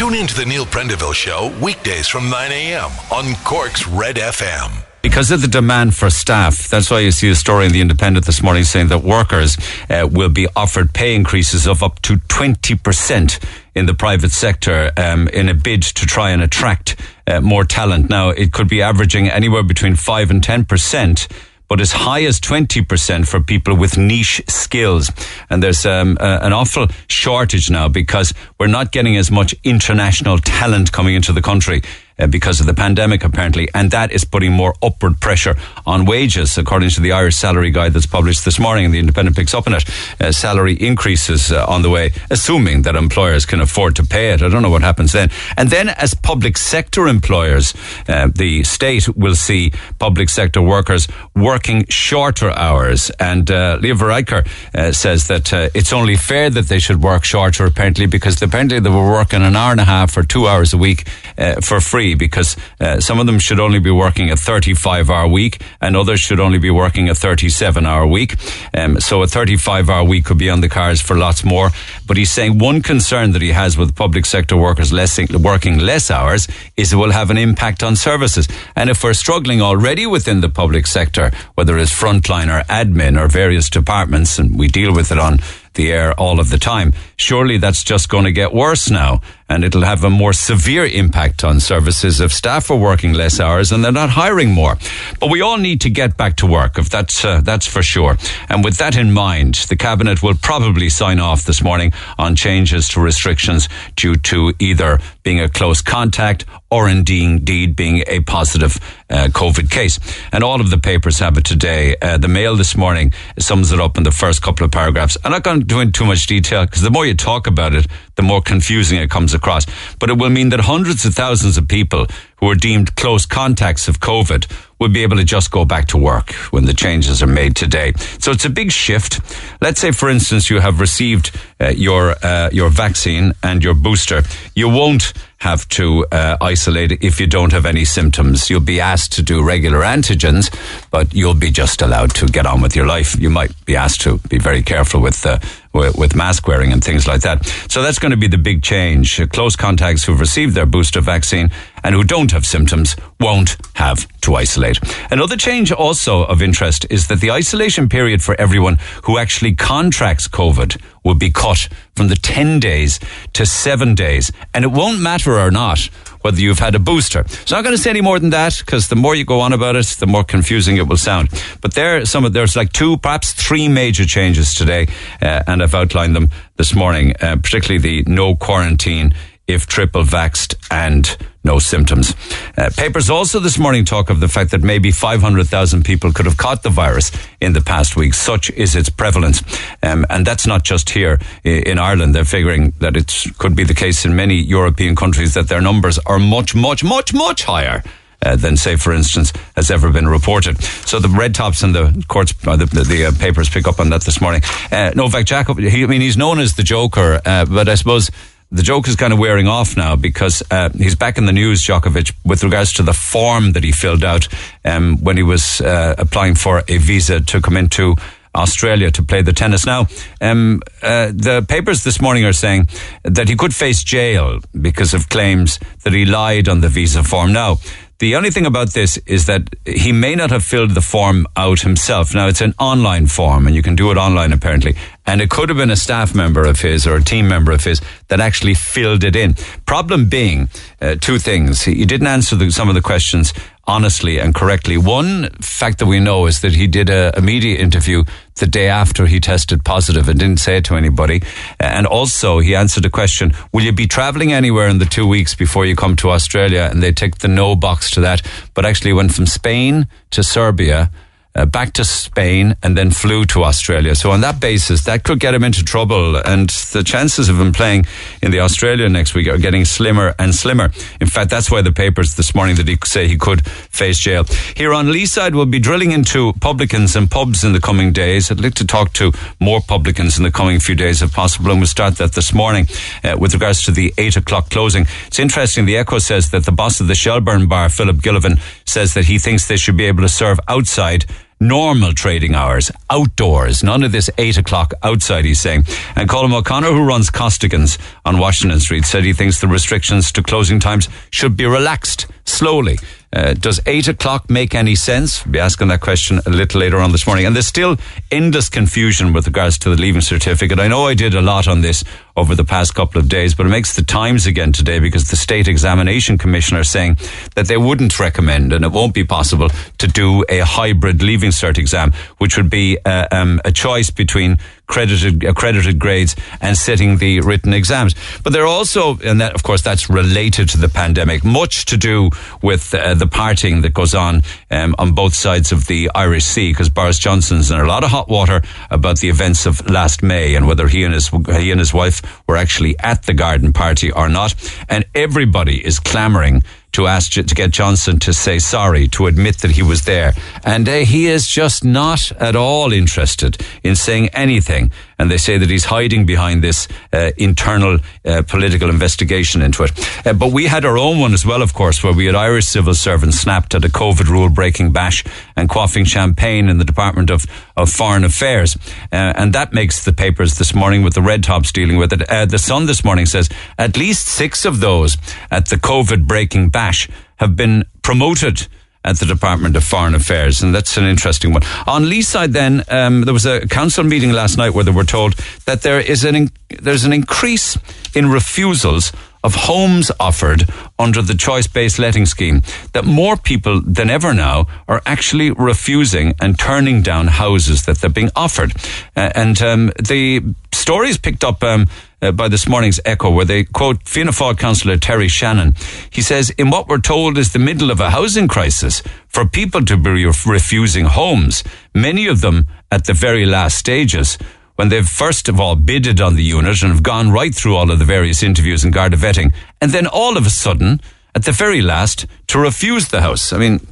Tune in to the Neil Prendeville Show weekdays from 9 a.m. on Cork's Red FM. Because of the demand for staff, that's why you see a story in the Independent this morning saying that workers uh, will be offered pay increases of up to 20% in the private sector um, in a bid to try and attract uh, more talent. Now, it could be averaging anywhere between 5 and 10% but as high as 20% for people with niche skills. And there's um, uh, an awful shortage now because we're not getting as much international talent coming into the country uh, because of the pandemic, apparently, and that is putting more upward pressure on wages, according to the Irish salary guide that's published this morning, and the Independent picks up on it. Uh, salary increases uh, on the way, assuming that employers can afford to pay it. I don't know what happens then. And then, as public sector employers, uh, the state will see public sector workers working shorter hours. And uh, Varadkar uh, says that it's only fair that they should work shorter, apparently, because apparently they were working an hour and a half or two hours a week for free because uh, some of them should only be working a 35 hour week and others should only be working a 37 hour week. Um, so a 35 hour week could be on the cards for lots more. But he's saying one concern that he has with public sector workers less, working less hours is it will have an impact on services. And if we're struggling already within the public sector, whether it's frontline or admin or various departments, and we deal with it on the air all of the time. Surely that's just going to get worse now and it'll have a more severe impact on services if staff are working less hours and they're not hiring more. But we all need to get back to work, if that's uh, that's for sure. And with that in mind, the cabinet will probably sign off this morning on changes to restrictions due to either being a close contact or indeed being a positive uh, COVID case. And all of the papers have it today. Uh, the Mail this morning sums it up in the first couple of paragraphs. I'm not going to go into too much detail because the more you talk about it, the more confusing it comes across. But it will mean that hundreds of thousands of people who are deemed close contacts of COVID will be able to just go back to work when the changes are made today. So it's a big shift. Let's say, for instance, you have received uh, your uh, your vaccine and your booster. You won't have to uh, isolate if you don't have any symptoms. You'll be asked to do regular antigens, but you'll be just allowed to get on with your life. You might be asked to be very careful with uh, with mask wearing and things like that. So that's going to be the big change. Close contacts who've received their booster vaccine and who don't have symptoms won't have to isolate. Another change also of interest is that the isolation period for everyone who actually contracts COVID will be cut from the 10 days to 7 days. And it won't matter or not whether you've had a booster. So I'm not going to say any more than that because the more you go on about it, the more confusing it will sound. But there, some of there's like two, perhaps three major changes today, uh, and I've outlined them this morning. Uh, particularly the no quarantine if triple vaxed and no symptoms. Uh, papers also this morning talk of the fact that maybe 500,000 people could have caught the virus in the past week. Such is its prevalence. Um, and that's not just here in Ireland. They're figuring that it could be the case in many European countries that their numbers are much, much, much, much higher. Uh, than, say, for instance, has ever been reported. So the red tops and the courts, uh, the, the, the uh, papers pick up on that this morning. Uh, Novak Jacob, he, I mean, he's known as the Joker, uh, but I suppose the joke is kind of wearing off now because uh, he's back in the news, Djokovic, with regards to the form that he filled out um, when he was uh, applying for a visa to come into Australia to play the tennis. Now, um, uh, the papers this morning are saying that he could face jail because of claims that he lied on the visa form. Now, the only thing about this is that he may not have filled the form out himself. Now, it's an online form, and you can do it online apparently. And it could have been a staff member of his or a team member of his that actually filled it in. Problem being, uh, two things. He didn't answer the, some of the questions honestly and correctly. One fact that we know is that he did a, a, media interview the day after he tested positive and didn't say it to anybody. And also, he answered a question Will you be traveling anywhere in the two weeks before you come to Australia? And they ticked the no box to that, but actually went from Spain to Serbia uh, back to Spain and then flew to Australia. So on that basis, that could get him into trouble. And the chances of him playing in the Australia next week are getting slimmer and slimmer. In fact, that's why the papers this morning that he say he could face jail. Here on Leeside, we'll be drilling into publicans and pubs in the coming days. I'd like to talk to more publicans in the coming few days if possible. And we'll start that this morning uh, with regards to the eight o'clock closing. It's interesting. The Echo says that the boss of the Shelburne bar, Philip Gillivan, says that he thinks they should be able to serve outside normal trading hours, outdoors, none of this eight o'clock outside, he's saying. And Colin O'Connor, who runs Costigan's on Washington Street, said he thinks the restrictions to closing times should be relaxed slowly. Uh, does eight o'clock make any sense? We'll be asking that question a little later on this morning. And there's still endless confusion with regards to the leaving certificate. I know I did a lot on this over the past couple of days, but it makes the times again today because the state examination commissioner is saying that they wouldn't recommend and it won't be possible to do a hybrid leaving cert exam, which would be uh, um, a choice between credited accredited grades and sitting the written exams. But they're also, and that of course that's related to the pandemic, much to do with uh, the partying that goes on um, on both sides of the Irish Sea, because Boris Johnson's in a lot of hot water about the events of last May and whether he and his he and his wife were actually at the garden party or not. And everybody is clamouring to ask to get Johnson to say sorry, to admit that he was there. And uh, he is just not at all interested in saying anything. And they say that he's hiding behind this uh, internal uh, political investigation into it. Uh, but we had our own one as well, of course, where we had Irish civil servants snapped at a COVID rule breaking bash and quaffing champagne in the Department of, of Foreign Affairs. Uh, and that makes the papers this morning with the red tops dealing with it. Uh, the Sun this morning says at least six of those at the COVID breaking bash have been promoted at the Department of Foreign Affairs, and that's an interesting one. On Leeside, then um, there was a council meeting last night where they were told that there is an in- there's an increase in refusals of homes offered under the choice-based letting scheme. That more people than ever now are actually refusing and turning down houses that they're being offered, uh, and um, the stories picked up. Um, uh, by this morning's Echo, where they quote Fianna Fáil councillor Terry Shannon. He says, "In what we're told is the middle of a housing crisis, for people to be ref- refusing homes, many of them at the very last stages." When they've first of all bidded on the unit and have gone right through all of the various interviews and Garda vetting, and then all of a sudden, at the very last, to refuse the house. I mean,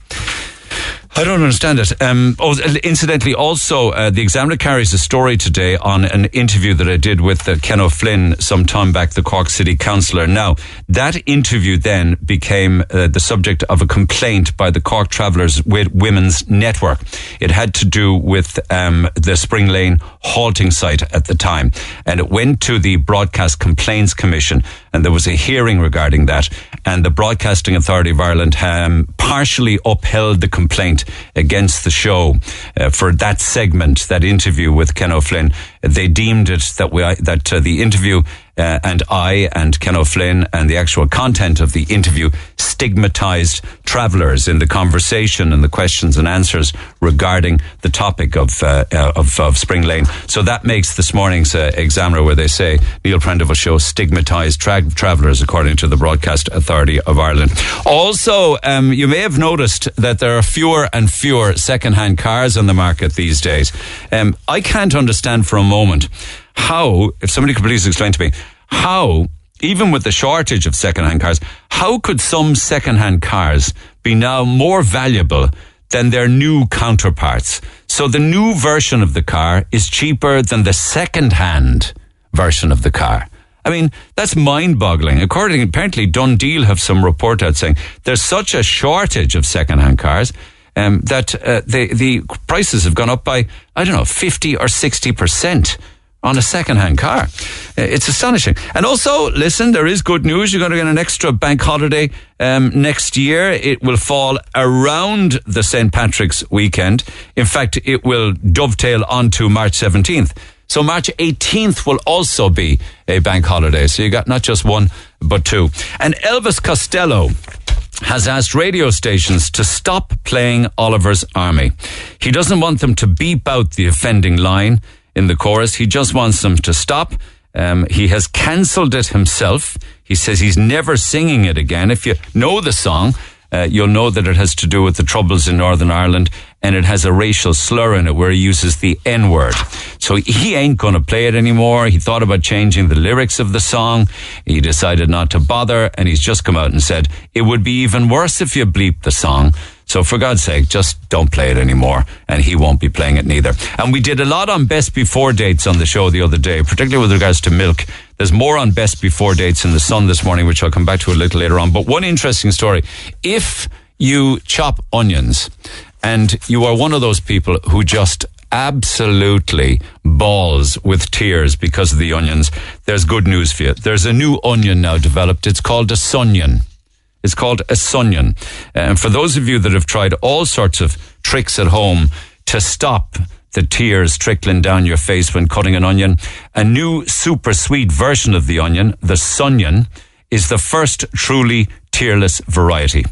I don't understand it. Um, oh, incidentally, also, uh, the Examiner carries a story today on an interview that I did with uh, Ken O'Flynn some time back, the Cork City Councillor. Now, that interview then became uh, the subject of a complaint by the Cork Travellers Women's Network. It had to do with um, the Spring Lane halting site at the time. And it went to the Broadcast Complaints Commission, and there was a hearing regarding that. And the Broadcasting Authority of Ireland um, partially upheld the complaint against the show uh, for that segment, that interview with Ken O'Flynn. They deemed it that we that uh, the interview uh, and I and Ken O'Flynn and the actual content of the interview stigmatized travellers in the conversation and the questions and answers regarding the topic of uh, uh, of, of, Spring Lane. So that makes this morning's uh, Examiner, where they say Neil Prendeville show stigmatized tra- travellers, according to the Broadcast Authority of Ireland. Also, um, you may have noticed that there are fewer and fewer second-hand cars on the market these days. Um, I can't understand for a moment how, if somebody could please explain to me, how, even with the shortage of second-hand cars, how could some second-hand cars be now more valuable than their new counterparts? So the new version of the car is cheaper than the second-hand version of the car. I mean, that's mind-boggling. According, apparently, DoneDeal have some report out saying there's such a shortage of second-hand cars um, that uh, the the prices have gone up by I don't know fifty or sixty percent on a second-hand car. Uh, it's astonishing. And also, listen, there is good news. You're going to get an extra bank holiday um, next year. It will fall around the St. Patrick's weekend. In fact, it will dovetail onto March 17th. So March 18th will also be a bank holiday. So you got not just one, but two. And Elvis Costello has asked radio stations to stop playing Oliver's Army. He doesn't want them to beep out the offending line in the chorus. He just wants them to stop. Um, he has cancelled it himself. He says he's never singing it again. If you know the song, uh, you'll know that it has to do with the troubles in Northern Ireland and it has a racial slur in it where he uses the N word. So he ain't going to play it anymore. He thought about changing the lyrics of the song. He decided not to bother and he's just come out and said it would be even worse if you bleep the song. So for God's sake, just don't play it anymore. And he won't be playing it neither. And we did a lot on best before dates on the show the other day, particularly with regards to milk. There's more on best before dates in the sun this morning, which I'll come back to a little later on. But one interesting story. If you chop onions and you are one of those people who just absolutely balls with tears because of the onions, there's good news for you. There's a new onion now developed. It's called a sunion. It's called a sunion. And for those of you that have tried all sorts of tricks at home to stop the tears trickling down your face when cutting an onion, a new super sweet version of the onion, the sunion, is the first truly tearless variety.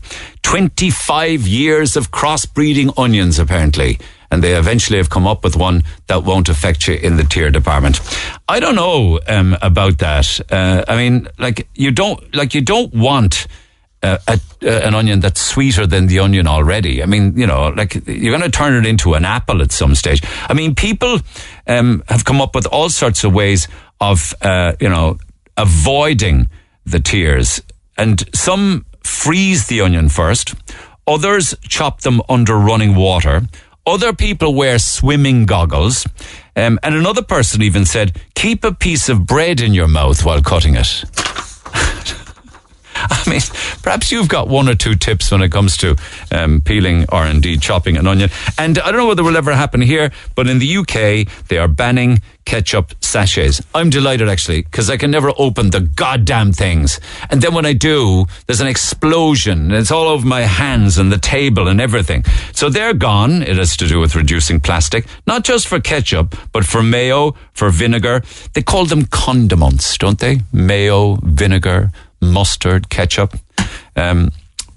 25 years of crossbreeding onions, apparently. And they eventually have come up with one that won't affect you in the tear department. I don't know um, about that. Uh, I mean, like you don't like you don't want a, an onion that's sweeter than the onion already. I mean, you know, like you're going to turn it into an apple at some stage. I mean, people um, have come up with all sorts of ways of, uh, you know, avoiding the tears. And some freeze the onion first. Others chop them under running water. Other people wear swimming goggles. Um, and another person even said, keep a piece of bread in your mouth while cutting it. I mean, perhaps you've got one or two tips when it comes to um, peeling or indeed chopping an onion. And I don't know whether will ever happen here, but in the UK, they are banning ketchup sachets. I'm delighted actually because I can never open the goddamn things. And then when I do, there's an explosion and it's all over my hands and the table and everything. So they're gone. It has to do with reducing plastic, not just for ketchup, but for mayo, for vinegar. They call them condiments, don't they? Mayo, vinegar, mustard, ketchup. Um,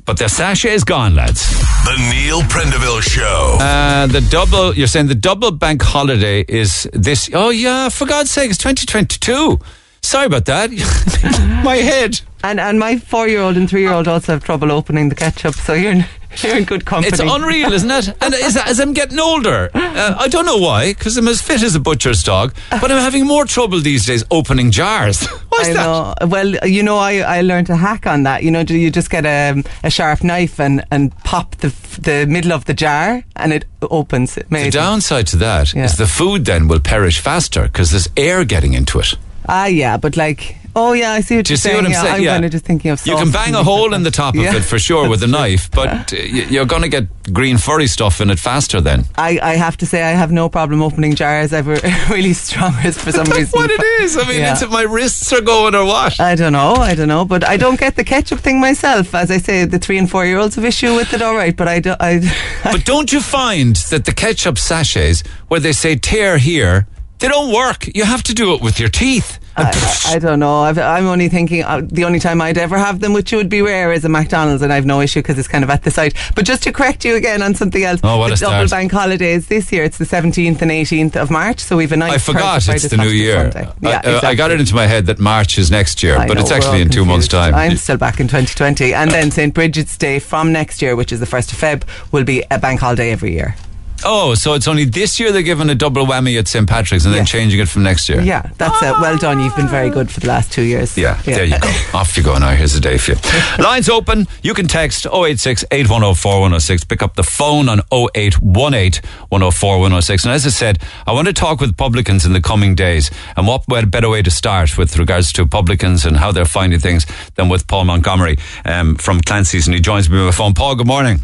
but the sachet is gone, lads. The Neil Prendeville Show. Uh, the double, you're saying the double bank holiday is this. Oh, yeah, for God's sake, it's 2022. Sorry about that. My head. And and my four year old and three year old also have trouble opening the ketchup, so you're in, you're in good company. It's unreal, isn't it? And as, as I'm getting older, uh, I don't know why, because I'm as fit as a butcher's dog, but I'm having more trouble these days opening jars. What's I that? know. Well, you know, I, I learned a hack on that. You know, do you just get a, a sharp knife and, and pop the the middle of the jar and it opens. It The downside to that is Yeah. the food then will perish faster because there's air getting into it. Ah, yeah, but like, oh yeah, I see what Do you you're see saying. what I'm yeah, saying? I'm yeah. kind of just thinking of. You can bang and a things hole like in the that. top of Yeah. it for sure with a knife, but uh, y- you're going to get green furry stuff in it faster then. I, I have to say I have no problem opening jars. I have a really strong wrist for some reason. what it is. I mean, Yeah. is it my wrists are going or what? I don't know, I don't know, but I don't get the ketchup thing myself. As I say, the three and four year olds have issue with it, all right, but I, don't. I, But don't you find that the ketchup sachets, where they say tear here, they don't work. You have to do it with your teeth. I, I, I don't know. I've, I'm only thinking uh, the only time I'd ever have them, which would be rare, is a McDonald's, and I've no issue because it's kind of at the site. But just to correct you again on something else, Oh, what the double start. bank holidays this year. It's the 17th and 18th of March, so we've a nice. I forgot it's the new year. Sunday. I, Yeah, I- I got it into my head that March is next year, I but know, it's actually all in two months' time. I'm still back in 2020. And then St. Bridget's Day from next year, which is the 1st of Feb, will be a bank holiday every year. Oh, so it's only this year they're giving a double whammy at St. Patrick's and then Yes. changing it from next year? Yeah, that's it. well done. You've been very good for the last two years. Yeah, there you go. Off you go now. Here's a day for you. Lines open. You can text 086 810 4106. Pick up the phone on 0818 104 106. And as I said, I want to talk with publicans in the coming days. And what better way to start with regards to publicans and how they're finding things than with Paul Montgomery um, from Clancy's. And he joins me on the phone. Paul, good morning.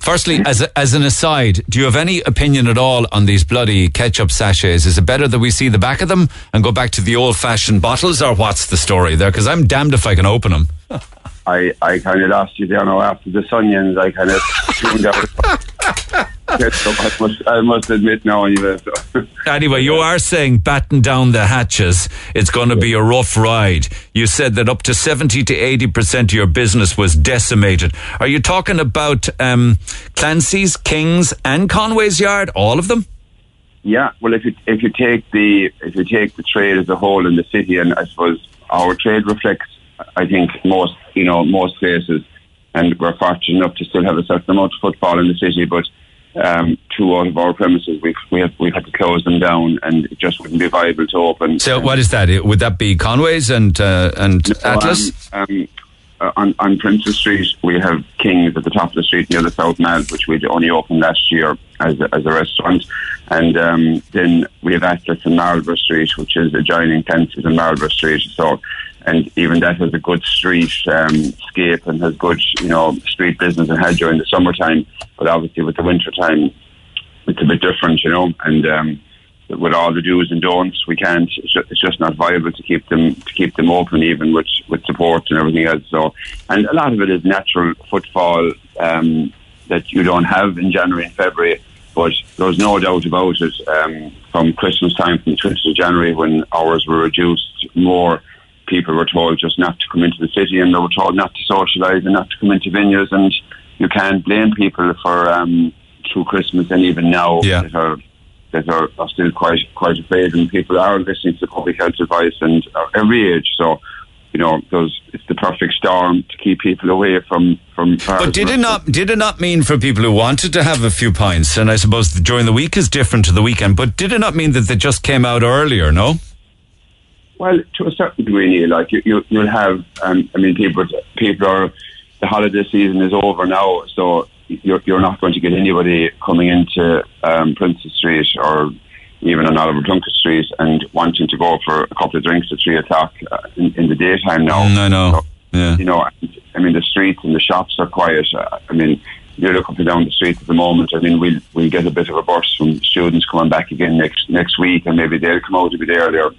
Firstly, as, a, as an aside, do you have any opinion at all on these bloody ketchup sachets? Is it better that we see the back of them and go back to the old fashioned bottles, or what's the story there? Because I'm damned if I can open them. I, I kind of lost you there now after the Sunions. I kind of tuned out. I must, I must admit now, anyway. So. Anyway, you are saying batten down the hatches. It's going to be a rough ride. You said that up to 70 to 80% of your business was decimated. Are you talking about um, Clancy's, King's, and Conway's Yard? All of them? Yeah, well, if you if you take the if you take the trade as a whole in the city, and I suppose our trade reflects, I think most you know most places, and we're fortunate enough to still have a certain amount of football in the city, but. Um, two out of our premises, we've we have we've had to close them down, and it just wouldn't be viable to open. So, what is that? Would that be Conway's and uh, and Atlas? Um, um, uh, on, on Princes Street, we have King's at the top of the street near the South Mall, which we only opened last year as a, as a restaurant. And um, then we have Atlas in Marlborough Street, which is adjoining Clancy's in Marlborough Street. So and even that has a good street um, scape and has good, you know, street business and had during the summertime. But obviously with the winter time, it's a bit different, you know, and um, with all the do's and don'ts, we can't. It's just, it's just not viable to keep them to keep them open, even with with support and everything else. So, and a lot of it is natural footfall um, that you don't have in January and February. But there's no doubt about it. Um, from Christmas time, from the 20th of January, when hours were reduced, more people were told just not to come into the city, and they were told not to socialise and not to come into venues. And you can't blame people for um, through Christmas and even now Yeah. that are that are, are still quite quite afraid, and people are listening to public health advice and every age. So. You know, those it's the perfect storm to keep people away from from. But did it not? Did it not mean for people who wanted to have a few pints, and I suppose during the week is different to the weekend. But did it not mean that they just came out earlier? No. Well, to a certain degree, Neil, like you, you, you'll have. Um, I mean, people, people are. The holiday season is over now, so you're, you're not going to get anybody coming into um, Princes Street or even on Oliver Plunkett Street and wanting to go for a couple of drinks at three o'clock uh, in, in the daytime now. Mm, I know. So, Yeah. you know, I mean, the streets and the shops are quiet. Uh, I mean, you look up and down the street at the moment. I mean, we'll we'll get a bit of a burst from students coming back again next next week, and maybe they'll come out a bit earlier.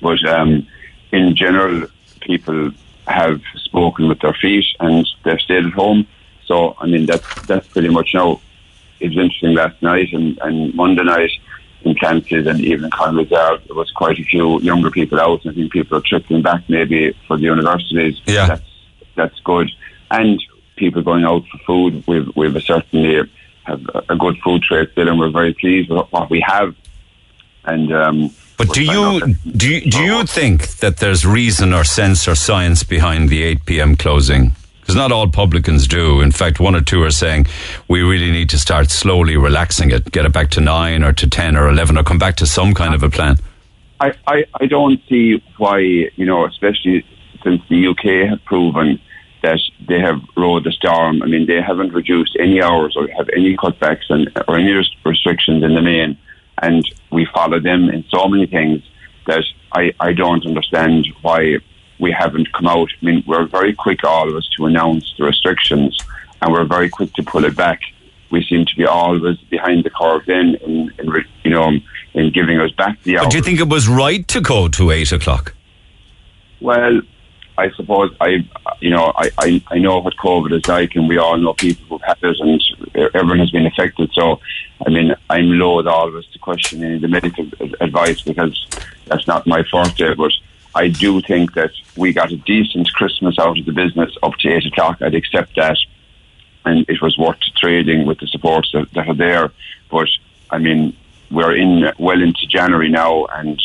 But um, in general, people have spoken with their feet and they've stayed at home. So, I mean, that's that's pretty much now. It was interesting last night and, and Monday night in Clancy's and even in Conway there, there was quite a few younger people out. I think people are trickling back maybe for the universities. Yeah. That's, that's good. And people going out for food. We've, we've certainly have a- a good food trade still and we're very pleased with what we have. And, um, But do you do you, do you think that there's reason or sense or science behind the 8 p.m. closing? Because not all publicans do. In fact, one or two are saying we really need to start slowly relaxing it, get it back to nine or to ten or eleven, or come back to some kind of a plan. I, I, I don't see why, you know, especially since the UK have proven that they have rode the storm. I mean, they haven't reduced any hours or have any cutbacks and or any restrictions in the main, and we follow them in so many things that I, I don't understand why we haven't come out. I mean, we're very quick, all of us, to announce the restrictions, and we're very quick to pull it back. We seem to be always behind the curve then, in, in you know, in giving us back the hours. But do you think it was right to go to eight o'clock? Well, I suppose I, you know, I, I, I know what COVID is like, and we all know people who've had it, and everyone has been affected. So, I mean, I'm loath always to question any of the medical advice because that's not my forte. But I do think that we got a decent Christmas out of the business up to eight o'clock. I'd accept that, and it was worth trading with the supports that, that are there. But I mean, we're in well into January now, and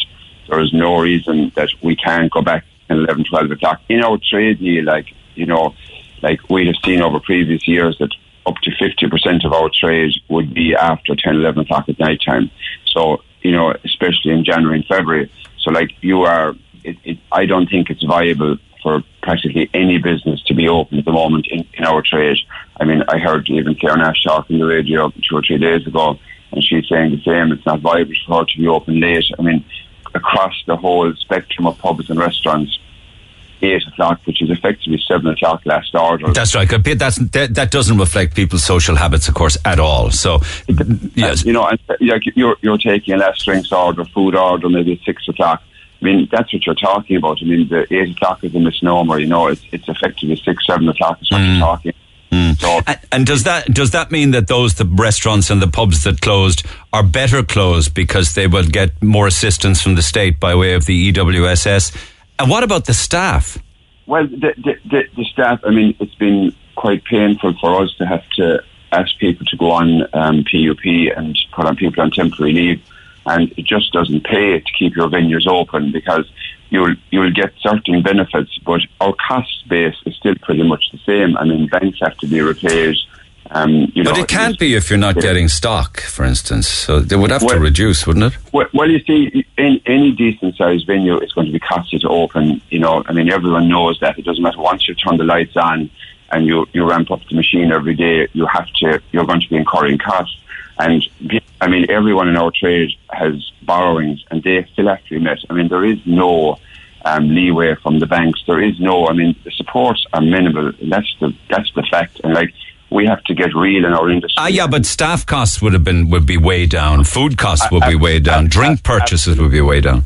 there is no reason that we can't go back at 11, 12 o'clock. In our trade deal, like, you know, like we have seen over previous years that up to 50% of our trade would be after 10, 11 o'clock at night time. So, you know, especially in January and February. So, like, you are, it, it, I don't think it's viable for practically any business to be open at the moment in, in our trade. I mean, I heard even Karen Ash talk on the radio two or three days ago, and she's saying the same. It's not viable for her to be open late. I mean, across the whole spectrum of pubs and restaurants, eight o'clock, which is effectively seven o'clock last order. That's right. That's, that, that doesn't reflect people's social habits, of course, at all. So, yes. you know, uh, like you're, you're taking a last drinks order, food order, maybe at six o'clock. I mean, that's what you're talking about. I mean, the eight o'clock is a misnomer. You know, it's it's effectively six, seven o'clock is what you're mm. talking. So And, and does that does that mean that those the restaurants and the pubs that closed are better closed because they will get more assistance from the state by way of the EWSS? And what about the staff? Well, the, the, the, the staff, I mean, it's been quite painful for us to have to ask people to go on um, PUP and put on people on temporary leave. And it just doesn't pay to keep your venues open because you'll, you'll get certain benefits, but our cost base is still pretty much the same. I mean, banks have to be repaid. Um, you But know, it can't be if you're not Yeah. getting stock, for instance. So they would have to reduce, wouldn't it? Well, well, you see, in any decent sized venue, it's going to be costly to open. You know, I mean, everyone knows that. It doesn't matter once you turn the lights on and you, you ramp up the machine every day, you have to, you're going to be incurring costs. And I mean, everyone in our trade has borrowings and they still have to be met. I mean, there is no um, leeway from the banks. There is no, I mean, the supports are minimal. That's the that's the fact. And like we have to get real in our industry. Ah, yeah, but staff costs would have been would be way down. Food costs would be way down. Drink purchases would be way down.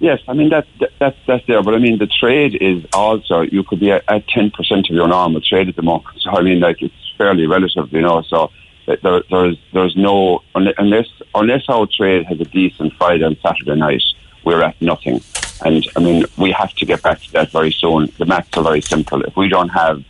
Yes, I mean that, that that's that's there, but I mean the trade is also you could be at ten percent of your normal trade at the moment. So I mean, like it's fairly relative, you know. So there, there's there's no unless unless our trade has a decent Friday and Saturday night, we're at nothing. And I mean, we have to get back to that very soon. The maths are very simple. If we don't have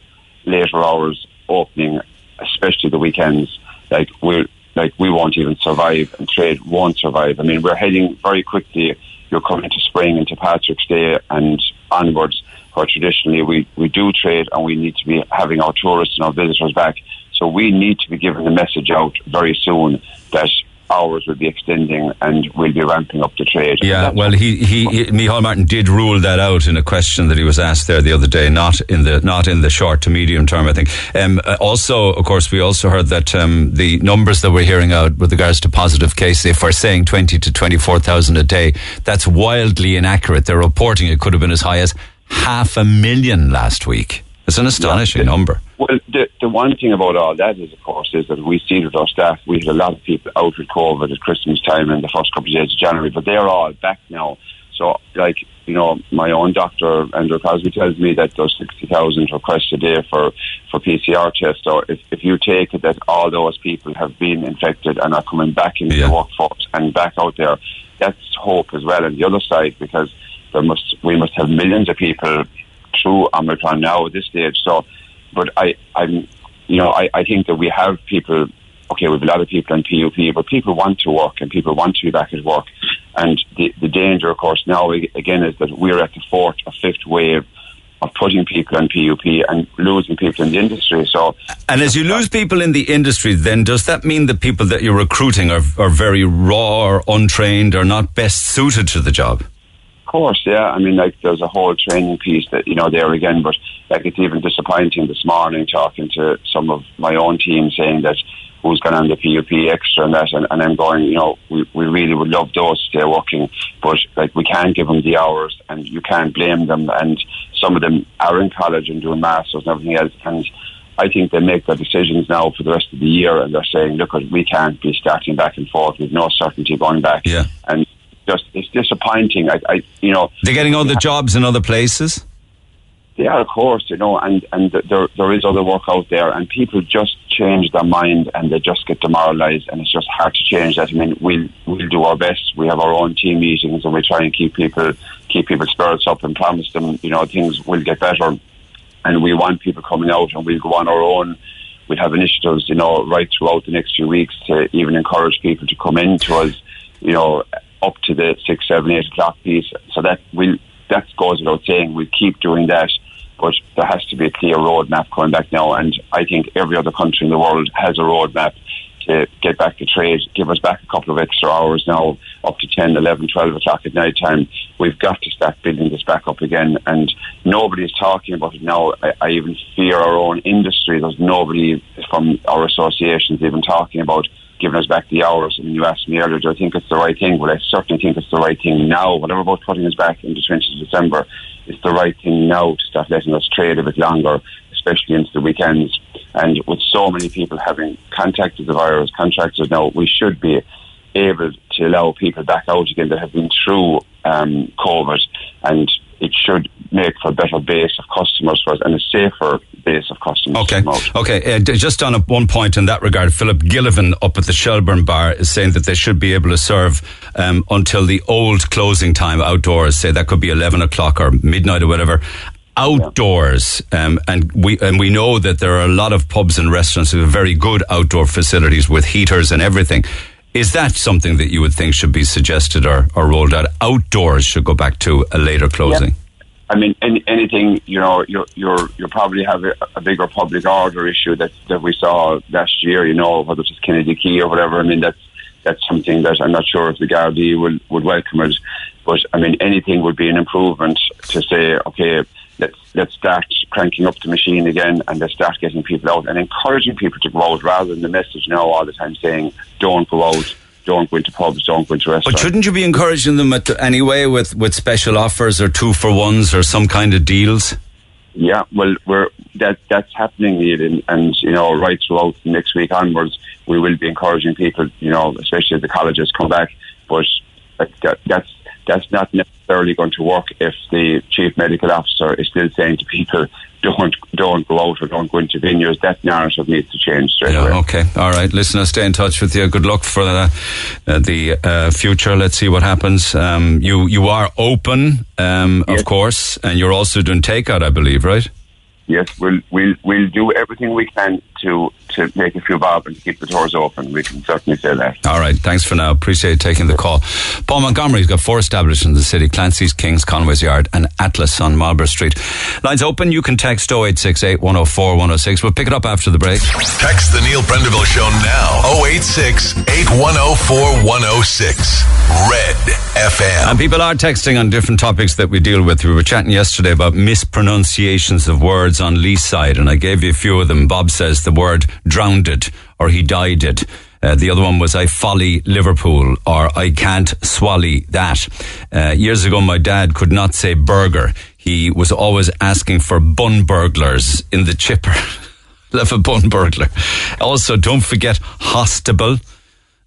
later hours opening, especially the weekends, like we like we won't even survive, and trade won't survive. I mean, we're heading very quickly. You're coming to spring into Patrick's Day and onwards, where traditionally we, we do trade and we need to be having our tourists and our visitors back. So we need to be giving the message out very soon that hours will be extending and we'll be ramping up the trade. Yeah, well, he, he, he Micheál Martin did rule that out in a question that he was asked there the other day, not in the not in the short to medium term, I think. Um, uh, also, of course, we also heard that um, the numbers that we're hearing out with regards to positive cases, if we're saying 20 to 24,000 a day, that's wildly inaccurate. They're reporting it could have been as high as half a million last week. It's an astonishing yeah, number. Well, the, the one thing about all that is, of course, is that we see with our staff, we had a lot of people out with COVID at Christmas time and the first couple of days of January, but they're all back now. So, like, you know, my own doctor, Andrew Crosby, tells me that there's 60,000 requests a day for, for PCR tests. So if, if you take it that all those people have been infected and are coming back into Yeah. the workforce and back out there, that's hope as well on the other side because there must we must have millions of people through Omicron now at this stage. So, but I, I'm, you know, I, I think that we have people. Okay, we have a lot of people in PUP, but people want to work and people want to be back at work. And the, the danger, of course, now again is that we're at the fourth or fifth wave of putting people in PUP and losing people in the industry. So, And as you lose people in the industry, then does that mean the people that you're recruiting are, are very raw or untrained or not best suited to the job? Of course, yeah. I mean, like, there's a whole training piece that, you know, there again, but, like, it's even disappointing this morning talking to some of my own team saying that who's gone on the PUP extra and that, and, and I'm going, you know, we, we really would love those to stay working, but, like, we can't give them the hours and you can't blame them, and some of them are in college and doing masters and everything else, and I think they make their decisions now for the rest of the year, and they're saying, look, we can't be starting back and forth with no certainty going back. Yeah. And just, it's disappointing. I, I you know, They're getting other jobs in other places? they are, of course, you know, and and there there is other work out there, and people just change their mind and they just get demoralised, and it's just hard to change that. I mean, we'll we'll do our best. We have our own team meetings, and we try and keep people keep people's spirits up and promise them, you know, things will get better, and we want people coming out, and we'll go on our own. We'll have initiatives, you know, right throughout the next few weeks to even encourage people to come in to us, you know, up to the six, seven, eight o'clock piece. So that will that goes without saying. We'll keep doing that, but there has to be a clear roadmap coming back now. And I think every other country in the world has a roadmap to get back to trade, give us back a couple of extra hours now, up to 10, 11, 12 o'clock at night time. We've got to start building this back up again. And nobody is talking about it now. I, I even fear our own industry. There's nobody from our associations even talking about giving us back the hours. And you asked me earlier, do I think it's the right thing? Well, I certainly think it's the right thing now. Whatever about putting us back into 20th December, it's the right thing now to start letting us trade a bit longer, especially into the weekends. And with so many people having contacted the virus, contractors now, we should be able to allow people back out again that have been through um, COVID, and it should make for a better base of customers for us and a safer base of customers. Okay. to come out. Okay. Uh, just on a, one point in that regard, Philip Gillivan up at the Shelburne Bar is saying that they should be able to serve um, until the old closing time outdoors. Say that could be eleven o'clock or midnight or whatever. Outdoors, um, and we and we know that there are a lot of pubs and restaurants who have very good outdoor facilities with heaters and everything. Is that something that you would think should be suggested or, or rolled out? Outdoors should go back to a later closing. I mean, any, anything you know, you're you're you're probably have a, a bigger public order issue that that we saw last year. You know, whether it's Kennedy Quay or whatever. I mean, that's that's something that I'm not sure if the Gardaí would would welcome it. But I mean, anything would be an improvement to say, okay, let's let's start cranking up the machine again, and let's start getting people out and encouraging people to go out rather than the message now all the time saying, don't go out, don't go into pubs, don't go into restaurants. But shouldn't you be encouraging them at, anyway with, with special offers or two for ones or some kind of deals? Yeah, well, we're that that's happening, Ian, and you know, right throughout next week onwards, we will be encouraging people, you know, especially as the colleges come back. But uh, that, that's that's not necessarily going to work if the chief medical officer is still saying to people, don't don't go out or don't go into venues. That narrative needs to change straight yeah, away. Okay, all right. Listen, I'll stay in touch with you. Good luck for uh, uh, the uh, future. Let's see what happens. Um, you you are open, um, Yes. of course, and you're also doing takeout, I believe, right? Yes, we'll we'll we'll do everything we can to to make a few bob and keep the doors open. We can certainly say that. All right. Thanks for now. Appreciate taking the call. Paul Montgomery's got four established in the city Clancy's, Kings, Conway's Yard, and Atlas on Marlborough Street. Lines open. You can text 0868 104 106. We'll pick it up after the break. Text the Neil Prendeville Show now. 086 8104 106. Red FM. And people are texting on different topics that we deal with. We were chatting yesterday about mispronunciations of words on Leeside, and I gave you a few of them. Bob says the word drowned it, or he died it. Uh, the other one was I folly Liverpool, or I can't swally that. Uh, years ago, my dad could not say burger. He was always asking for bun burglars in the chipper. Love a bun burglar. Also, don't forget hostable.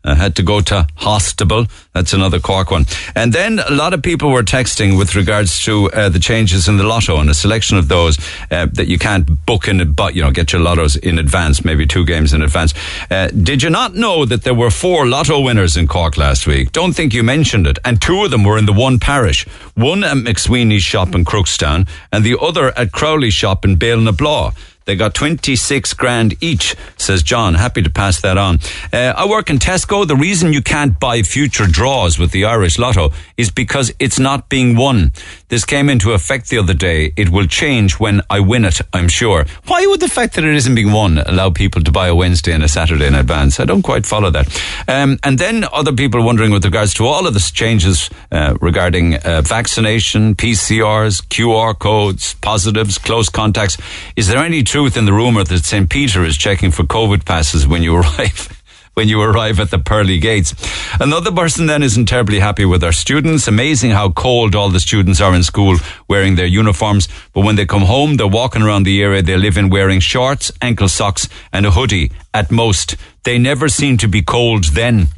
I had to go to Hostable. That's another Cork one. And then a lot of people were texting with regards to uh, the changes in the lotto and a selection of those uh, that you can't book in, but you know, get your lottos in advance, maybe two games in advance. Uh, did you not know that there were four lotto winners in Cork last week? Don't think you mentioned it. And two of them were in the one parish. One at McSweeney's shop in Crookstown and the other at Crowley's shop in Béal na Bláth. They got 26 grand each, says John. Happy to pass that on. Uh, I work in Tesco. The reason you can't buy future draws with the Irish Lotto is because it's not being won. This came into effect the other day. It will change when I win it, I'm sure. Why would the fact that it isn't being won allow people to buy a Wednesday and a Saturday in advance? I don't quite follow that. Um, and then other people wondering with regards to all of the changes uh, regarding uh, vaccination, PCRs, QR codes, positives, close contacts. Is there any truth in the rumour that St. Peter is checking for COVID passes when you arrive? When you arrive at the pearly gates. Another person then isn't terribly happy with our students. Amazing how cold all the students are in school wearing their uniforms. But when they come home, they're walking around the area they live in wearing shorts, ankle socks, and a hoodie at most. They never seem to be cold then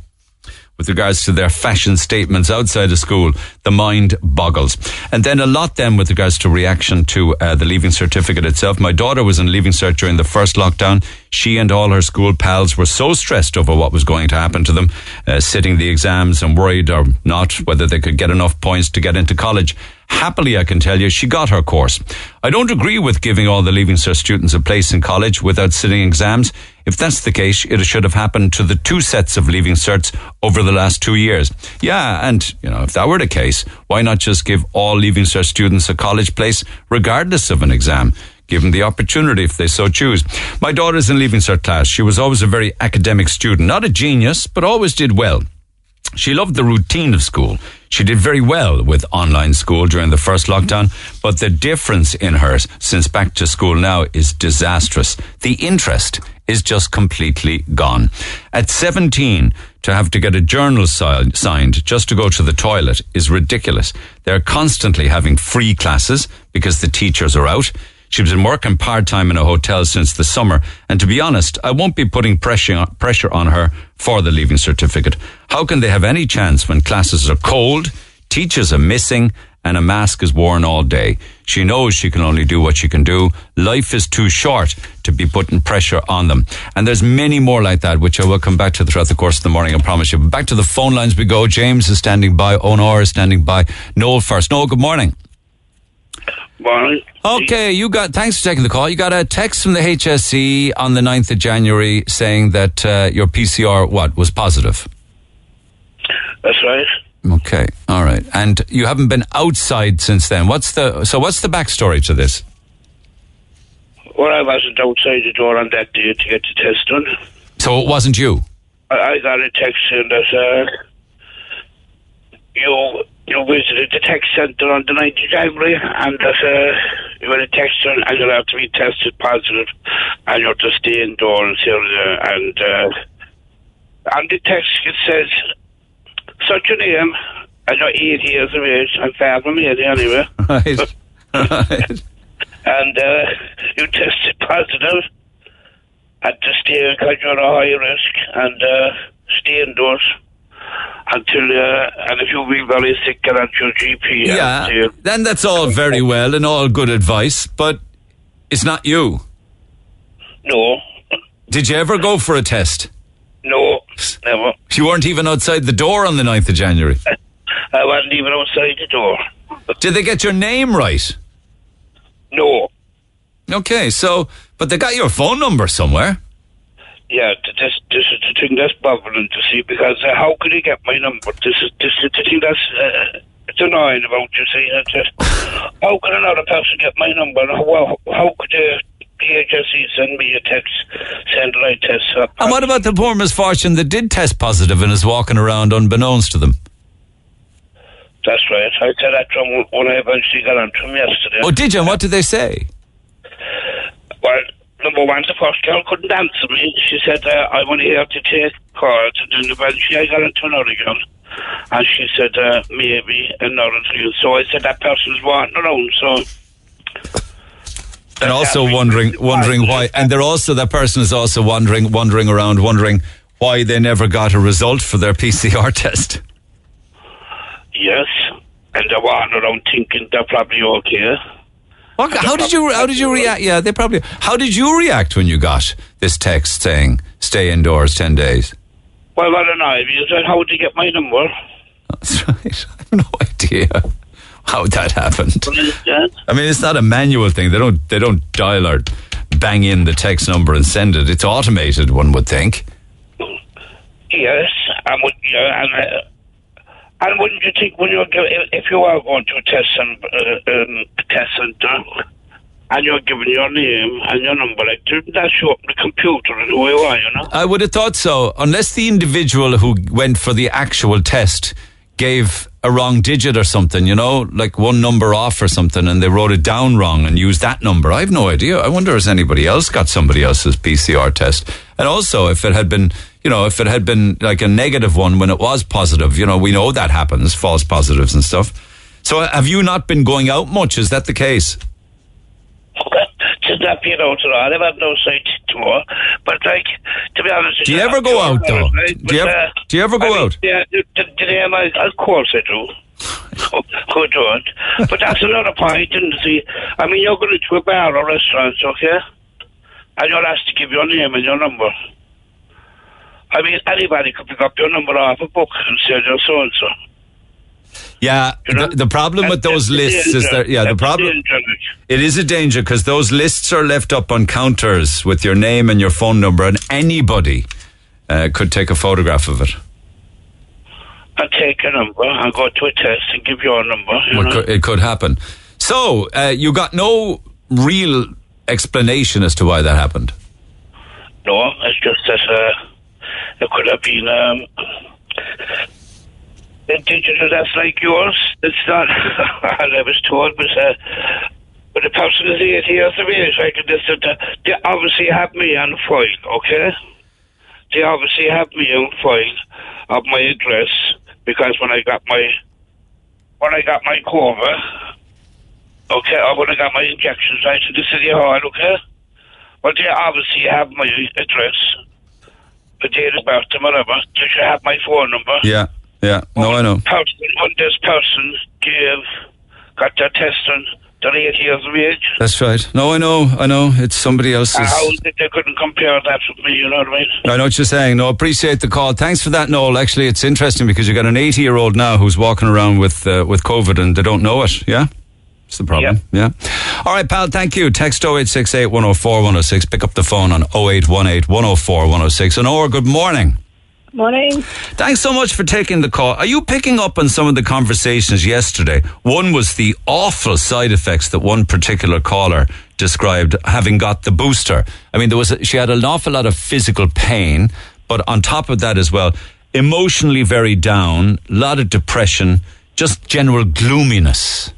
with regards to their fashion statements outside of school, the mind boggles. And then a lot then with regards to reaction to uh, the leaving certificate itself. My daughter was in leaving cert during the first lockdown. She and all her school pals were so stressed over what was going to happen to them, uh, sitting the exams and worried or not whether they could get enough points to get into college. Happily, I can tell you, she got her course. I don't agree with giving all the Leaving Cert students a place in college without sitting exams. If that's the case, it should have happened to the two sets of Leaving Certs over the last two years. Yeah, and, you know, if that were the case, why not just give all Leaving Cert students a college place regardless of an exam? Give them the opportunity if they so choose. My daughter's in Leaving Cert class. She was always a very academic student, not a genius, but always did well. She loved the routine of school. She did very well with online school during the first lockdown, but the difference in her since back to school now is disastrous. The interest is just completely gone. At 17, to have to get a journal si- signed just to go to the toilet is ridiculous. They're constantly having free classes because the teachers are out. She's been working part time in a hotel since the summer, and to be honest, I won't be putting pressure pressure on her for the leaving certificate. How can they have any chance when classes are cold, teachers are missing, and a mask is worn all day? She knows she can only do what she can do. Life is too short to be putting pressure on them. And there's many more like that, which I will come back to throughout the course of the morning, I promise you. Back to the phone lines we go. James is standing by. Honor is standing by. Noel first. Noel, good morning. Morning. Okay, you got. Thanks for taking the call. You got a text from the HSE on the 9th of January saying that uh, your PCR what was positive. That's right. Okay, all right, and you haven't been outside since then. What's the so? What's the backstory to this? Well, I wasn't outside the door on that day to get the test done. So it wasn't you. I, I got a text saying that uh, you you know, visited the tech centre on the 9th of January and that uh, you had a text and and you'll have to be tested positive and you're to stay indoors here and uh, on the text it says, such a name, I got eight years of age, I'm far from 80 anyway, Right. right. and uh, you tested and had to stay because you're a high risk, and uh, stay indoors until, uh, and if you feel very sick, get at your GP. Yeah. And, uh, Then that's all very well and all good advice, but it's not you. no, Did you ever go for a test? no, never. You weren't even outside the door on the 9th of January. I wasn't even outside the door. Did they get your name right? No. Okay, so, but they got your phone number somewhere. Yeah, th- this this is the thing that's bothering to see because uh, how could he get my number? This is this is the thing that's uh, it's annoying about you see. It's just, how could another person get my number? And How, how could the PHSE send me a text saying that I test? Uh, And what about the poor misfortune that did test positive and is walking around unbeknownst to them? That's right. I said that to him when I eventually got on to him yesterday. Oh, did you? And what did they say? Well, number one, the first girl couldn't answer me. She said, uh, I want here to take calls. And then eventually I got into another girl. And she said, uh, maybe another thing. So I said, that person's walking around. So, And also wondering, wondering why. And they're also that person is also wondering, wandering around, wondering why they never got a result for their PCR test. yes. And they're walking around thinking they're probably okay. What, how did you? How did you react? Yeah, they probably. How did you react when you got this text saying "stay indoors ten days"? Well, I don't know. You said, how would you get my number? That's right. I have no idea how that happened. I mean, it's not a manual thing. They don't. They don't dial or bang in the text number and send it. It's automated. One would think. Yes, and would, yeah, and, uh, and wouldn't you think when you're if you are going to a test and uh, um, test center and you're given your name and your number, like that show up the computer and who you are, you know? I would have thought so, unless the individual who went for the actual test gave a wrong digit or something, you know, like one number off or something, and they wrote it down wrong and used that number. I have no idea. I wonder has anybody else got somebody else's PCR test? And also, if it had been, you know, if it had been like a negative one when it was positive, you know, we know that happens, false positives and stuff. So, have you not been going out much? Is that the case? Just not being out at all. I've had no sight tour, but like to be honest, Do you ever go out, though? Do you ever- do you ever go uh, I mean, out? Yeah, have my- of course I do. Who don't? But that's another point. And see, I mean, you're going to a bar or restaurant, okay? And you're asked to give your name and your number. I mean, anybody could pick up your number off a book and say you're so and so. Yeah, You know? the, the problem with That's those the lists is that, yeah, the problem. It is a danger because those lists are left up on counters with your name and your phone number, and anybody uh, could take a photograph of it. I take a number I go to a test and give your number. You It know? could, it could happen. So uh, you got no real explanation as to why that happened. No, it's just that uh, it could have been um, a digital that's like yours. It's not, I was told, but, uh, but the person is eight years of age. Like this, uh, they obviously have me on file, okay? They obviously have me on file of my address because when I got my when I got my cover, okay, or when I got my injections right in the city hall, okay. Well, they obviously have my address, date of birth, and whatever. They should have my phone number. Yeah, yeah. No, I know. Person, when this person gave, got their test done, they're eight years of age. That's right. No, I know. I know. It's somebody else's. How they, they couldn't compare that with me, you know what I mean? I know what you're saying. No, appreciate the call. Thanks for that, Noel. Actually, it's interesting because you got an 80 year old now who's walking around with uh, with COVID and they don't know it. Yeah. It's the problem. Yeah. All right, pal. Thank you. Text 0868 104 106. Pick up the phone on 0818 104 106. And or good morning. Morning. Thanks so much for taking the call. Are you picking up on some of the conversations yesterday? One was the awful side effects that one particular caller described having got the booster. I mean, there was a, she had an awful lot of physical pain, but on top of that as well, emotionally very down, a lot of depression, just general gloominess.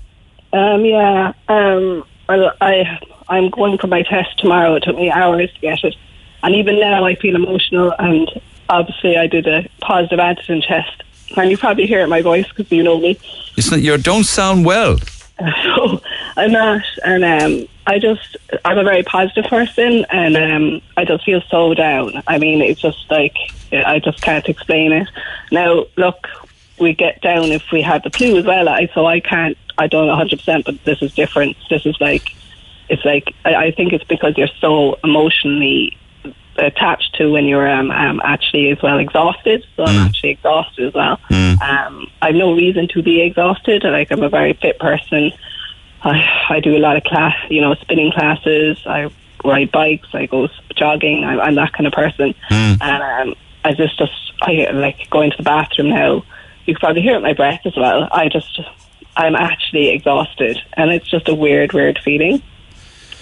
Um, yeah. Um, well, I I'm going for my test tomorrow. It took me hours to get it, and even now I feel emotional and obviously I did a positive antigen test, and you probably hear it in my voice because you know me. It's not, you don't sound well. So I'm not, and um, I just I'm a very positive person, and um, I just feel so down. I mean, it's just like I just can't explain it. Now, look, we get down if we have the flu as well. I so I can't. I don't know 100, percent but this is different. This is like it's like I, I think it's because you're so emotionally attached to when you're um, um, actually as well exhausted. So I'm actually exhausted as well. Um, I've no reason to be exhausted. Like I'm a very fit person. I, I do a lot of class, you know, spinning classes. I ride bikes. I go jogging. I'm, I'm that kind of person. And um, I just, just, I like going to the bathroom now. You can probably hear it in my breath as well. I just, I'm actually exhausted, and it's just a weird, weird feeling.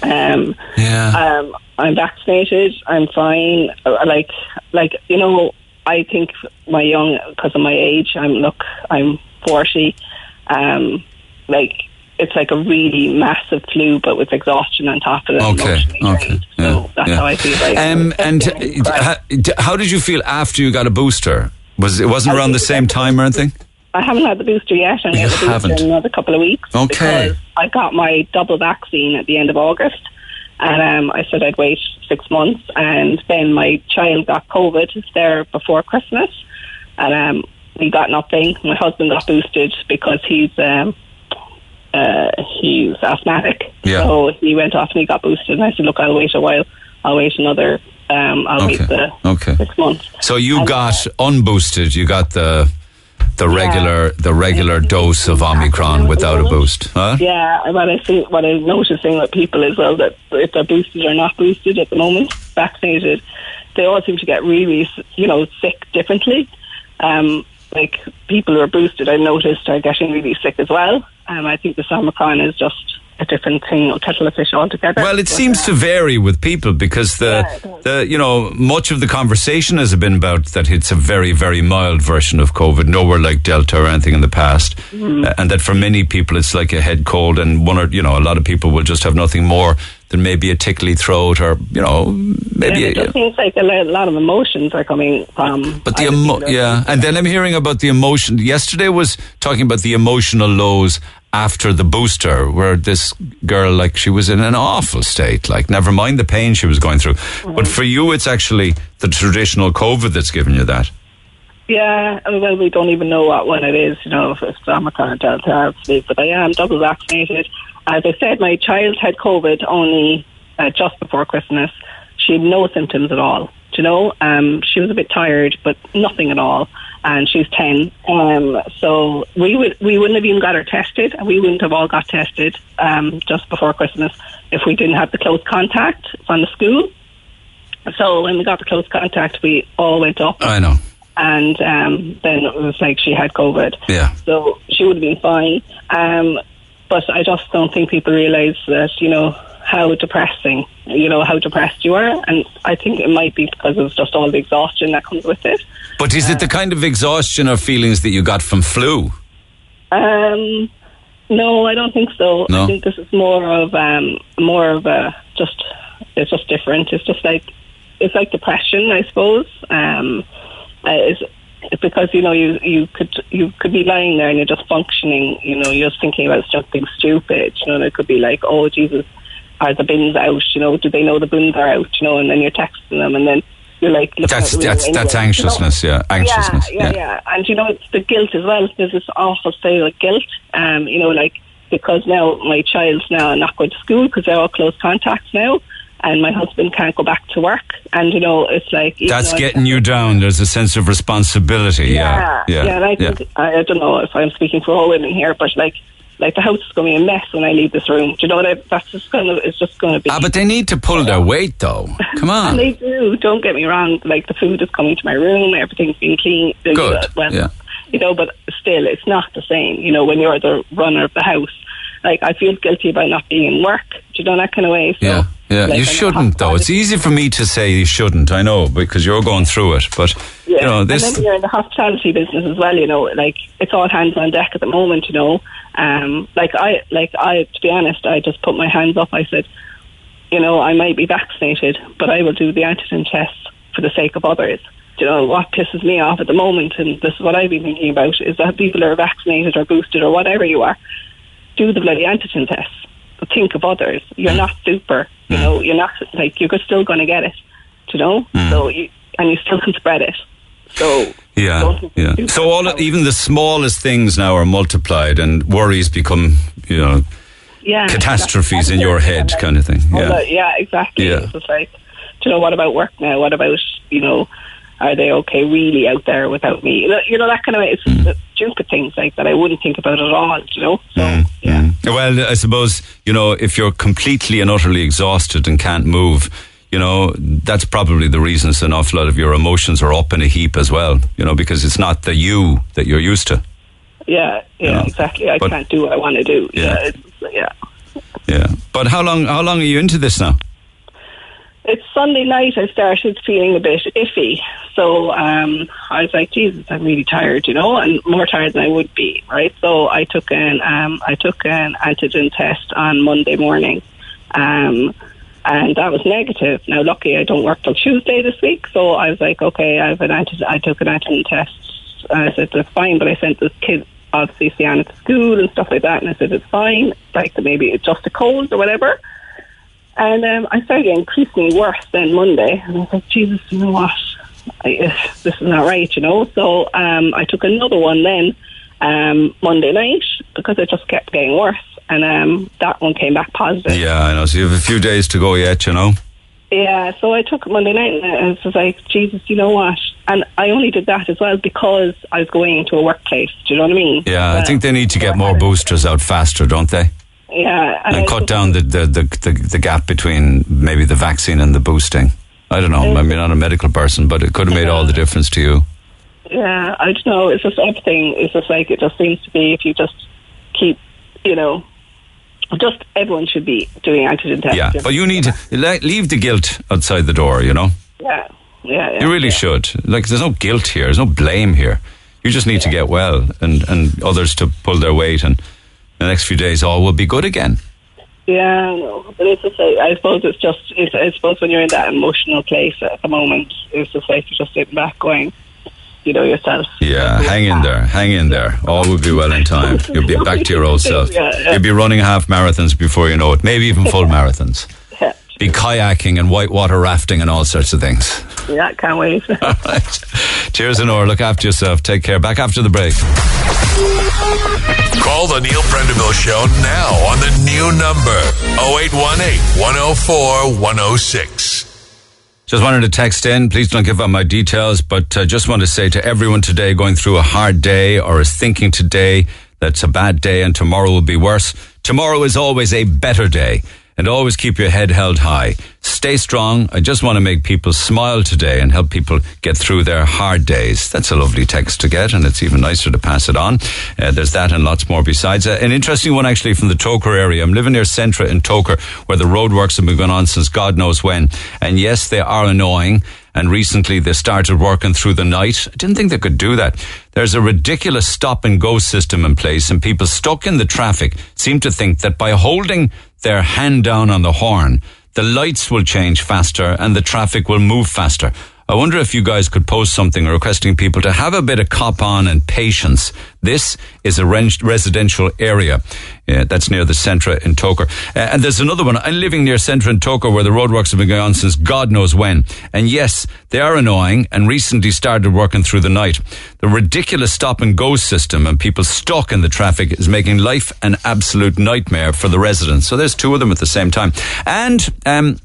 Um, Yeah. um, I'm vaccinated. I'm fine. Uh, Like, like you know, I think my young because of my age. I'm look. I'm forty. Um, like it's like a really massive flu, but with exhaustion on top of it. Okay, okay, yeah, So that's yeah. how I feel. Now. Um, and uh, how, d- how did you feel after you got a booster? Was it wasn't around the same time or anything? I haven't had the booster yet. I'm going to the booster haven't? in another couple of weeks. Okay. Because I got my double vaccine at the end of August. And um, I said I'd wait six months. And then my child got COVID there before Christmas. And um, we got nothing. My husband got boosted because he's um, uh, he's asthmatic. Yeah. So he went off and he got boosted. And I said, look, I'll wait a while. I'll wait another. Um, I'll Okay. wait the Okay. six months. So you And, got unboosted. You got the the regular the regular dose of Omicron without a boost. Huh? Yeah, what I see, what I'm noticing with people as well that if they're boosted or not boosted at the moment, vaccinated, they all seem to get really, you know, sick differently. Um, like people who are boosted, I noticed are getting really sick as well. Um, I think the Omicron is just a different thing, a kettle of fish altogether. Well, it But, seems uh, to vary with people because the Yeah, the you know much of the conversation has been about that it's a very very mild version of COVID, nowhere like Delta or anything in the past. Uh, and that for many people it's like a head cold, and one or you know a lot of people will just have nothing more than maybe a tickly throat or you know maybe. yeah, it a- just seems like a lot of emotions are coming from. But the emo- yeah, and then I'm hearing about the emotion. Yesterday was talking about the emotional lows after the booster, where this girl, like, she was in an awful state. Like, never mind the pain she was going through. But for you, it's actually the traditional COVID that's given you that. Yeah, uh, well, we don't even know what one it is, you know, if it's Omicron or Delta, obviously, but I am double vaccinated. As I said, my child had COVID only uh, just before Christmas. She had no symptoms at all, you know? Um, she was a bit tired, but nothing at all. And she's 10. Um, so we, would, we wouldn't have even got her tested, and we wouldn't have all got tested um, just before Christmas if we didn't have the close contact from the school. So when we got the close contact, we all went up I know. and um, then it was like she had COVID. Yeah. So she would have been fine. Um, but I just don't think people realise that, you know, how depressing, you know, how depressed you are. And I think it might be because of just all the exhaustion that comes with it. But is it the kind of exhaustion or feelings that you got from flu? Um, no, I don't think so. No? I think this is more of um, more of a just. It's just different. It's just like it's like depression, I suppose. Um, uh, it's because you know you you could you could be lying there and you're just functioning. You know, you're just thinking about something stupid. You know, and it could be like, oh Jesus, are the bins out? You know, do they know the bins are out? You know, and then you're texting them, and then you're like, looking That's out the window that's that's anyway, you know? anxiousness. Yeah, anxiousness. Yeah, yeah, yeah. And you know, it's the guilt as well. There's this awful state of guilt. Um, you know, like because now my child's now not going to school because they're all close contacts now, and my husband can't go back to work. And you know, it's like That's getting you down. There's a sense of responsibility. Yeah, yeah, yeah, And I think I, I don't know if I'm speaking for all women here, but like. Like the house is going to be a mess when I leave this room. Do you know what? I, that's just going to. It's just going to be. Ah, but they need to pull their weight, though. Come on. They do. Don't get me wrong. Like the food is coming to my room. Everything's being clean. Good, Well, yeah. you know, but still, it's not the same. You know, when you're the runner of the house, like I feel guilty about not being in work. Do you know that kind of way? So, Yeah, yeah. like, you shouldn't, though. It's easy for me to say you shouldn't. I know because you're going through it. But Yeah, you know this. and then you're in the hospitality business as well. You know, like it's all hands on deck at the moment. You know, um, like I, like I, to be honest, I just put my hands up. I said, you know, I might be vaccinated, but I will do the antigen tests for the sake of others. you know, what pisses me off at the moment, and this is what I've been thinking about, is that people are vaccinated or boosted or whatever you are, do the bloody antigen test. But think of others. You're not super. You know, you're not like you're still going to get it. You know, so you, and you still can spread it. So Yeah, yeah. So all that. even the smallest things now are multiplied, and worries become, you know, yeah, catastrophes in your head, kind of thing. Yeah. that- yeah, exactly. Yeah. It's like, do you know, what about work now? What about, you know, are they okay really out there without me? You know, that kind of, it's Mm. stupid things like that I wouldn't think about at all, you know? So, Mm, yeah. Well, I suppose, you know, if you're completely and utterly exhausted and can't move, you know, that's probably the reasons an awful lot of your emotions are up in a heap as well, you know, because it's not the you that you're used to. Yeah, yeah, Yeah. exactly. I But- can't do what I want to do. Yeah. Yeah. yeah. Yeah. But how long, how long are you into this now? It's Sunday night. I started feeling a bit iffy, so um, I was like, "Jesus, I'm really tired," you know, and more tired than I would be, right? So I took an um, I took an antigen test on Monday morning, um, and that was negative. Now, lucky I don't work till Tuesday this week, so I was like, "Okay, I have an antigen." I took an antigen test. And I said that's fine, but I sent the kid obviously Sienna to school and stuff like that, and I said it's fine, like maybe it's just a cold or whatever. And um, I started getting increasingly worse then Monday. And I was like, Jesus, you know what? I, uh, this is not right, you know. So um, I took another one then um, Monday night because it just kept getting worse. And um, that one came back positive. Yeah, I know. So you have a few days to go yet, you know? Yeah, so I took it Monday night and I was like, Jesus, you know what? And I only did that as well because I was going into a workplace. Do you know what I mean? Yeah, I think they need to get more boosters out faster, don't they? Yeah. And I cut down the, the, the, the, the gap between maybe the vaccine and the boosting. I don't know. I mean, not a medical person, but it could have made all the difference to you. Yeah, I don't know. It's just everything. It's just like it just seems to be if you just keep, you know, just everyone should be doing antigen tests. Yeah, but you need to leave the guilt outside the door, you know? Yeah, yeah, yeah. You really yeah. should. Like, there's no guilt here. There's no blame here. You just need to get well and, and others to pull their weight and the next few days all will be good again. Yeah, no, but it's just I suppose it's just. It's, I suppose when you're in that emotional place at the moment, it's just like you're just sitting back going, you know yourself. Yeah, hang in there. Hang in there. All will be well in time. You'll be back to your old self. Yeah, yeah. You'll be running half marathons before you know it. Maybe even full marathons. Yeah, Be kayaking and whitewater rafting and all sorts of things. yeah can't wait. All right. Cheers, Honor. Look after yourself. Take care. Back after the break. Call the Neil Prendeville Show now on the new number 0818 104 106. Just wanted to text in. Please don't give out my details, but uh, just want to say to everyone today going through a hard day or is thinking today that's a bad day and tomorrow will be worse. Tomorrow is always a better day. And always keep your head held high. Stay strong. I just want to make people smile today and help people get through their hard days. That's a lovely text to get, and it's even nicer to pass it on. Uh, there's that and lots more besides. Uh, an interesting one actually from the Togher area. I'm living near Centra in Togher, where the roadworks have been going on since God knows when. And yes, they are annoying. And recently they started working through the night. I didn't think they could do that. There's a ridiculous stop and go system in place, and people stuck in the traffic seem to think that by holding their hand down on the horn, the lights will change faster and the traffic will move faster. I wonder if you guys could post something requesting people to have a bit of cop on and patience. This is a residential area. Yeah, that's near the Centra in Togher. Uh, and there's another one. I'm living near Centra in Togher where the roadworks have been going on since God knows when. And yes, they are annoying and recently started working through the night. The ridiculous stop and go system and people stuck in the traffic is making life an absolute nightmare for the residents. So there's two of them at the same time. And, um,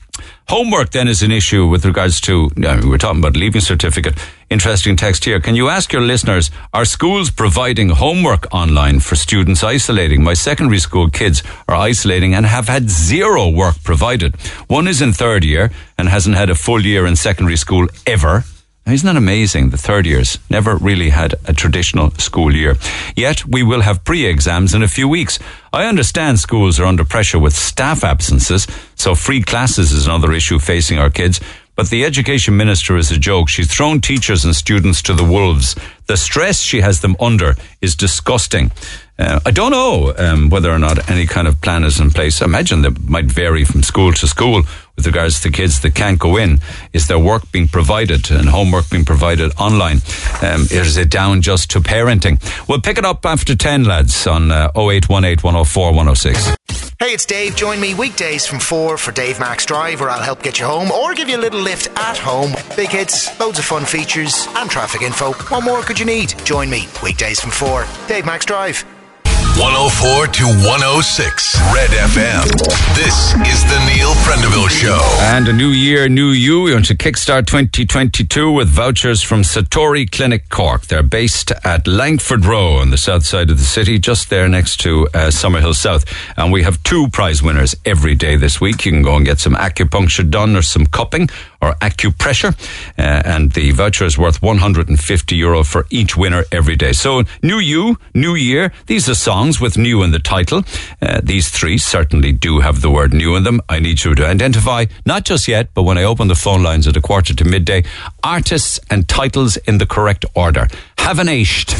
Homework then is an issue with regards to, I mean, we're talking about leaving certificate. Interesting text here. Can you ask your listeners, are schools providing homework online for students isolating? My secondary school kids are isolating and have had zero work provided. One is in third year and hasn't had a full year in secondary school ever. Isn't that amazing? The third years never really had a traditional school year. Yet we will have pre-exams in a few weeks. I understand schools are under pressure with staff absences, so free classes is another issue facing our kids. But the education minister is a joke. She's thrown teachers and students to the wolves. The stress she has them under is disgusting. Uh, I don't know um, whether or not any kind of plan is in place. I imagine that might vary from school to school with regards to kids that can't go in. Is their work being provided and homework being provided online? Um, is it down just to parenting? We'll pick it up after 10, lads, on uh, 0818 104 106. Hey, it's Dave. Join me weekdays from 4 for Dave Max Drive, where I'll help get you home or give you a little lift at home. Big hits, loads of fun features, and traffic info. What more could you need? Join me weekdays from 4. Dave Max Drive. 104 to 106 Red FM. This is the Neil Prendeville Show. And a new year, new you. We want to kickstart 2022 with vouchers from Satori Clinic Cork. They're based at Langford Row on the south side of the city, just there next to uh, Summerhill South. And we have two prize winners every day this week. You can go and get some acupuncture done or some cupping or acupressure. Uh, and the voucher is worth 150 euro for each winner every day. So, new you, new year. These are songs with new in the title. Uh, these three certainly do have the word new in them. I need you to identify, not just yet, but when I open the phone lines at a quarter to midday, artists and titles in the correct order. Have an aged.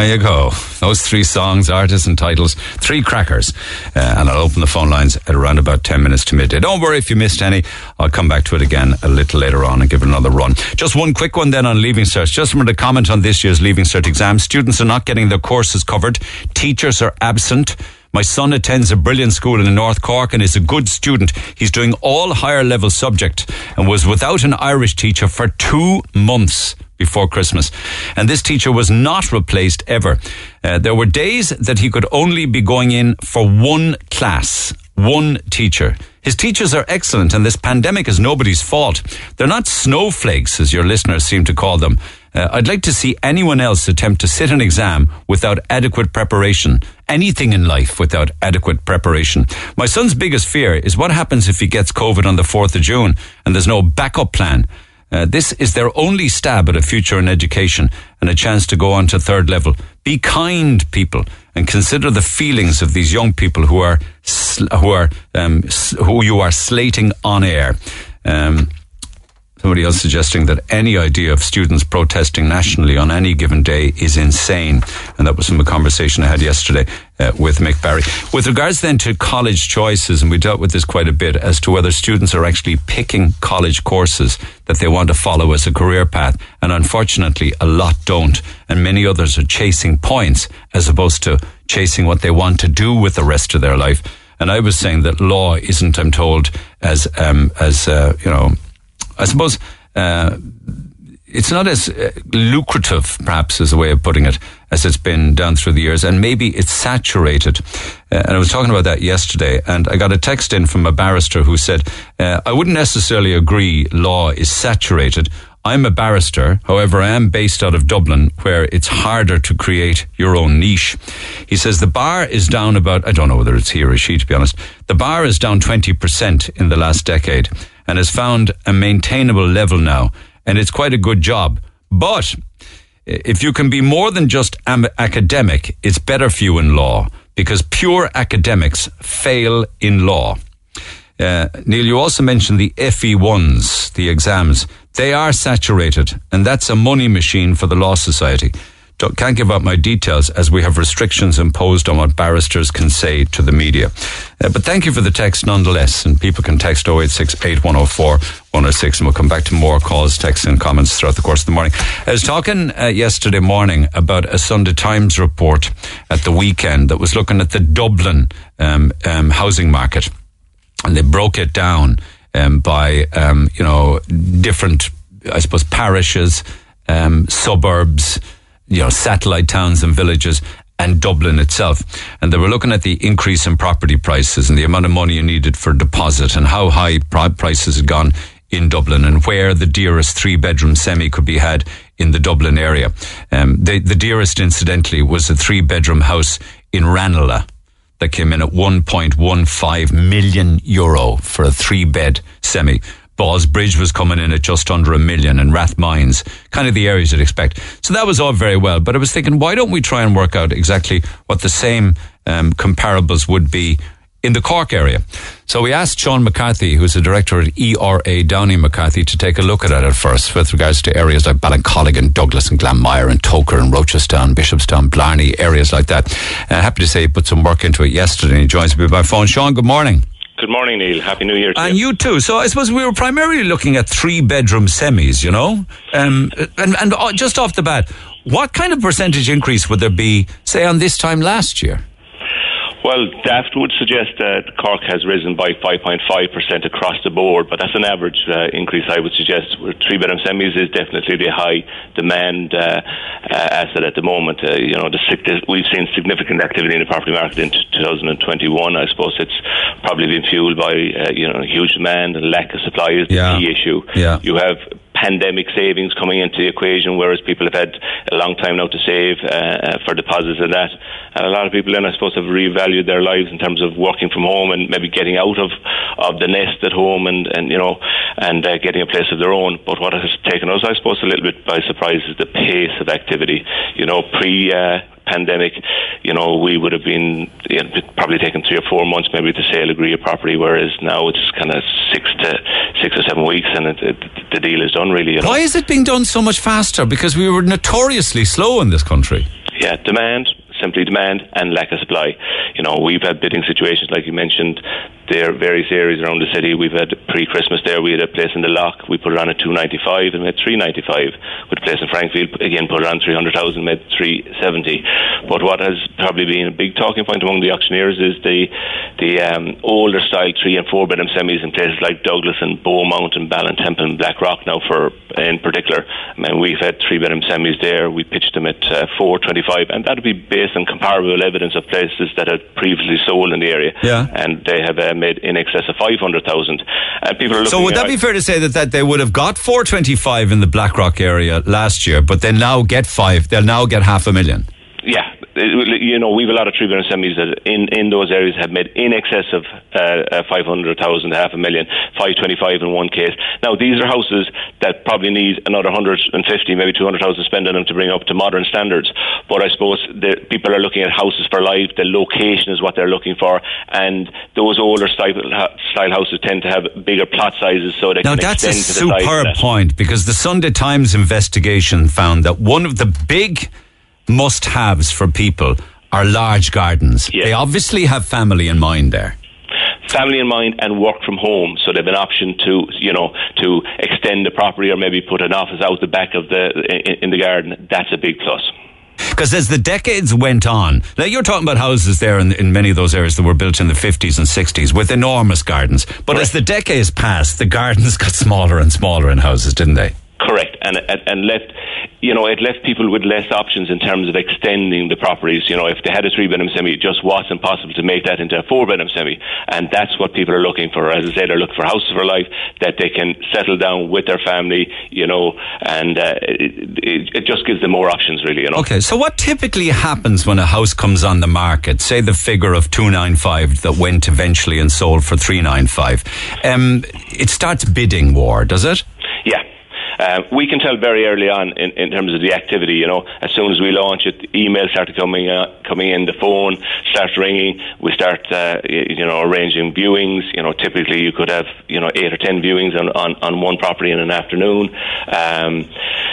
There you go. Those three songs, artists and titles, three crackers. Uh, and I'll open the phone lines at around about 10 minutes to midday. Don't worry if you missed any. I'll come back to it again a little later on and give it another run. Just one quick one then on Leaving Cert. Just wanted to comment on this year's Leaving Cert exam. Students are not getting their courses covered. Teachers are absent. My son attends a brilliant school in North Cork and is a good student. He's doing all higher level subject and was without an Irish teacher for two months before Christmas. And this teacher was not replaced ever. Uh, there were days that he could only be going in for one class, one teacher. His teachers are excellent, and this pandemic is nobody's fault. They're not snowflakes, as your listeners seem to call them. Uh, I'd like to see anyone else attempt to sit an exam without adequate preparation. Anything in life without adequate preparation. My son's biggest fear is what happens if he gets COVID on the 4th of June and there's no backup plan. Uh, this is their only stab at a future in education and a chance to go on to third level. Be kind, people, and consider the feelings of these young people who are who are um, who you are slating on air. Um, Somebody else suggesting that any idea of students protesting nationally on any given day is insane. And that was from a conversation I had yesterday uh, with Mick Barry. With regards then to college choices, and we dealt with this quite a bit, as to whether students are actually picking college courses that they want to follow as a career path. And unfortunately, a lot don't. And many others are chasing points as opposed to chasing what they want to do with the rest of their life. And I was saying that law isn't, I'm told, as, um, as, uh, you know, I suppose uh, it's not as uh, lucrative, perhaps, is a way of putting it, as it's been down through the years, and maybe it's saturated. Uh, and I was talking about that yesterday, and I got a text in from a barrister who said, uh, "I wouldn't necessarily agree law is saturated." I'm a barrister, however, I am based out of Dublin, where it's harder to create your own niche. He says the bar is down about, I don't know whether it's he or she, to be honest, the bar is down 20% in the last decade and has found a maintainable level now, and it's quite a good job. But if you can be more than just am- academic, it's better for you in law because pure academics fail in law. Uh, Neil, you also mentioned the FE1s, the exams. They are saturated, and that's a money machine for the Law Society. Can't give out my details as we have restrictions imposed on what barristers can say to the media. Uh, but thank you for the text nonetheless, and people can text 086 8104 106, and we'll come back to more calls, texts, and comments throughout the course of the morning. I was talking uh, yesterday morning about a Sunday Times report at the weekend that was looking at the Dublin um, um, housing market and they broke it down um, by um, you know different, I suppose, parishes, um, suburbs, you know, satellite towns and villages. And Dublin itself. And they were looking at the increase in property prices and the amount of money you needed for deposit and how high prices had gone in Dublin and where the dearest three bedroom semi could be had in the Dublin area. Um, the, the dearest, incidentally, was a three bedroom house in Ranelagh that came in at 1.15 million euro for a three bed semi. Ballsbridge was coming in at just under a million and Rathmines, kind of the areas you'd expect. So that was all very well. But I was thinking, why don't we try and work out exactly what the same um, comparables would be in the Cork area. So we asked Sean McCarthy, who's the director at ERA Downey McCarthy, to take a look at it at first with regards to areas like Ballincolligan, Douglas and Glanmire and Togher and Rochestown, Bishopstown, Blarney, areas like that. Uh, happy to say he put some work into it yesterday and he joins me by phone. Sean, good morning. Good morning, Neil. Happy New Year to And you too. So I suppose we were primarily looking at three bedroom semis, you know? Um, and, and uh, just off the bat, what kind of percentage increase would there be, say, on this time last year? Well, Daft would suggest that Cork has risen by 5.5% across the board, but that's an average uh, increase, I would suggest. Three bedroom semis is definitely the high demand uh, uh, asset at the moment. Uh, you know, the, we've seen significant activity in the property market in 2021. I suppose it's probably been fueled by, uh, you know, huge demand and lack of supply is the Yeah. key issue. Yeah. You have pandemic savings coming into the equation, whereas people have had a long time now to save uh, uh, for deposits and that. And a lot of people then, I suppose, have revalued their lives in terms of working from home and maybe getting out of, of the nest at home and, and you know, and uh, getting a place of their own. But what has taken us, I suppose, a little bit by surprise is the pace of activity. You know, pre uh, pandemic, you know, we would have been you know, probably taken three or four months maybe to sale agree a property, whereas now it's kind of six to six or seven weeks, and it, it, the deal is done. Really, you know. Why is it being done so much faster? Because we were notoriously slow in this country. Yeah, demand, simply demand, and lack of supply. You know, we've had bidding situations, like you mentioned. There are various areas around the city. We've had pre-Christmas there. We had a place in the Lough. We put it on at two ninety five and had three ninety five. With a place in Frankfield, again put it on three hundred thousand, made three seventy. But what has probably been a big talking point among the auctioneers is the the um, older style three and four bedroom semis in places like Douglas and Beaumont and Ballintemple and Blackrock now for in particular. I mean, we've had three bedroom semis there. We pitched them at uh, four twenty five, and that'd be based on comparable evidence of places that had previously sold in the area. Yeah. and they have uh, made in excess of five hundred thousand. And people are looking. So would that be fair to say that, that they would have got 425 in the Blackrock area last year, but they now get five, they'll now get half a million? Yeah, you know, we've a lot of bedroom semis that in, in those areas have made in excess of uh, uh, 500,000, half a million, 525 in one case. Now, these are houses that probably need another 150, maybe 200,000 spent on them to bring up to modern standards. But I suppose the people are looking at houses for life, the location is what they're looking for, and those older style, style houses tend to have bigger plot sizes so they Now can extend to the size of superb that. point because the Sunday Times investigation found that one of the big must-haves for people are large gardens. Yeah. They obviously have family in mind there. family in mind and work from home. So they have an option to, you know, to extend the property or maybe put an office out the back of the in, in the garden. That's a big plus. Because as the decades went on, now you're talking about houses there in, in many of those areas that were built in the 50s and 60s with enormous gardens. But as the decades passed, the gardens got smaller and smaller in houses, didn't they? And and and left, you know, it left people with less options in terms of extending the properties. You know, if they had a three bedroom semi, it just wasn't possible to make that into a four bedroom semi, and that's what people are looking for. As I say, they're looking for houses for life that they can settle down with their family. You know, and uh, it, it, it just gives them more options, really. You know. Okay, so what typically happens when a house comes on the market? Say the figure of 295 that went eventually and sold for 395. Um, it starts bidding war, does it? Um, we can tell very early on in, in terms of the activity. You know, as soon as we launch it, emails started coming uh, coming in, the phone starts ringing. We start, uh, you know, arranging viewings. You know, typically you could have, you know, eight or ten viewings on, on, on one property in an afternoon, um,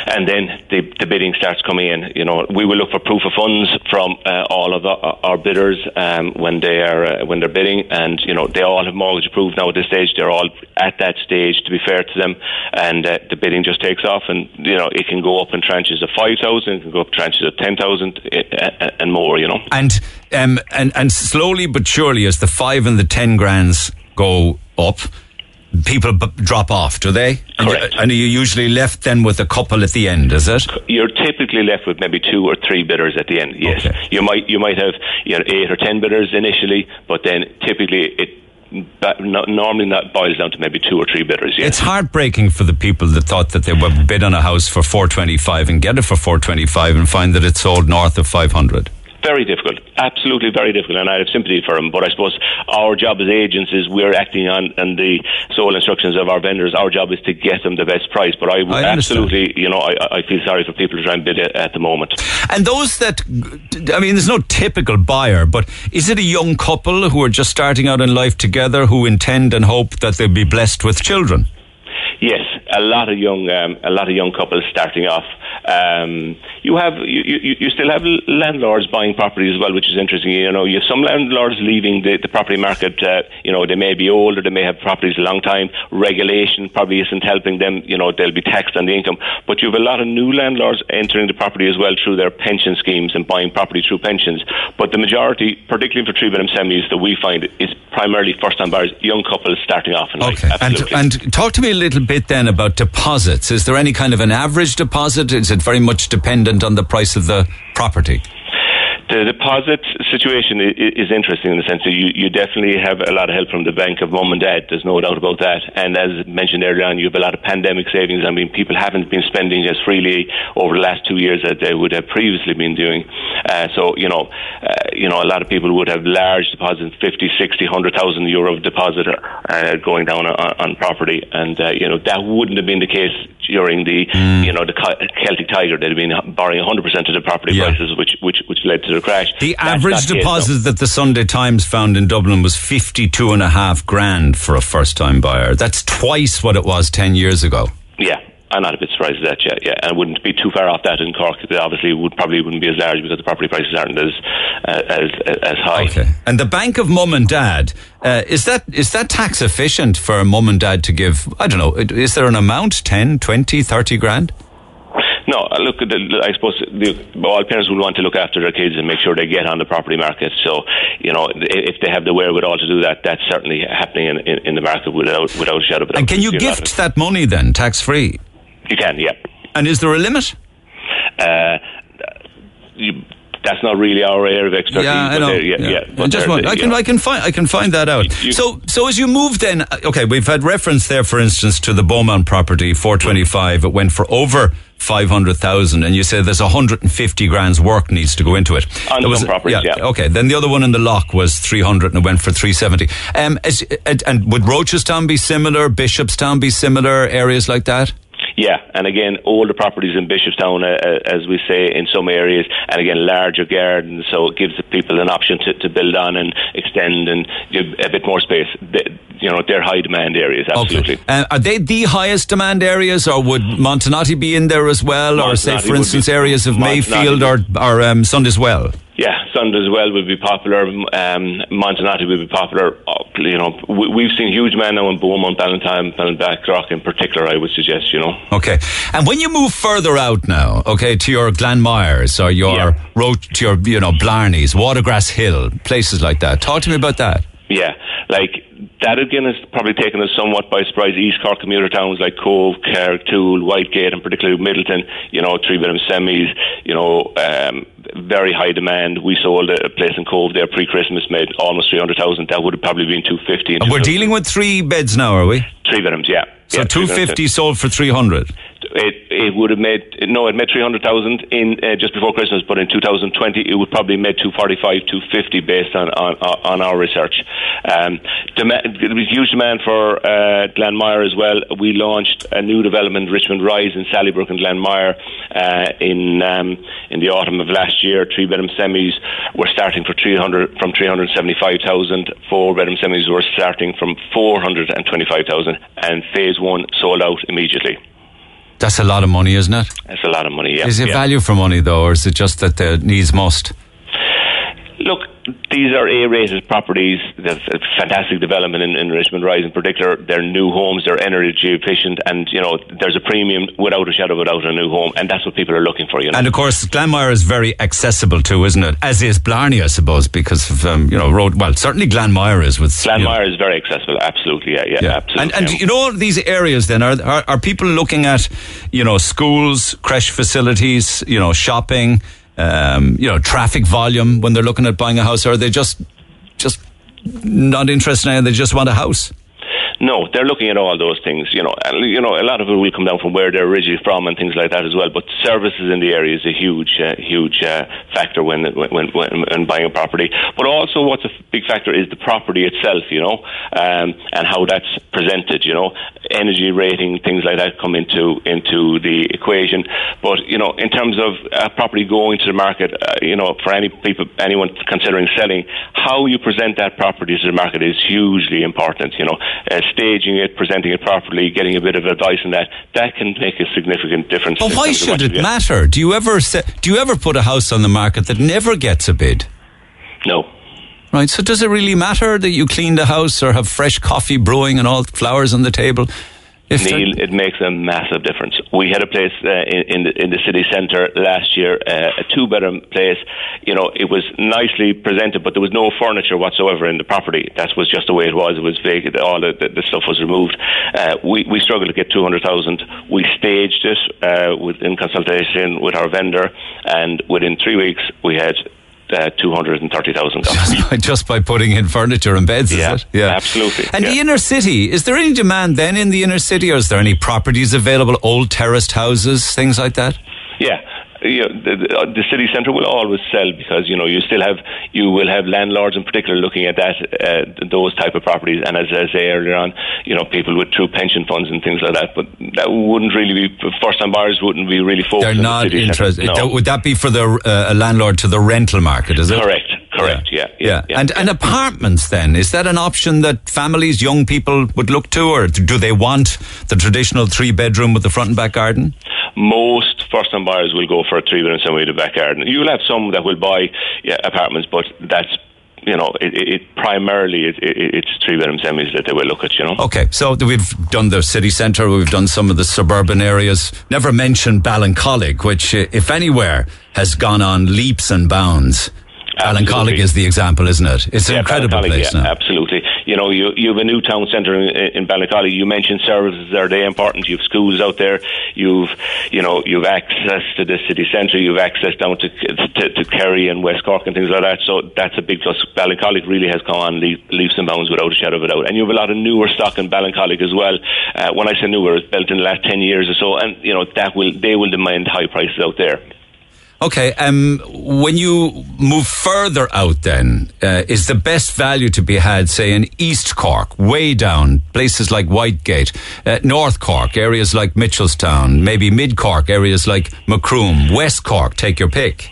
and then the, the bidding starts coming in. You know, we will look for proof of funds from uh, all of the, our bidders um, when they are uh, when they're bidding, and you know, they all have mortgage approved now at this stage. They're all at that stage. To be fair to them, and uh, the bidding just takes off, and you know, it can go up in tranches of five thousand, it can go up tranches of ten thousand uh, and more. You know. And um, and and slowly but surely, as the five and the ten grands go up, people b- drop off, do they? And, Correct. You, and are you usually left then with a couple at the end? Is it? you're typically left with maybe two or three bidders at the end. Yes, Okay. you might you might have you know eight or ten bidders initially, but then typically it. Not, normally that boils down to maybe two or three bidders. Yes. It's heartbreaking for the people that thought that they would bid on a house for four twenty five and get it for four twenty five and find that it's sold north of five hundred. Very difficult, absolutely very difficult, and I have sympathy for them. But I suppose our job as agents is we're acting on, on the sole instructions of our vendors. Our job is to get them the best price. But I, I absolutely, you know, I, I feel sorry for people who try and bid at, at the moment. And those that, I mean, there's no typical buyer, but is it a young couple who are just starting out in life together who intend and hope that they'll be blessed with children? Yes, a lot of young, um, a lot of young couples starting off. Um, you have, you, you, you still have landlords buying properties as well, which is interesting. You know, you have some landlords leaving the, the property market. Uh, you know, they may be older, they may have properties a long time. Regulation probably isn't helping them. You know, they'll be taxed on the income. But you have a lot of new landlords entering the property as well through their pension schemes and buying property through pensions. But the majority, particularly for three bedroom semis, that we find is primarily first time buyers, young couples starting off in life. Okay, and, and talk to me a little bit then about deposits. Is there any kind of an average deposit? Is it very much dependent on the price of the property? The deposit situation is interesting in the sense that you, you definitely have a lot of help from the bank of mom and dad. There's no doubt about that. And as mentioned earlier on, you have a lot of pandemic savings. I mean, people haven't been spending as freely over the last two years as they would have previously been doing. Uh, so, you know, uh, you know, a lot of people would have large deposits, 50, 60, 100,000 euro deposit uh, going down on, on property. And, uh, you know, that wouldn't have been the case during the, you know, the Celtic Tiger. They'd have been borrowing 100% of the property Yeah. prices, which, which, which led to the crash. The average not the case, deposit that the Sunday Times found in Dublin was fifty-two and a half grand for a first-time buyer. That's twice what it was ten years ago. Yeah. I'm not a bit surprised at that, yeah, yeah, and I wouldn't be too far off that in Cork. It obviously would probably wouldn't be as large because the property prices aren't as uh, as as high. Okay. And the bank of mum and dad uh, is that is that tax efficient for mum and dad to give? I don't know. Is there an amount 10, 20, 30 grand? No, uh, look, I suppose the, all parents would want to look after their kids and make sure they get on the property market. So, you know, if they have the wherewithal to do that, that's certainly happening in, in, in the market without without a shadow of a doubt. And can you gift that money then tax free? You can, yeah. And is there a limit? Uh, you, that's not really our area of expertise. Yeah, I know. yeah, yeah, I but just want, I can. I can find, I can find that out. You- so, so as you move, then, uh, okay, we've had reference there, for instance, to the Beaumont property, four twenty-five. It went for over five hundred thousand, and you say there's hundred and fifty grand's work needs to go into it. On There some properties, yeah. yeah, Okay, then the other one in the Lough was three hundred, and it went for three seventy. Um, as, and, and would Rochestown be similar? Bishopstown be similar? Areas like that? Yeah, and again, older properties in Bishopstown, uh, uh, as we say, in some areas, and again, larger gardens, so it gives the people an option to, to build on and extend and give a bit more space. They, you know, they're high demand areas, absolutely. Okay. Uh, are they the highest demand areas, or would Montenotte be in there as well, or say, for instance, areas of Montenotte Mayfield or or um, Sunday's-Well? Yeah, Sundays well would be popular. Um, Montenotte would be popular. Uh, you know, we, we've seen huge men now in Beaumont, Ballintemple, Ballinbackrock in particular. I would suggest. You know. Okay. And when you move further out now, okay, to your Glanmires or your Yeah. road, to your you know Blarneys, Watergrass Hill, places like that. Talk to me about that. Yeah, like that again has probably taken us somewhat by surprise. East Cork commuter towns like Cobh, Carrick, Tool, Whitegate, and particularly Midleton. You know, three bedroom semis. You know, um, very high demand. We sold a place in Cobh there pre-Christmas, made almost three hundred thousand. That would have probably been two fifty. And we're dealing with three beds now, are we? three bedrooms. Yeah. So yeah, three two bedrooms. fifty sold for three hundred. It it would have made no, it made three hundred thousand in uh, just before Christmas, but in two thousand twenty, it would probably made two forty five, two fifty based on on on our research. Um, demand, there was huge demand for uh, Glanmire as well. We launched a new development, Richmond Rise in Sallybrook and Glanmire, uh, in um, in the autumn of last year. Three bedroom semis were starting for three hundred from three hundred seventy five thousand. Four bedroom semis were starting from four hundred and twenty five thousand, and phase one sold out immediately. That's a lot of money, isn't it? It's a lot of money. Yeah. Is it yeah. value for money though, or is it just that the needs must? These are A-rated properties. A fantastic development in, in Richmond Rise, in particular. They're new homes. They're energy efficient, and you know there's a premium without a shadow of a doubt a new home, and that's what people are looking for. You know. And of course, Glanmire is very accessible too, isn't it? As is Blarney, I suppose, because of um, you know road. Well, certainly Glanmire is with you know, Glanmire is very accessible. Absolutely, yeah, yeah, Yeah. absolutely. And, and yeah. you know all these areas then are, are are people looking at you know schools, creche facilities, you know shopping, um, you know traffic volume when they're looking at buying a house, or are they just just not interested in it, they just want a house? No, they're looking at all those things. You know, and, you know, a lot of it will come down from where they're originally from and things like that as well. But services in the area is a huge, uh, huge uh, factor when, when, when, when buying a property. But also, what's a big factor is the property itself. You know, um, and how that's presented. You know, energy rating, things like that come into into the equation. But you know, in terms of a property going to the market, uh, you know, for any people, anyone considering selling, how you present that property to the market is hugely important. You know, uh, staging it, presenting it properly, getting a bit of advice on that, that can make a significant difference. But why should it matter? Do you ever se- do you ever put a house on the market that never gets a bid? No. Right. So does it really matter that you clean the house or have fresh coffee brewing and all flowers on the table? If Neil, it makes a massive difference. We had a place uh, in, in, the, in the city centre last year, uh, a two-bedroom place. You know, it was nicely presented, but there was no furniture whatsoever in the property. That was just the way it was. It was vacant. All the, the, the stuff was removed. Uh, we, we struggled to get 200,000. We staged it uh, with, in consultation with our vendor, and within three weeks, we had uh, 230,000 just, just by putting in furniture and beds, yeah, is it? Yeah, absolutely. And yeah. the inner city, is there any demand then in the inner city, or is there any properties available, old terraced houses, things like that? Yeah, you know, the, the, the, city centre will always sell because you know you still have you will have landlords in particular looking at that uh, those type of properties. And as I say earlier on you know people with true pension funds and things like that but that wouldn't really be first time buyers wouldn't be really focused they're not the interested. No. would that be for the uh, landlord to the rental market is it? Correct. Correct. Yeah. Yeah, yeah, yeah. and yeah. and apartments then is that an option that families young people would look to or do they want the traditional three bedroom with the front and back garden most first time buyers will go for a three bedroom semi with back garden. You'll have some that will buy yeah, apartments, but that's you know, it, it primarily it, it, it's three bedroom semis that they will look at. You know. Okay, so we've done the city centre, we've done some of the suburban areas. Never mentioned Ballincollig, which, if anywhere, has gone on leaps and bounds. Ballincollig is the example, isn't it? It's an yeah, incredible place yeah, now. Absolutely. You know, you, you have a new town centre in, in Ballincollig. You mentioned services are they important. You have schools out there. You've, you know, you've access to the city centre. You've access down to, to, to Kerry and West Cork and things like that. So that's a big plus. Ballincollig really has gone on leaps and bounds without a shadow of a doubt. And you have a lot of newer stock in Ballincollig as well. Uh, when I say newer, it's built in the last 10 years or so. And, you know, that will, they will demand high prices out there. Okay, um, when you move further out, then uh, is the best value to be had, say, in East Cork, way down places like Whitegate, uh, North Cork, areas like Mitchelstown, maybe Mid Cork, areas like Macroom, West Cork. Take your pick.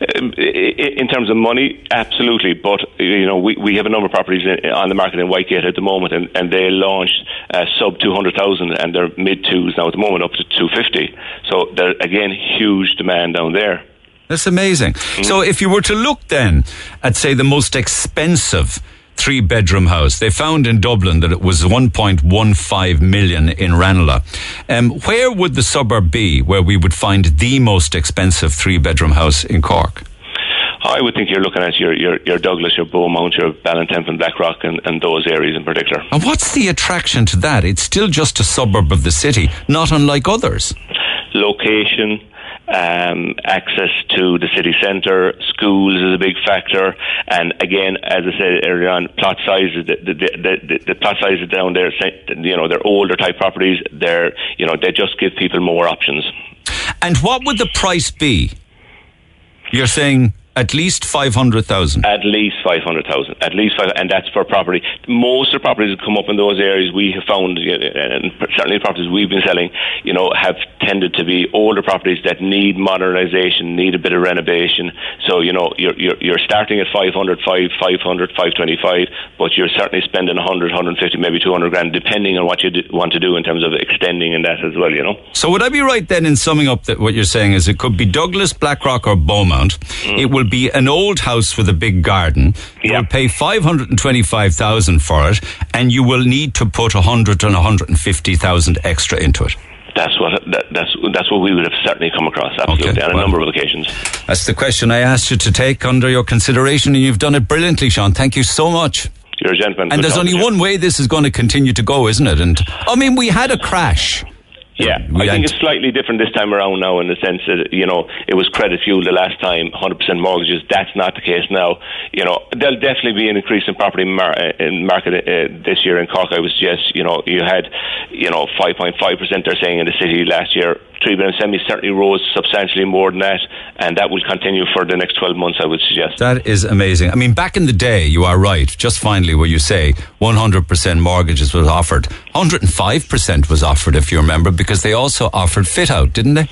Um, in terms of money, absolutely. But you know, we, we have a number of properties on the market in Whitegate at the moment, and, and they launched uh, sub two hundred thousand, and they're mid twos now at the moment, up to two fifty. So there again, huge demand down there. That's amazing. Mm-hmm. So if you were to look then at say the most expensive three bedroom house. They found in Dublin that it was 1.15 million in Ranelagh. Um, where would the suburb be where we would find the most expensive three bedroom house in Cork? I would think you're looking at your, your, your Douglas, your Beaumont, your Ballintemple, Blackrock, and, and those areas in particular. And what's the attraction to that? It's still just a suburb of the city, not unlike others. Location, um, access to the city centre, schools is a big factor, and again, as I said earlier on, plot sizes. The, the, the, the, plot sizes down there, you know, they're older type properties. They're, you know, they just give people more options. And what would the price be? You're saying at least 500,000. At least 500,000. At least five, and that's for property. Most of the properties that come up in those areas we have found, and certainly the properties we've been selling, you know, have tended to be older properties that need modernisation, need a bit of renovation. So, you know, you're, you're, you're starting at 500, 500, 525, but you're certainly spending 100, 150, maybe 200 grand, depending on what you do, want to do in terms of extending and that as well, you know. So would I be right then in summing up that what you're saying is it could be Douglas, Blackrock or Beaumont. Mm. It will be an old house with a big garden. You yeah. will pay 525,000 for it and you will need to put 100 and 150,000 extra into it. That's what that, that's that's what we would have certainly come across absolutely okay. on a well, number of occasions. That's the question I asked you to take under your consideration, and you've done it brilliantly, Sean. Thank you so much. You're a gentleman. And there's only one way this is going to continue to go, isn't it? And I mean, we had a crash Yeah, We I think it's slightly different this time around now in the sense that, you know, it was credit fuel the last time, 100% mortgages. That's not the case now. You know, there'll definitely be an increase in property mar- uh, in market uh, this year in Cork. I was just, you know, you had, you know, 5.5% they're saying in the city last year. Three bedroom semi certainly rose substantially more than that, and that will continue for the next 12 months, I would suggest. That is amazing. I mean, back in the day, you are right. Just finally, where you say 100% mortgages was offered, 105% was offered, if you remember, because they also offered fit out, didn't they?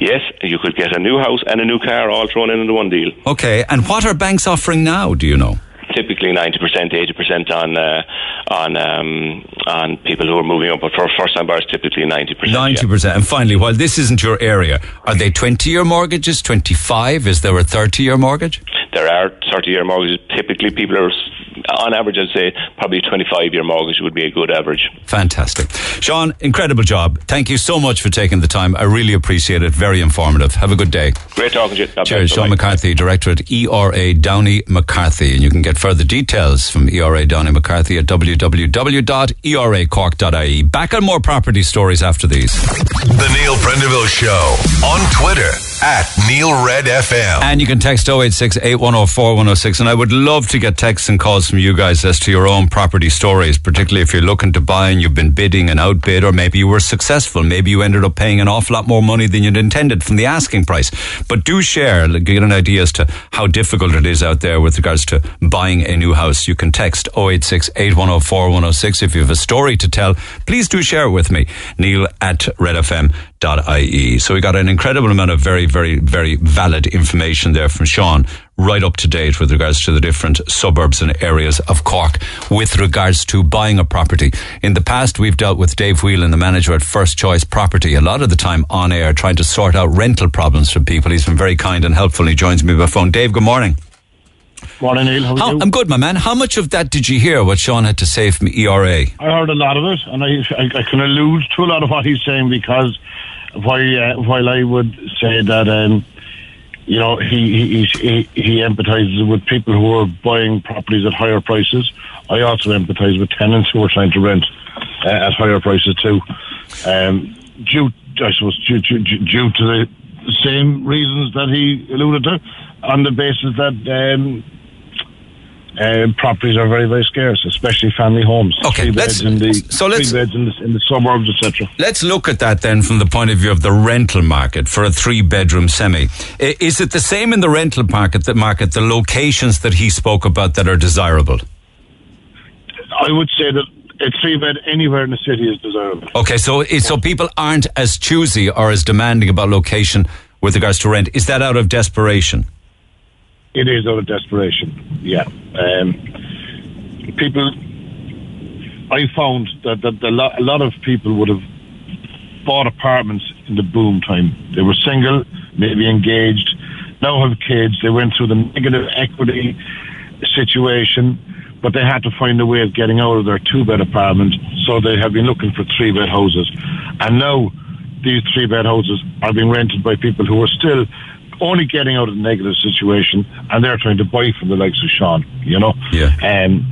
Yes, you could get a new house and a new car all thrown in into one deal. Okay. And what are banks offering now? Do you know? Typically 90%, 80% on uh, on um, on people who are moving up, but for first time buyers, typically 90%. Ninety percent. And finally, while this isn't your area, are they twenty-year mortgages? Twenty-five? Is there a thirty-year mortgage? There are 30 year mortgages. Typically, people are, on average, I'd say probably a 25 year mortgage would be a good average. Fantastic, Sean. Incredible job. Thank you so much for taking the time. I really appreciate it. Very informative. Have a good day. Great talking to you. God Cheers, bless. Sean Bye-bye. McCarthy, Director at ERA Downey McCarthy. And you can get further details from ERA Downey McCarthy at www.eracork.ie. Back on more property stories after these. The Neil Prendeville Show on Twitter at Neil Red FM. And you can text 086 8104 106. And I would love to get texts and calls from you guys as to your own property stories, particularly if you're looking to buy and you've been bidding and outbid, or maybe you were successful. Maybe you ended up paying an awful lot more money than you'd intended from the asking price. But do share, get an idea as to how difficult it is out there with regards to buying a new house. You can text 086 8104 106 if you have a story to tell. Please do share it with me. Neil at redfm.ie. So we got an incredible amount of very, very, very valid information there from Sean, right up to date with regards to the different suburbs and areas of Cork with regards to buying a property. In the past, we've dealt with Dave Whelan, the manager at First Choice Property, a lot of the time on air, trying to sort out rental problems for people. He's been very kind and helpful. He joins me by phone. Dave, good morning. Morning, Neil. How are How, you? I'm good, my man. How much of that did you hear, what Sean had to say from ERA? I heard a lot of it, and I, I, I can allude to a lot of what he's saying because while uh, while I would say that um, you know he he, he he empathises with people who are buying properties at higher prices, I also empathise with tenants who are trying to rent uh, at higher prices too. Um, due, I suppose, due, due, due due to the same reasons that he alluded to, on the basis that. Um, uh, properties are very, very scarce, especially family homes. Okay, three let's- beds in the so let's- three beds in the, in the suburbs, etc. Let's look at that then from the point of view of the rental market for a three bedroom semi. Is it the same in the rental market, the market, the locations that he spoke about that are desirable? I would say that a three bed anywhere in the city is desirable. Okay, so so people aren't as choosy or as demanding about location with regards to rent. Is that out of desperation? It is out of desperation. Yeah, um, people. I found that, that a, lot, a lot of people would have bought apartments in the boom time. They were single, maybe engaged, now have kids. They went through the negative equity situation, but they had to find a way of getting out of their two bed apartment, so they have been looking for three bed houses. And now these three bed houses are being rented by people who are still only getting out of the negative situation and they're trying to buy from the likes of Sean, you know? Yeah. Um,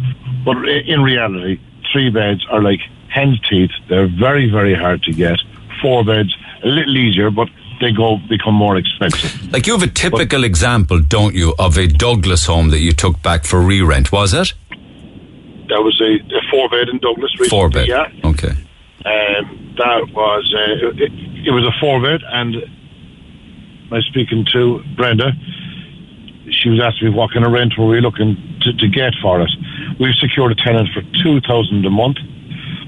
but in reality, three beds are like hen's teeth. They're very, very hard to get. Four beds, a little easier, but they go become more expensive. Like you have a typical example, don't you, of a Douglas home that you took back for re rent, was it? That was a, a four bed in Douglas. Recently, Four bed. Yeah. Okay. Um, that was uh, it, it was a four bed, and I was speaking to Brenda. She was asking me what kind of rent were we looking to, to get for it. We've secured a tenant for two thousand a month,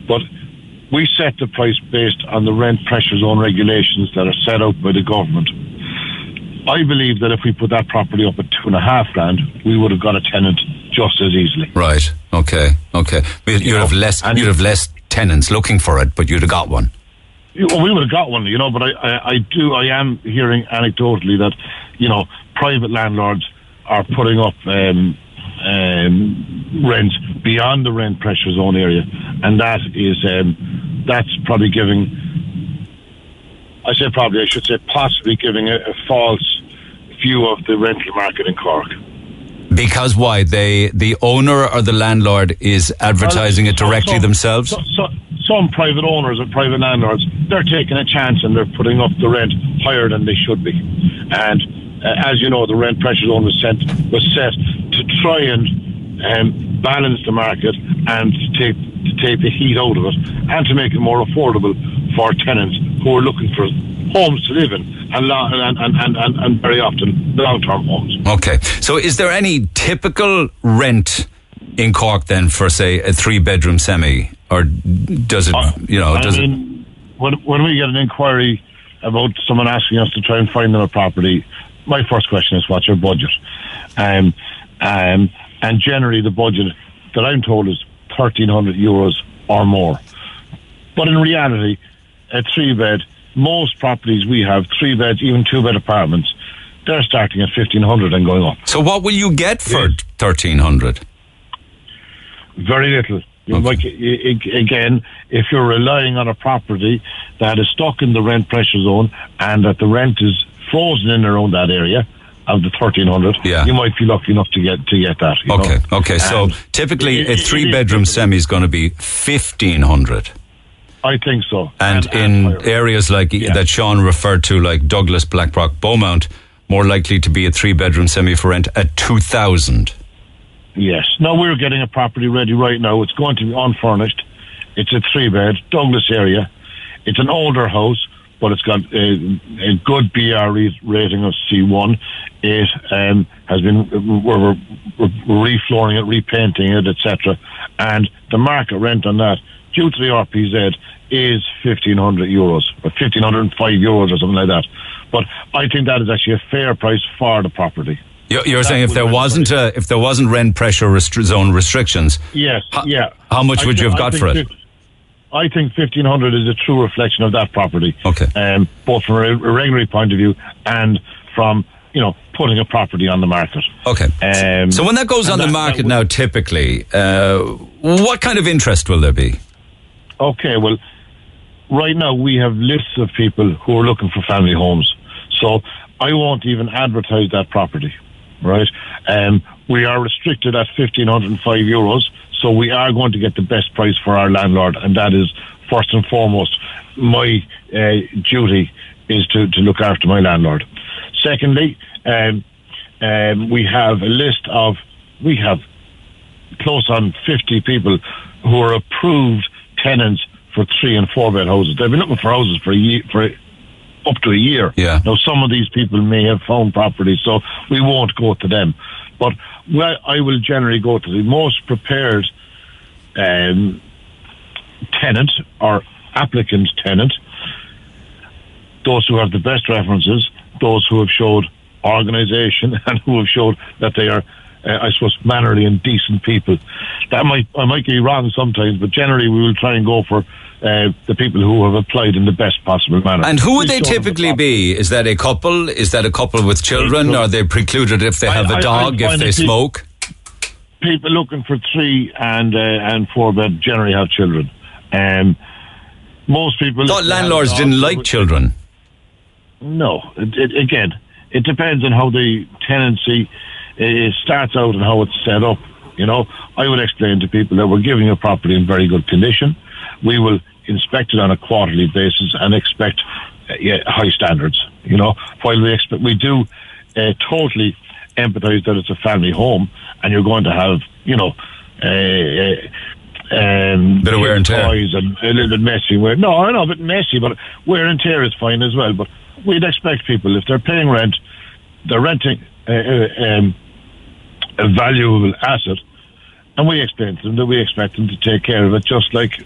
but we set the price based on the rent pressure zone regulations that are set out by the government. I believe that if we put that property up at two and a half grand, we would have got a tenant just as easily. Right. Okay. Okay. You'd You have know, less. You'd have less tenants looking for it, but you'd have got one. We would have got one, you know, but I, I, I do, I am hearing anecdotally that, you know, private landlords are putting up um, um, rent beyond the rent pressure zone area, and that is, um, that's probably giving, I say probably, I should say possibly giving a, a false view of the rental market in Cork. Because why? They the owner or the landlord is advertising it directly so- themselves. So, so, some private owners and private landlords, they're taking a chance and they're putting up the rent higher than they should be. And uh, as you know, the rent pressure zone was set was set to try and um, balance the market and to take to take the heat out of it and to make it more affordable for tenants who are looking for homes to live in and and, and, and, and, very often long term homes. Okay. So is there any typical rent in Cork then for say a three bedroom semi or does it you know I does it mean, when, when we get an inquiry about someone asking us to try and find them a property, my first question is, what's your budget? Um, um, and generally, the budget that I'm told is 1,300 euros or more. But in reality, a three bed, most properties we have, three beds, even two bed apartments, they're starting at 1,500 and going up. So what will you get for thirteen hundred? Very little. Like i- i- again, if you're relying on a property that is stuck in the rent pressure zone and that the rent is frozen in around that area of the thirteen hundred, Yeah. you might be lucky enough to get to get that. you Okay, know. okay. So And typically it- a three bedroom semi is going to be fifteen hundred. I think so. And, in higher. areas like Yeah. that Sean referred to, like Douglas, Blackrock, Beaumont, more likely to be a three bedroom semi for rent at two thousand. Yes. Now we're getting a property ready right now. It's going to be unfurnished. It's a three bed, Douglas area. It's an older house, but it's got a, a good BER rating of C1. It um, has been we're, we're, we're reflooring it, repainting it, etc. And the market rent on that, due to the RPZ, is fifteen hundred euros or fifteen hundred and five euros or something like that. But I think that is actually a fair price for the property. You're, you're saying if there wasn't a, if there wasn't rent pressure restri- zone restrictions, Yes, Ho- yeah. how much I would you have got for it? I think fifteen hundred is a true reflection of that property. Okay. Um, both from a regulatory point of view and from you know putting a property on the market. okay. Um, so when that goes on the market now, typically, uh, what kind of interest will there be? Okay, well, right now we have lists of people who are looking for family homes. So I won't even advertise that property, right? Um, we are restricted at 1,505 euros, so we are going to get the best price for our landlord, and that is first and foremost my uh, duty is to, to look after my landlord. Secondly, um, um, we have a list of, we have close on 50 people who are approved tenants for three and four bed houses. They've been looking for houses for a year, for up to a year. Yeah. Now, some of these people may have found property, so we won't go to them. But well, I will generally go to the most prepared um, tenant or applicant tenant, those who have the best references, those who have showed organisation and who have showed that they are, uh, I suppose, mannerly and decent people. That might I might be wrong sometimes, but generally we will try and go for uh, the people who have applied in the best possible manner. And who would they them the typically be? Is that a couple? Is that a couple with children? Are they precluded if they have I- a I dog, if they smoke? people looking for three and uh, and four bed generally have children. Um, most people. Thought if they have a landlords dog, didn't like children. No, it, it, again, it depends on how the tenancy uh, starts out and how it's set up. You know, I would explain to people that we're giving a property in very good condition. We will inspect it on a quarterly basis and expect uh, yeah, high standards. You know, while we expect we do uh, totally empathise that it's a family home and you're going to have, you know. Uh, uh, um, Bit of wear and tear. toys and a little bit messy. Wear, no, I know a bit messy, but wear and tear is fine as well. But we'd expect people if they're paying rent, they're renting uh, um, a valuable asset, and we explain to them that we expect them to take care of it, just like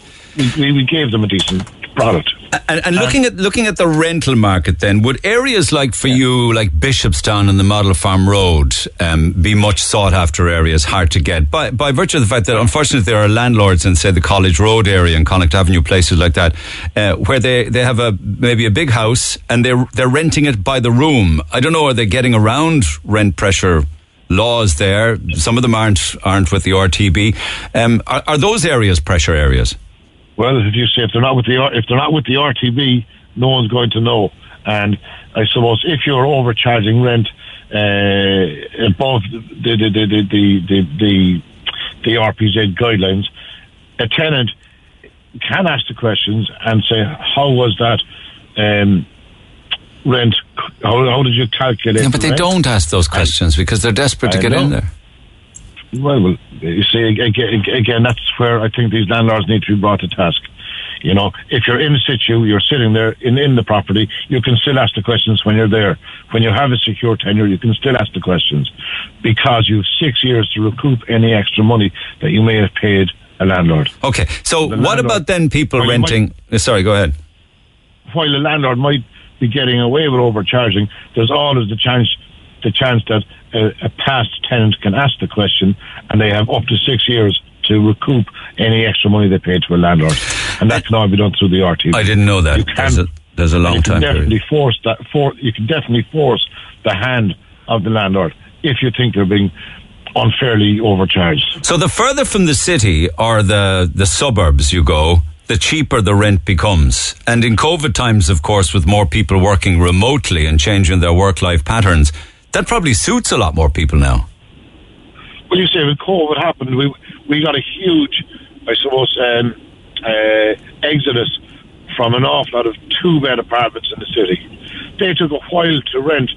we, we, gave them a decent product. And, and looking at looking at the rental market, then would areas like for you, like Bishopstown and the Model Farm Road, um, be much sought after areas, hard to get by by virtue of the fact that unfortunately there are landlords in say the College Road area and Connaught Avenue, places like that, uh, where they, they have a maybe a big house and they're they're renting it by the room. I don't know, are they getting around rent pressure? Laws there. Some of them aren't aren't with the RTB. Um, are, are those areas pressure areas? Well, if you say if they're not with the if they're not with the RTB, no one's going to know. And I suppose if you're overcharging rent uh, above the the the the the, the, the RPZ guidelines, a tenant can ask the questions and say, how was that um, rent? How, how did you calculate? Yeah, but the they rent? don't ask those questions because they're desperate to I get in there. Well, you see, again, again, that's where I think these landlords need to be brought to task. You know, if you're in situ, you're sitting there in, in the property, you can still ask the questions when you're there. When you have a secure tenure, you can still ask the questions because you've six years to recoup any extra money that you may have paid a landlord. Okay, so The what landlord- about then people renting? uh, Sorry, go ahead. while the landlord might be getting away with overcharging, there's always the chance the chance that a, a past tenant can ask the question, and they have up to six years to recoup any extra money they paid to a landlord, and that can all be done through the RT. I didn't know that. You can- There's a, there's a long you can time definitely period. force that. For you can definitely force the hand of the landlord if you think they're being unfairly overcharged. So the further from the city or the the suburbs you go, the cheaper the rent becomes. And in COVID times, of course, with more people working remotely and changing their work life patterns, that probably suits a lot more people now. Well, you say when COVID happened, we we got a huge, I suppose, um, uh, exodus from an awful lot of two bed apartments in the city. They took a while to rent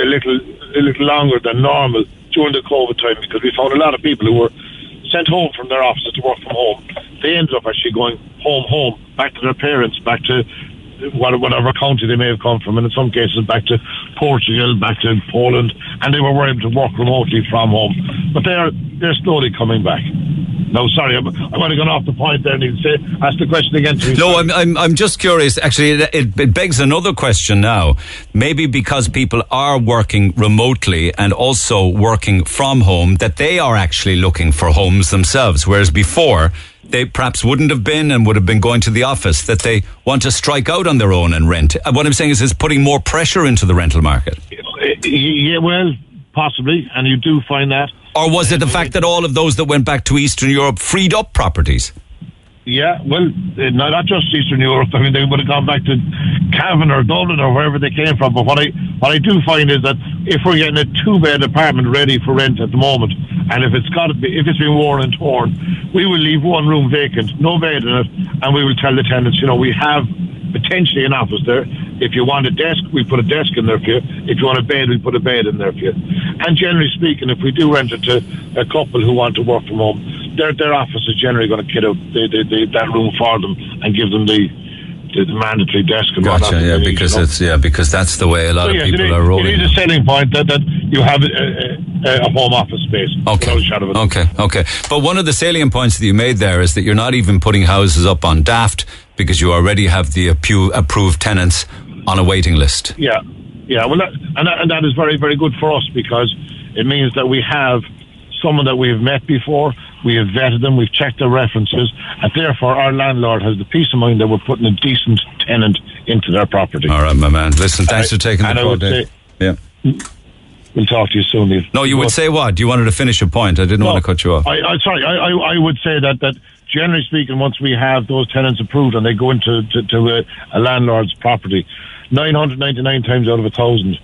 a little a little longer than normal during the COVID time because we found a lot of people who were sent home from their offices to work from home. They ended up actually going home, home, back to their parents, back to whatever county they may have come from, and in some cases back to Portugal, back to Poland, and they were able to work remotely from home. But they're they're slowly coming back. No, sorry, I'm, I might have gone off the point there. and need to say, ask the question again to me. No, I'm, I'm, I'm just curious. Actually, it, it begs another question now. Maybe because people are working remotely and also working from home, that they are actually looking for homes themselves, whereas before they perhaps wouldn't have been and would have been going to the office, that they want to strike out on their own and rent. Uh, What I'm saying is it's putting more pressure into the rental market. Yeah, well, possibly, and you do find that. Or was it the fact that all of those that went back to Eastern Europe freed up properties? Yeah, well, uh, not just Eastern Europe. I mean, they would have gone back to Cavan or Dublin or wherever they came from. But what I what I do find is that if we're getting a two bed apartment ready for rent at the moment, and if it's got to be, if it's been worn and torn, we will leave one room vacant, no bed in it, and we will tell the tenants, you know, we have potentially an office there. If you want a desk, we put a desk in there for you. If you want a bed, we put a bed in there for you. And generally speaking, if we do rent it to a couple who want to work from home, their their office is generally going to kit out the, the, the, that room for them and give them the the, mandatory desk and whatnot Gotcha. that Yeah, because you know. it's yeah because that's the way a lot So, of it people is- are rolling. It is a selling point that, that you have a, a, a home office space. Okay. without a shadow of. Okay. Okay. But one of the salient points that you made there is that you're not even putting houses up on Daft because you already have the approved tenants on a waiting list. Yeah, yeah. Well, that, and, that, and that is very, very good for us because it means that we have someone that we've met before, we have vetted them, we've checked their references, and therefore our landlord has the peace of mind that we're putting a decent tenant into their property. All right, my man. Listen, thanks for taking the I call, Dave. say- Yeah. We'll talk to you soon. Neil. No, you would say what? You wanted to finish a point. I didn't want to cut you off. I, I sorry, I, I, I would say that, that generally speaking, once we have those tenants approved and they go into to, to a, a landlord's property, 999 times out of a thousand,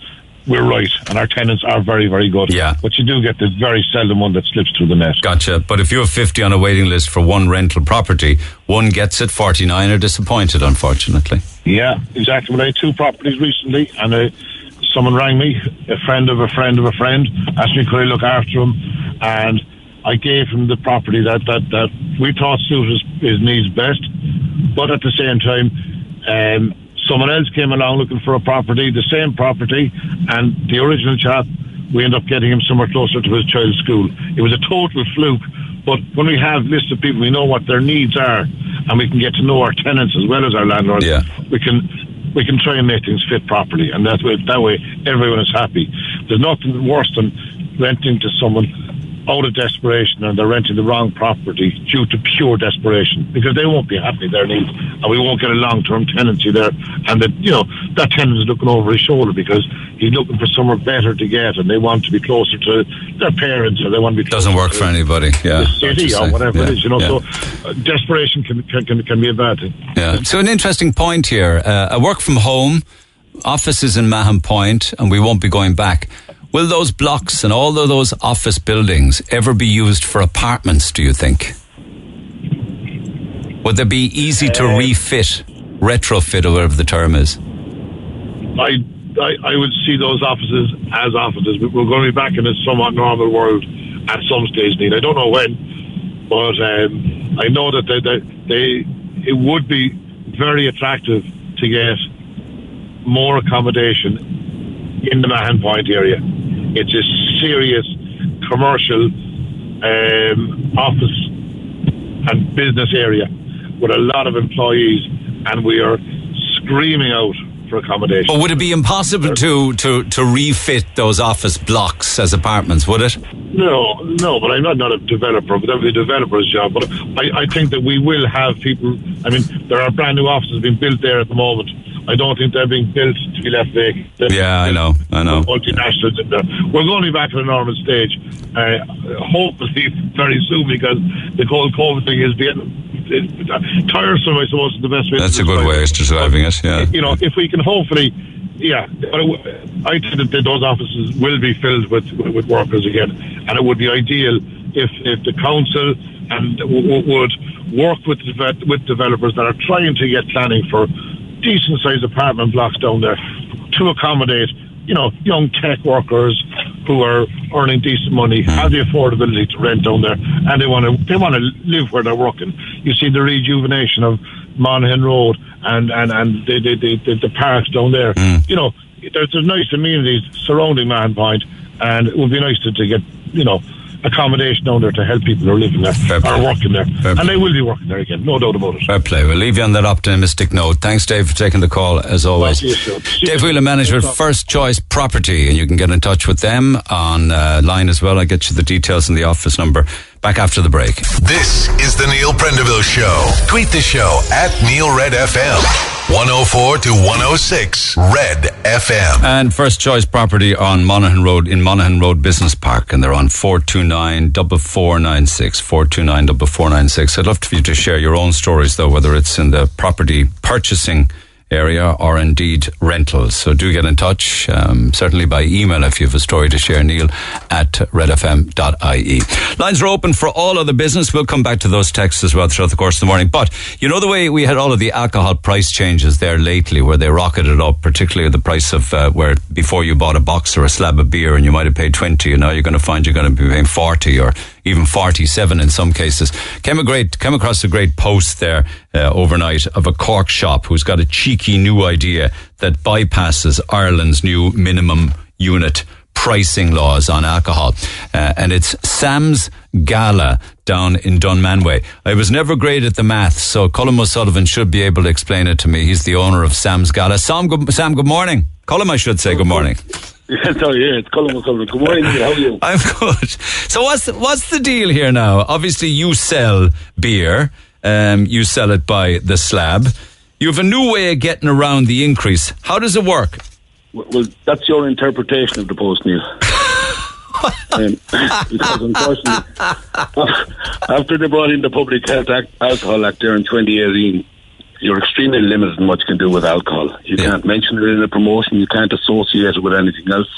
we're right, and our tenants are very, very good. Yeah. But you do get the very seldom one that slips through the net. Gotcha. But if you have 50 on a waiting list for one rental property, one gets it, 49 are disappointed, unfortunately. Yeah, exactly. Well, I had two properties recently, and uh, someone rang me, a friend of a friend of a friend, asked me could I look after him, and I gave him the property that that, that we thought suited his, his needs best. But at the same time, um, someone else came along looking for a property, the same property, and the original chap, we ended up getting him somewhere closer to his child's school. It was a total fluke. But when we have lists of people, we know what their needs are, and we can get to know our tenants as well as our landlords. Yeah. We can we can try and make things fit properly, and that way that way everyone is happy. There's nothing worse than renting to someone out of desperation and they're renting the wrong property due to pure desperation because they won't be happy their needs and we won't get a long term tenancy there and that you know that tenant is looking over his shoulder because he's looking for somewhere better to get and they want to be closer to their parents or they want to be closer Doesn't work to for anybody. Yeah. the city or whatever Yeah, it is you know yeah. so uh, desperation can, can can can be a bad thing Yeah. So an interesting point here. Uh, I work from home, offices in Mahon Point, and we won't be going back. Will those blocks and all of those office buildings ever be used for apartments? Do you think? Would they be easy to refit, retrofit, or whatever the term is? I, I I would see those offices as offices. We- We're going to be back in a somewhat normal world at some stage, Neil. I don't know when, but um, I know that they, they, they it would be very attractive to get more accommodation in the Mahon Point area. It's a serious commercial um, office and business area with a lot of employees, and we are screaming out for accommodation. But would it be impossible to, to, to refit those office blocks as apartments, would it? No, no, but I'm not, not a developer, but that would be a developer's job. But I, I think that we will have people, I mean, there are brand new offices being built there at the moment. I don't think they're being built to be left vacant. They're Yeah, I know, I know. Multinationals in there. We're going to be back to the normal stage, uh, hopefully very soon, because the whole COVID thing is getting tiresome, I suppose, is the best way That's a good way of describing it, yeah. You know, if we can hopefully, yeah, but it w- I think that those offices will be filled with, with, with workers again, and it would be ideal if, if the council and w- w- would work with with developers that are trying to get planning for decent sized apartment blocks down there to accommodate, you know, young tech workers who are earning decent money, mm. have the affordability to rent down there, and they want to they want to live where they're working. You see the rejuvenation of Monahan Road and and and the the, the, the, the parks down there. Mm. You know, there's, there's nice amenities surrounding Mahon Point, and it would be nice to, to get you know accommodation down there to help people who are living there Fair or working there, Fair and play. they will be working there again, no doubt about it. Fair play. We'll leave you on that optimistic note. Thanks, Dave, for taking the call, as always. Thank you, sir. See Dave manager at First Choice Property, and you can get in touch with them on uh, line as well. I'll get you the details and the office number back after the break. This is the Neil Prendeville Show. Tweet the show at Neil Red FM. 104 to 106 Red FM. And First Choice Property on Monahan Road in Monahan Road Business Park, and they're on 429 4496. 429 4496. I'd love for you to share your own stories, though, whether it's in the property purchasing area or indeed rentals. So do get in touch, um, certainly by email if you have a story to share, Neil at redfm.ie. Lines are open for all other business. We'll come back to those texts as well throughout the course of the morning. But you know the way we had all of the alcohol price changes there lately where they rocketed up, particularly the price of uh, where before you bought a box or a slab of beer and you might have paid 20 and now you're going to find you're going to be paying 40 or even 47 in some cases. Came a great, came across a great post there uh, overnight of a Cork shop who's got a cheeky new idea that bypasses Ireland's new minimum unit pricing laws on alcohol. Uh, and it's Sam's Gala down in Dunmanway. I was never great at the maths, so Colin O'Sullivan should be able to explain it to me. He's the owner of Sam's Gala. Sam, good, Sam, good morning. Colin, I should say good morning. Yeah, sorry, yeah, it's Colin McCullough. Good morning, How are you? I'm good. So what's the, what's the deal here now? Obviously, you sell beer. Um, you sell it by the slab. You have a new way of getting around the increase. How does it work? Well, well, that's your interpretation of the post, Neil. um, because unfortunately, after they brought in the Public Health Act, Alcohol Act there in 2018, you're extremely limited in what you can do with alcohol. You Yeah. can't mention it in a promotion, you can't associate it with anything else.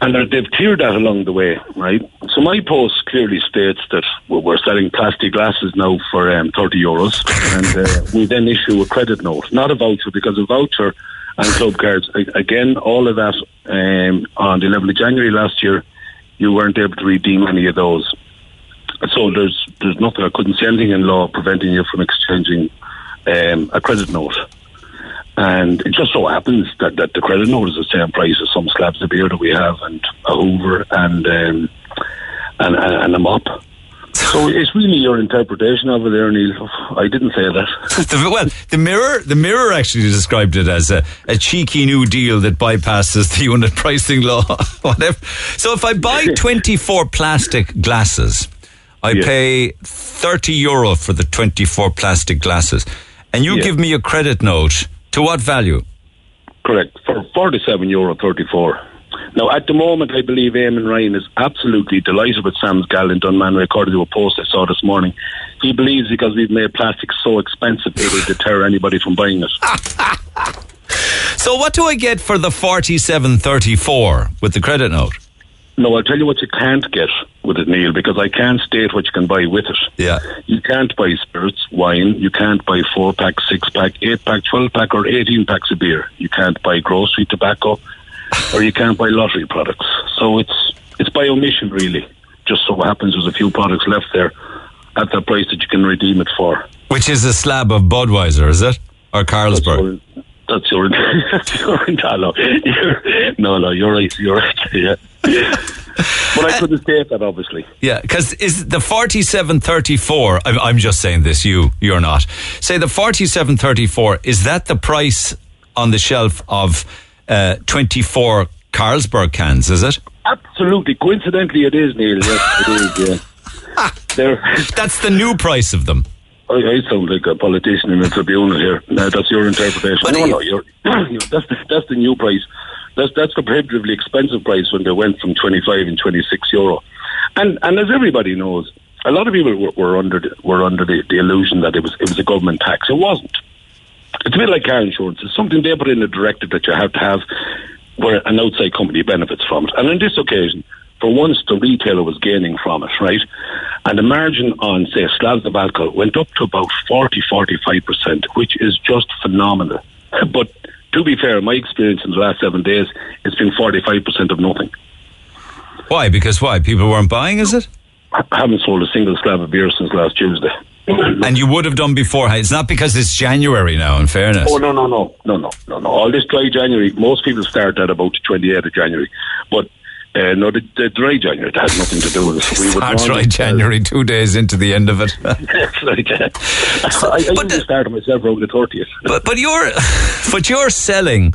And they've tiered that along the way, right? So my post clearly states that we're we're selling plastic glasses now for um, 30 euros, and uh, we then issue a credit note, not a voucher, because a voucher and club cards, again, all of that um, on the 11th of January last year, you weren't able to redeem any of those. So there's there's nothing, I couldn't see anything in law preventing you from exchanging um, a credit note. And it just so happens that, that the credit note is the same price as some slabs of beer that we have, and a Hoover and um, and, and, and a mop. So it's really your interpretation of it, there, Neil. I didn't say that. The- well, the mirror, the mirror actually described it as a, a cheeky new deal that bypasses the unit pricing law. Whatever. So if I buy 24 plastic glasses, I Yeah. pay 30 euro for the 24 plastic glasses, and you Yeah. give me a credit note to what value? Correct. For forty-seven euro thirty-four. Now, at the moment, I believe Eamon Ryan is absolutely delighted with Sam's Gal in Dunmanway, according to a post I saw this morning. He believes because we've made plastic so expensive, it will deter anybody from buying it. So what do I get for the 47.34 with the credit note? No, I'll tell you what you can't get with it, Neil, because I can't state what you can buy with it. Yeah. You can't buy spirits, wine. You can't buy four pack, six pack, eight pack, twelve pack, or eighteen packs of beer. You can't buy grocery tobacco, or you can't buy lottery products. So it's it's by omission, really. Just so happens there's a few products left there at the price that you can redeem it for. Which is a slab of Budweiser, is it? Or Carlsberg? That's your, that's your no, no, you're, no, no, you're right, you're right, yeah. but I couldn't state that, obviously. Yeah, because is the forty-seven thirty-four? I'm, I'm just saying this. You, you're not. Say the forty-seven thirty-four. Is that the price on the shelf of uh, twenty-four Carlsberg cans? Is it? Absolutely. Coincidentally, it is, Neil. Yes, it is. Yeah. That's the new price of them. Oh, I, I sound like a politician in a tribunal here. No, that's your interpretation. But no, you- no, you're, you know, that's the, that's the new price. That's that's the prohibitively expensive price when they went from twenty five and twenty six euro. And and as everybody knows, a lot of people were, were under the, were under the, the illusion that it was it was a government tax. It wasn't. It's a bit like car insurance. It's something they put in a directive that you have to have where an outside company benefits from it. And on this occasion, for once, the retailer was gaining from it, right? And the margin on, say, slabs of alcohol went up to about 40, 45%, which is just phenomenal. But to be fair, my experience in the last seven days, it's been 45% of nothing. Why? Because why? People weren't buying, is it? I haven't sold a single slab of beer since last Tuesday. And you would have done before. It's not because it's January now. In fairness. Oh no no no no no no no! All this dry January. Most people start at about the twenty eighth of January, but uh, no, the, the dry January that has nothing to do with it. We would normally- right January, two days into the end of it. That's right. yeah. I, I But the- start myself around the thirtieth. But but you're but you're selling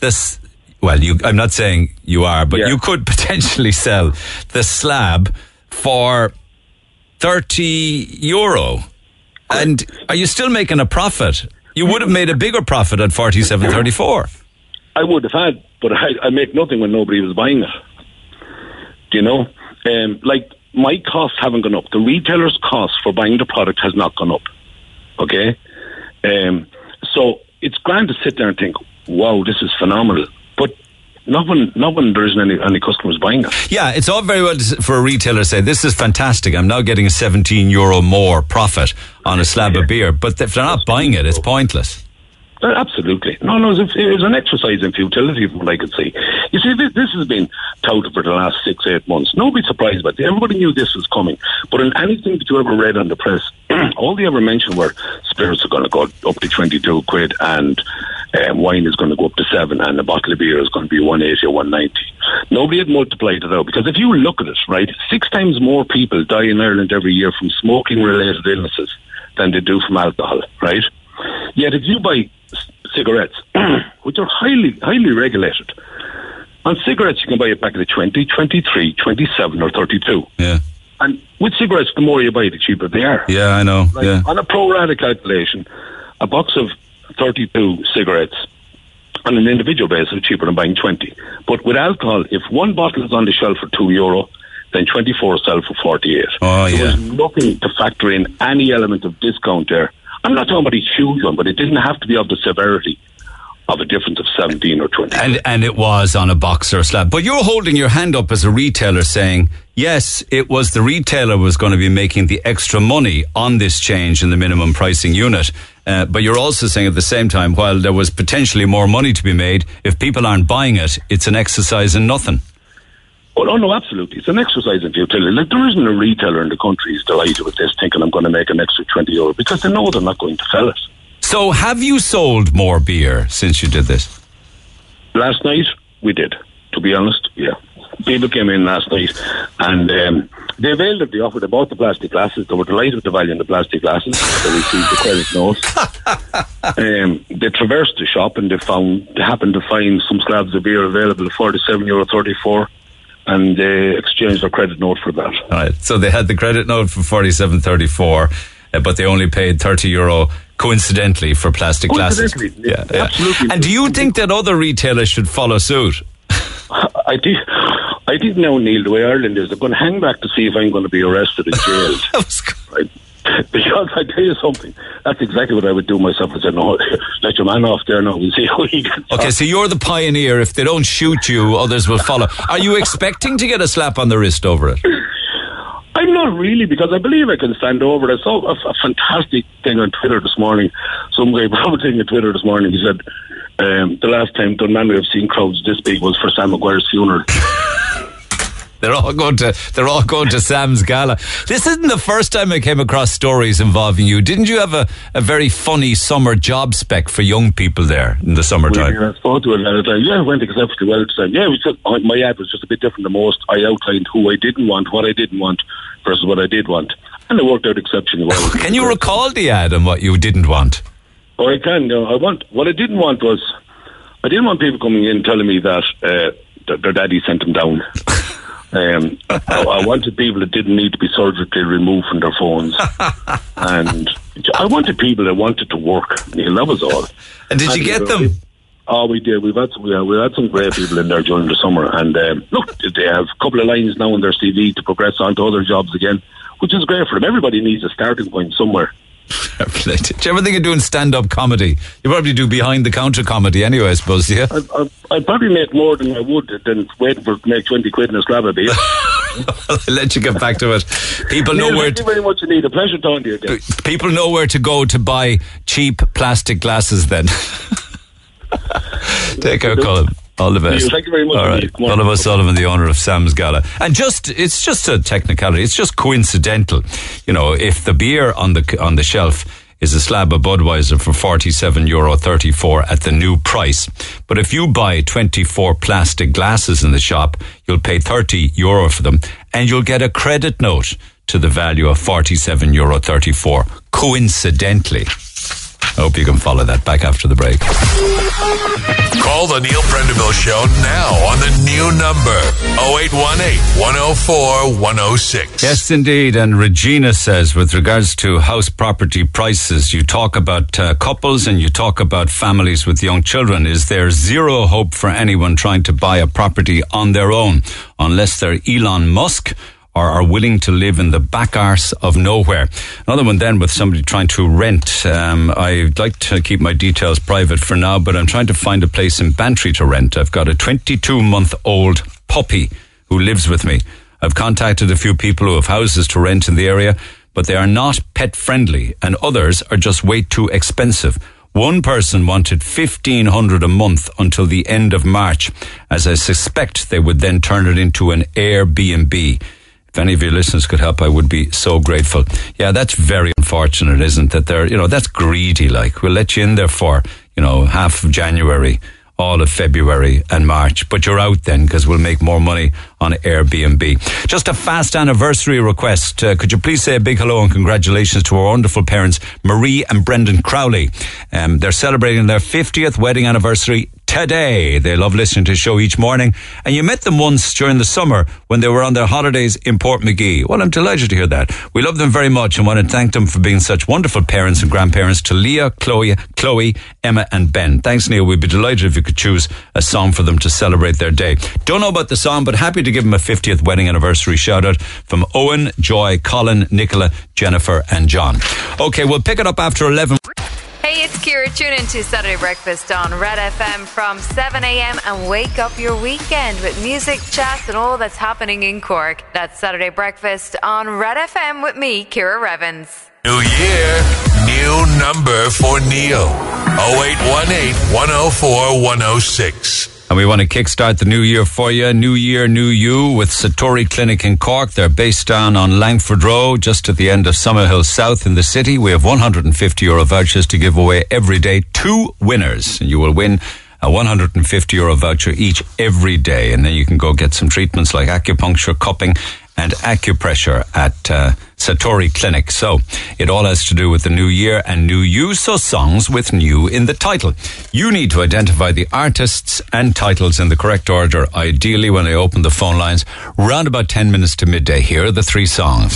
this. Well, you. I'm not saying you are, but Yeah. you could potentially sell the slab for thirty euro. And are you still making a profit? You would have made a bigger profit at forty-seven thirty-four. I would have had, but I, I make nothing when nobody was buying it. You know? Um, like my costs haven't gone up. The retailer's cost for buying the product has not gone up. Okay, um, so it's grand to sit there and think, "Wow, this is phenomenal," but not when not when there isn't any any customers buying it. Yeah, it's all very well for a retailer to say, this is fantastic. I'm now getting a 17 euro more profit on a slab of beer. But if they're not buying it, it's pointless. Uh, Absolutely. No, no, it's, it's an exercise in futility from what I could see. You see, this, this has been touted for the last six, eight months. Nobody's surprised about it. Everybody knew this was coming. But in anything that you ever read on the press, all they ever mentioned were spirits are going to go up to 22 quid and um, wine is going to go up to 7 and a bottle of beer is going to be 180 or 190. Nobody had multiplied it out because if you look at it, right, six times more people die in Ireland every year from smoking related illnesses than they do from alcohol, right? Yet if you buy cigarettes, which are highly, highly regulated, on cigarettes you can buy a packet of 20, 23, 27 or 32. Yeah. And with cigarettes, the more you buy, the cheaper they are. Yeah, I know. Like, yeah. On a pro rata calculation, a box of 32 cigarettes on an individual basis is cheaper than buying 20. But with alcohol, if one bottle is on the shelf for 2 euro, then 24 sell for 48. Oh, yeah. There's nothing to factor in any element of discount there. I'm not talking about a huge one, but it didn't have to be of the severity of a difference of 17 or 20. And and it was on a box or a slab. But you're holding your hand up as a retailer saying, yes, it was the retailer was going to be making the extra money on this change in the minimum pricing unit. Uh, but you're also saying at the same time, while there was potentially more money to be made, if people aren't buying it, it's an exercise in nothing. Oh, no, no, absolutely. It's an exercise in futility. Like, there isn't a retailer in the country who's delighted with this, thinking I'm going to make an extra 20 euro because they know they're not going to sell it. So have you sold more beer since you did this? Last night, we did, to be honest, yeah. People came in last night and um, they availed of the offer. They bought the plastic glasses. They were delighted with the value in the plastic glasses. They received the credit note. um, they traversed the shop and they found, they happened to find some slabs of beer available at €47.34 and they exchanged their credit note for that. All right. So they had the credit note for forty-seven thirty-four, uh, but they only paid thirty euro coincidentally for plastic glasses. Coincidentally, Yeah, yeah. absolutely. And do you think that other retailers should follow suit? I think, I think now, Neil, the way Ireland is, they're going to hang back to see if I'm going to be arrested and jailed. That was good. right? because I tell you something, that's exactly what I would do myself. I said, no, let your man off there now. We'll see how he gets Okay, on. so you're the pioneer. If they don't shoot you, others will follow. Are you expecting to get a slap on the wrist over it? I'm not really because I believe I can stand over it. I saw a, a fantastic thing on Twitter this morning. Some guy thing on Twitter this morning. He said um, the last time Dunmanway have seen crowds this big was for Sam Maguire's funeral. They're all going to they're all going to Sam's gala. This isn't the first time I came across stories involving you. Didn't you have a, a very funny summer job spec for young people there in the summertime? We to it at the time. Yeah, it went exceptionally well at the time. Yeah, we my ad was just a bit different than most. I outlined who I didn't want, what I didn't want, versus what I did want. And it worked out exceptionally well. Can you recall the ad and what you didn't want? Oh, I can. No, I want. What I didn't want was, I didn't want people coming in telling me that uh, their daddy sent them down. Um, I, I wanted people that didn't need to be surgically removed from their phones, and I wanted people that wanted to work. Neil, that was all. And did you get them? Oh, we did. We've had some, we, we had some great people in there during the summer, and um, look, they have a couple of lines now on their CV to progress on to other jobs again, which is great for them. Everybody needs a starting point somewhere. Did you ever think of doing stand up comedy? You probably do behind the counter comedy anyway, I suppose, yeah? I, I, I'd probably make more than I would than waiting for make twenty quid in a slab a beer. I'll let you get back to it. People know where thank you very much indeed. A pleasure talking to you again. people know where to go to buy cheap plastic glasses then. Take care, Colin. All the best. Neil, thank you very much All right. indeed. Come on. Oliver Sullivan, the owner of Sam's Gala. And just, it's just a technicality. It's just coincidental. You know, if the beer on the, on the shelf is a slab of Budweiser for 47 euro 34 at the new price. But if you buy 24 plastic glasses in the shop, you'll pay 30 euro for them and you'll get a credit note to the value of 47 euro 34. Coincidentally. I hope you can follow that back after the break. Call the Neil Prendeville Show now on the new number 0818 104 106. Yes, indeed. And Regina says, with regards to house property prices, you talk about uh, couples and you talk about families with young children. Is there zero hope for anyone trying to buy a property on their own unless they're Elon Musk? Or are willing to live in the back arse of nowhere. Another one then with somebody trying to rent. Um, I'd like to keep my details private for now, but I'm trying to find a place in Bantry to rent. I've got a 22 month old puppy who lives with me. I've contacted a few people who have houses to rent in the area, but they are not pet friendly and others are just way too expensive. One person wanted 1500 a month until the end of March, as I suspect they would then turn it into an Airbnb. If any of your listeners could help, I would be so grateful. Yeah, that's very unfortunate, isn't it? They're, you know, that's greedy. Like, we'll let you in there for, you know, half of January, all of February and March, but you're out then because we'll make more money on Airbnb. Just a fast anniversary request. Uh, could you please say a big hello and congratulations to our wonderful parents, Marie and Brendan Crowley. Um, they're celebrating their 50th wedding anniversary today. They love listening to the show each morning. And you met them once during the summer when they were on their holidays in Portmagee. Well, I'm delighted to hear that. We love them very much and want to thank them for being such wonderful parents and grandparents to Leah, Chloe, Chloe, Emma, and Ben. Thanks, Neil. We'd be delighted if you could choose a song for them to celebrate their day. Don't know about the song, but happy to give them a 50th wedding anniversary shout out from Owen, Joy, Colin, Nicola, Jennifer, and John. Okay, we'll pick it up after 11. Hey, it's Kira. Tune in to Saturday Breakfast on Red FM from 7 a.m. and wake up your weekend with music, chat, and all that's happening in Cork. That's Saturday Breakfast on Red FM with me, Kira Revens. New year, new number for Neil 0818 104 106. And we want to kickstart the new year for you. New year, new you with Satori Clinic in Cork. They're based down on Langford Row, just at the end of Summerhill South in the city. We have 150 euro vouchers to give away every day. Two winners. And you will win a 150 euro voucher each every day. And then you can go get some treatments like acupuncture, cupping, and acupressure at uh, Satori Clinic. So it all has to do with the new year and new you. So songs with new in the title. You need to identify the artists and titles in the correct order, ideally when I open the phone lines. Round about 10 minutes to midday. Here are the three songs.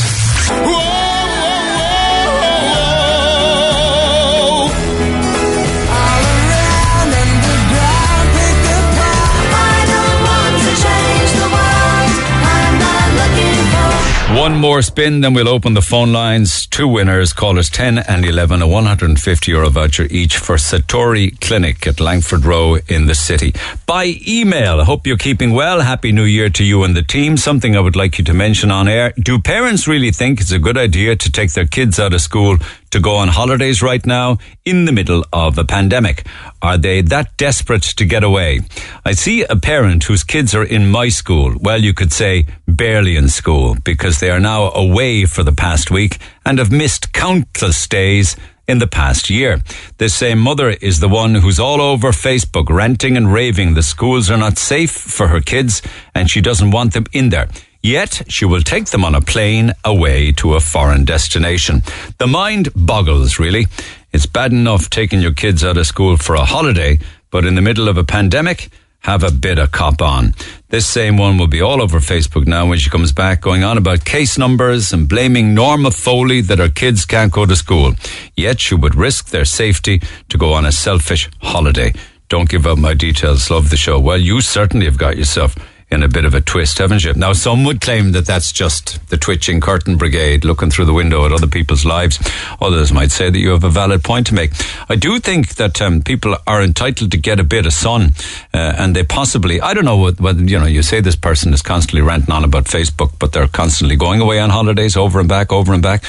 One more spin, then we'll open the phone lines. Two winners, callers 10 and 11, a 150 euro voucher each for Satori Clinic at Langford Row in the city. By email, hope you're keeping well. Happy New Year to you and the team. Something I would like you to mention on air. Do parents really think it's a good idea to take their kids out of school to go on holidays right now in the middle of a pandemic? Are they that desperate to get away? I see a parent whose kids are in my school. Well, you could say barely in school because they are now away for the past week and have missed countless days in the past year. This same mother is the one who's all over Facebook ranting and raving the schools are not safe for her kids and she doesn't want them in there. Yet she will take them on a plane away to a foreign destination. The mind boggles, really. It's bad enough taking your kids out of school for a holiday, but in the middle of a pandemic, have a bit of cop on. This same one will be all over Facebook now when she comes back, going on about case numbers and blaming Norma Foley that her kids can't go to school. Yet she would risk their safety to go on a selfish holiday. Don't give up my details. Love the show. Well, you certainly have got yourself in a bit of a twist, haven't you? Now, some would claim that that's just the twitching curtain brigade looking through the window at other people's lives. Others might say that you have a valid point to make. I do think that um, people are entitled to get a bit of sun, uh, and they possibly, I don't know what, what, you know, you say this person is constantly ranting on about Facebook, but they're constantly going away on holidays over and back, over and back.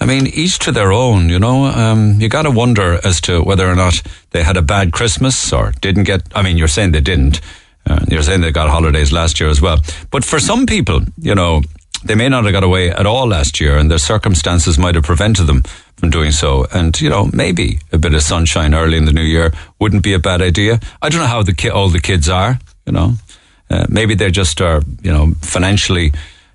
I mean, each to their own, you know. Um, you got to wonder as to whether or not they had a bad Christmas or didn't get, I mean, you're saying they didn't. Uh, you're saying they got holidays last year as well. But for some people, you know, they may not have got away at all last year and their circumstances might have prevented them from doing so. And, you know, maybe a bit of sunshine early in the new year wouldn't be a bad idea. I don't know how the ki- all the kids are, you know. Uh, maybe they just are, you know, financially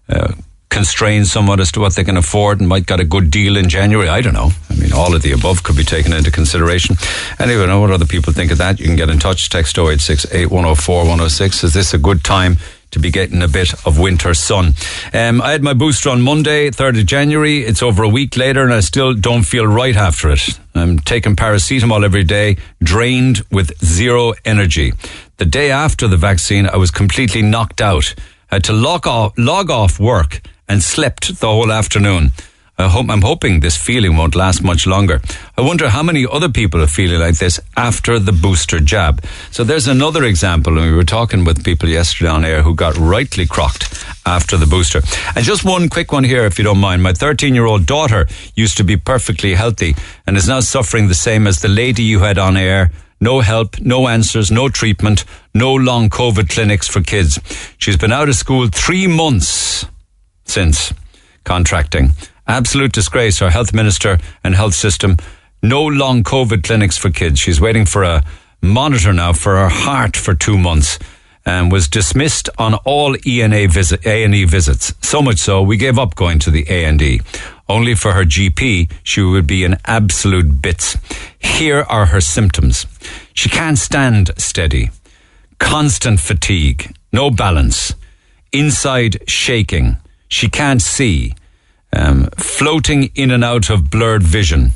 uh, constrained somewhat as to what they can afford and might get a good deal in January. I don't know. I mean, all of the above could be taken into consideration. Anyway, know what other people think of that. You can get in touch. Text 086 8104 106. Is this a good time? to be getting a bit of winter sun. Um, I had my booster on Monday, 3rd of January. It's over a week later and I still don't feel right after it. I'm taking paracetamol every day, drained with zero energy. The day after the vaccine, I was completely knocked out. I had to log off, log off work and slept the whole afternoon. I hope, I'm hoping this feeling won't last much longer. I wonder how many other people are feeling like this after the booster jab. So there's another example, and we were talking with people yesterday on air who got rightly crocked after the booster. And just one quick one here, if you don't mind. My 13 year old daughter used to be perfectly healthy and is now suffering the same as the lady you had on air no help, no answers, no treatment, no long COVID clinics for kids. She's been out of school three months since contracting. Absolute disgrace. Our health minister and health system. No long COVID clinics for kids. She's waiting for a monitor now for her heart for two months and was dismissed on all ENA visit, A&E visits. So much so, we gave up going to the A&E. Only for her GP, she would be in absolute bits. Here are her symptoms. She can't stand steady. Constant fatigue. No balance. Inside shaking. She can't see. Um, floating in and out of blurred vision.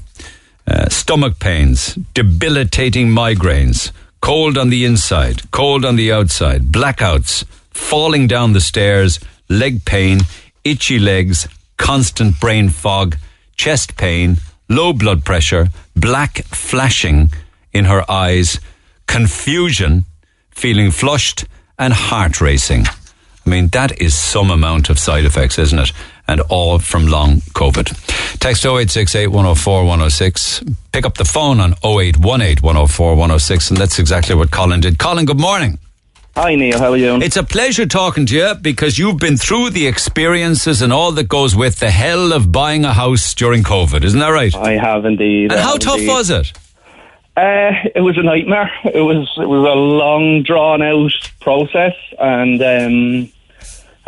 Uh, stomach pains. Debilitating migraines cold on the inside, cold on the outside, blackouts, falling down the stairs, leg pain, itchy legs, constant brain fog, chest pain, low blood pressure, black flashing in her eyes, confusion, feeling flushed, and heart racing. I mean, that is some amount of side effects, isn't it? And all from long COVID. Text 0868 104 106. Pick up the phone on 0818 104 106. And that's exactly what Colin did. Colin, good morning. Hi, Neil. How are you? It's a pleasure talking to you because you've been through the experiences and all that goes with the hell of buying a house during COVID. Isn't that right? I have indeed. And how tough indeed. was it? Uh, it was a nightmare. It was it was a long, drawn out process, and um,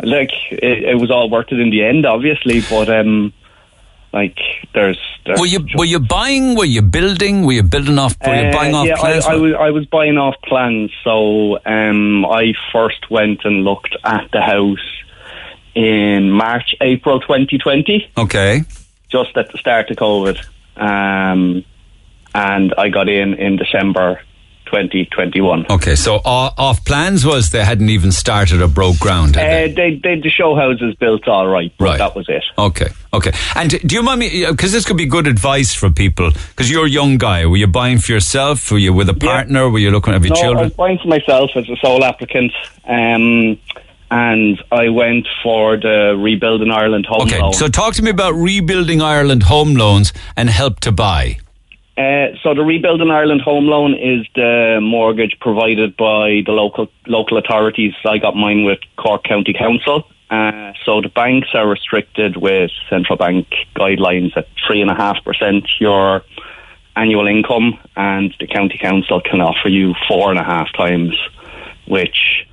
like it, it was all worth it in the end, obviously. But um, like there's, there's Were you were you buying? Were you building? Were you building off? Were you Uh, buying off yeah, plans? I, I was I was buying off plans. So um, I first went and looked at the house in March, April 2020. okay. just at the start of COVID. Um, and I got in in December 2021. Okay, so off plans was they hadn't even started or broke ground. had they? Uh, they, they, the show houses built all right, but Right. that was it. Okay, okay. And do you mind me, because this could be good advice for people, because you're a young guy. Were you buying for yourself? Were you with a partner? Were you looking at your no, I children? was buying for myself as a sole applicant, um, and I went for the Rebuilding Ireland home Okay, loan. so talk to me about rebuilding Ireland home loans and help to buy. Uh, so the Rebuilding Ireland home loan is the mortgage provided by the local local authorities. I got mine with Cork County Council. Uh, so the banks are restricted with central bank guidelines at three and a half percent your annual income, and the county council can offer you four and a half times, which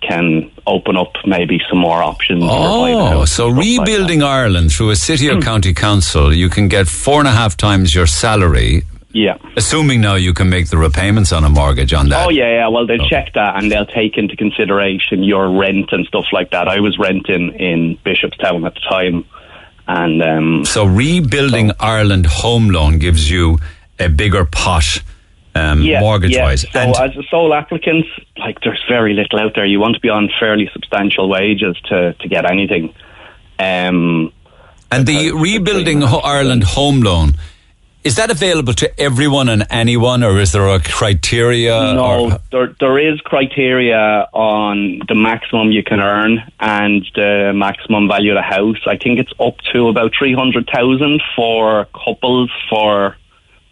can open up maybe some more options. for buying a Oh, so stuff like rebuilding Ireland through a city or county council, you can get four and a half times your salary. Yeah. Assuming now you can make the repayments on a mortgage on that. Oh yeah, yeah. Well, they'll check that and they'll take into consideration your rent and stuff like that. I was renting in Bishopstown at the time, and um, So rebuilding Ireland home loan gives you a bigger pot um, yeah, mortgage yeah. wise. So as a sole applicant, like there's very little out there. You want to be on fairly substantial wages to to get anything. Um, And the rebuilding Ireland home loan is that available to everyone and anyone, or is there a criteria? no, or- there there is criteria on the maximum you can earn and the maximum value of the house. I think it's up to about three hundred thousand for couples for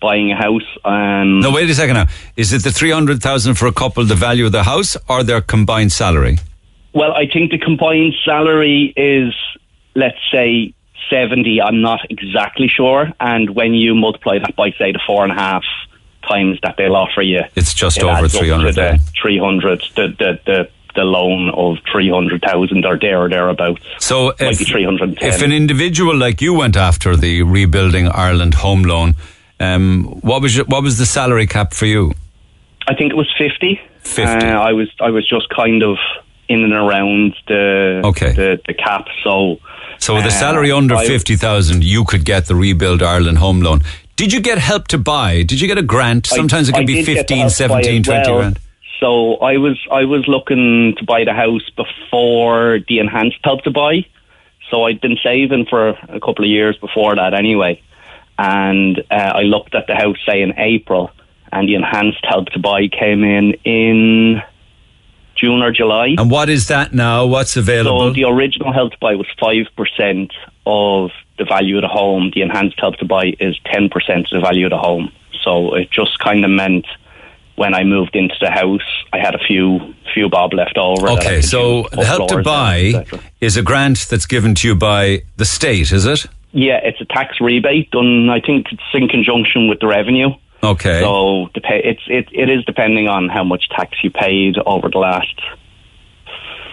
buying a house. Um, no, wait a second now. Is it the three hundred thousand for a couple, the value of the house, or their combined salary? Well, I think the combined salary is, let's say, 70. I'm not exactly sure. And when you multiply that by, say, the four and a half times that they'll offer you, It's just it over adds up to 300 The 300, the, the, the, the loan of 300,000 or there or thereabouts. So if, if an individual like you went after the rebuilding Ireland home loan, um, what was your, what was the salary cap for you? I think it was 50. 50. Uh, I was I was just kind of in and around the Okay. the, the cap. So So with a uh, salary under I- fifty thousand, you could get the rebuild Ireland home loan. Did you get help to buy? Did you get a grant? I- Sometimes it I can be did 15, Help to Buy 17, 20 well. grand. So I was I was looking to buy the house before the enhanced help to buy. So I'd been saving for a couple of years before that anyway, and uh, I looked at the house say in April, and the enhanced help to buy came in in June or July. And what is that now? What's available? So the original help to buy was five percent of the value of the home. The enhanced help to buy is ten percent of the value of the home. So it just kind of meant when I moved into the house, I had a few few bob left over. okay, so the help to buy and et cetera. is a grant that's given to you by the state, is it? Yeah, it's a tax rebate done. I think it's in conjunction with the revenue. Okay. So it's it, it is depending on how much tax you paid over the last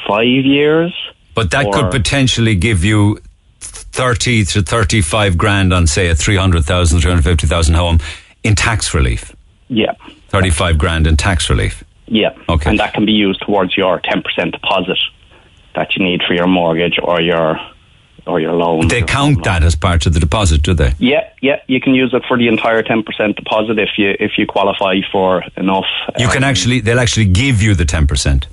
five years. But that could potentially give you 30 to 35 grand on, say, a 300,000, 350,000 home in tax relief. Yeah, 35 grand in tax relief. yeah. Okay. And that can be used towards your ten percent deposit that you need for your mortgage or your or your loan. They count that as part of the deposit, do they? Yeah, yeah. You can use it for the entire ten percent deposit if you if you qualify for enough. You can um, actually, they'll actually give you the 10%.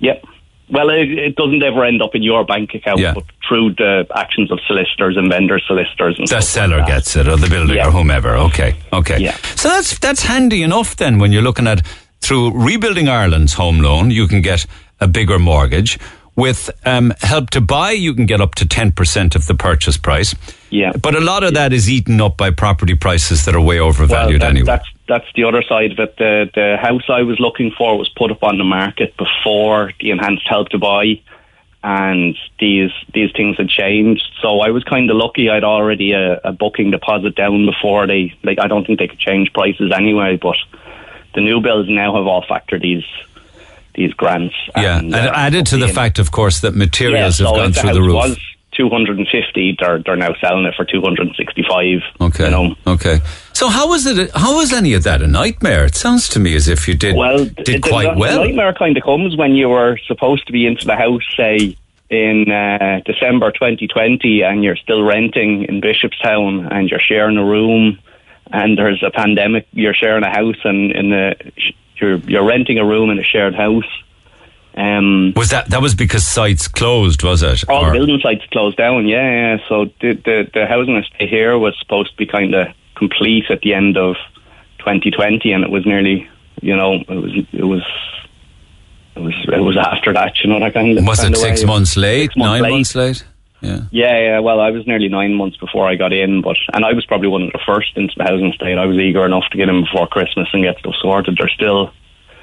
Yep. Well, it, it doesn't ever end up in your bank account, Yeah. but through the actions of solicitors and vendor solicitors and The stuff seller like that. gets it, or the builder, Yeah. or whomever. Okay, okay. Yeah. So that's that's handy enough then. When you're looking at through rebuilding Ireland's home loan, you can get a bigger mortgage. With um, help to buy, you can get up to ten percent of the purchase price. Yeah. But a lot of that is eaten up by property prices that are way overvalued well, that, anyway. That's that's the other side of it. The the house I was looking for was put up on the market before the enhanced help to buy, and these these things had changed. So I was kind of lucky. I'd already a, a booking deposit down before they like. I don't think they could change prices anyway. But the new builds now have all factored these these grants. yeah, and, and uh, added to the fact, of course, that materials yeah, have so gone the through the house roof. Was, 250 they're they're now selling it for 265 Okay. you know Okay. So how was it? How was any of that a nightmare? It sounds to me as if you did well, did the, quite the, well. The nightmare kind of comes when you were supposed to be into the house, say in uh, December 2020, and you're still renting in Bishopstown, and you're sharing a room, and there's a pandemic. You're sharing a house, and in the you're you're renting a room in a shared house. Um, Was that that was because sites closed? Was it? all Or- building sites closed down. Yeah, yeah. So the the, the housing estate here was supposed to be kind of complete at the end of 2020, and it was nearly, you know, it was it was. It was, it was after that, you know, that kind of. was it six way. months late? Six months nine late. months late? Yeah. Yeah, yeah. Well, I was nearly nine months before I got in, but and I was probably one of the first into the housing estate. I was eager enough to get in before Christmas and get stuff sorted. They're still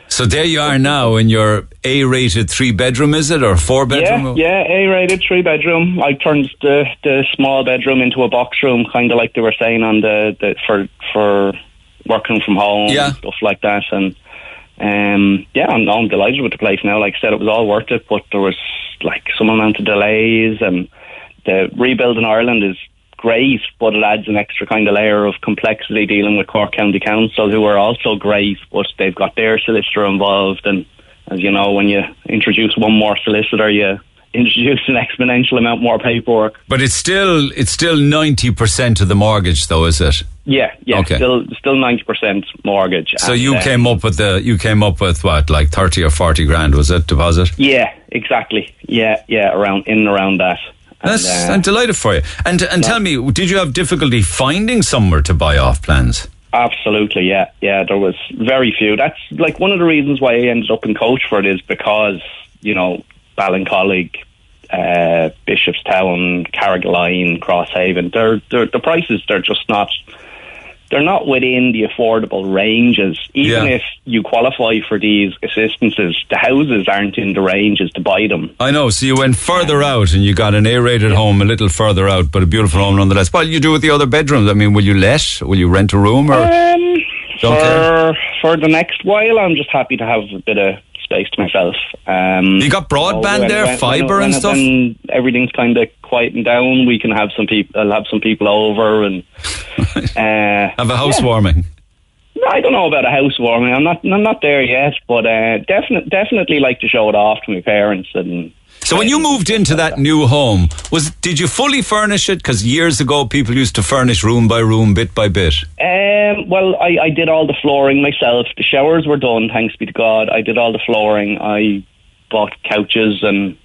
So there you are now in your A-rated three bedroom, is it, or four bedroom? Yeah, yeah, A-rated three bedroom. I turned the the small bedroom into a box room, kind of like they were saying on the, the for for working from home, Yeah. and stuff like that. And um, yeah, I'm, I'm delighted with the place now. Like I said, it was all worth it, but there was like some amount of delays, and the rebuilding Ireland is great, but it adds an extra kind of layer of complexity dealing with Cork County Council, who are also great, but they've got their solicitor involved, and as you know, when you introduce one more solicitor, you introduce an exponential amount more paperwork. But it's still it's still ninety percent of the mortgage, though, is it? Yeah, yeah, Okay. still still ninety percent mortgage. So And, you uh, came up with the you came up with what like thirty or forty grand was it deposit? Yeah, exactly. Yeah, yeah, around in and around that. And, uh, I'm delighted for you. And and tell me, did you have difficulty finding somewhere to buy off plans? Absolutely, yeah, yeah. There was very few. That's like one of the reasons why I ended up in Coachford is because you know Ballincollig, uh, Bishopstown, Carrigaline, Crosshaven. They're, they're the prices. They're just not. They're not within the affordable ranges. Even Yeah. if you qualify for these assistances, the houses aren't in the ranges to buy them. I know. So you went further out and you got an A-rated home a little further out, but a beautiful home nonetheless. What will you do with the other bedrooms? I mean, will you let? Will you rent a room or? Um, Don't for for the next while, I'm just happy to have a bit of space to myself. Um, You got broadband when- there, fibre and stuff? When everything's kind of quieting down, we can have some people. I'll have some people over and uh, have a housewarming. warming. I don't know about a housewarming. I'm not. I'm not there yet, but uh, definitely, definitely like to show it off to my parents and. So when you moved into that new home, was did you fully furnish it? Because years ago, people used to furnish room by room, bit by bit. Um, well, I, I did all the flooring myself. The showers were done, thanks be to God. I did all the flooring. I bought couches and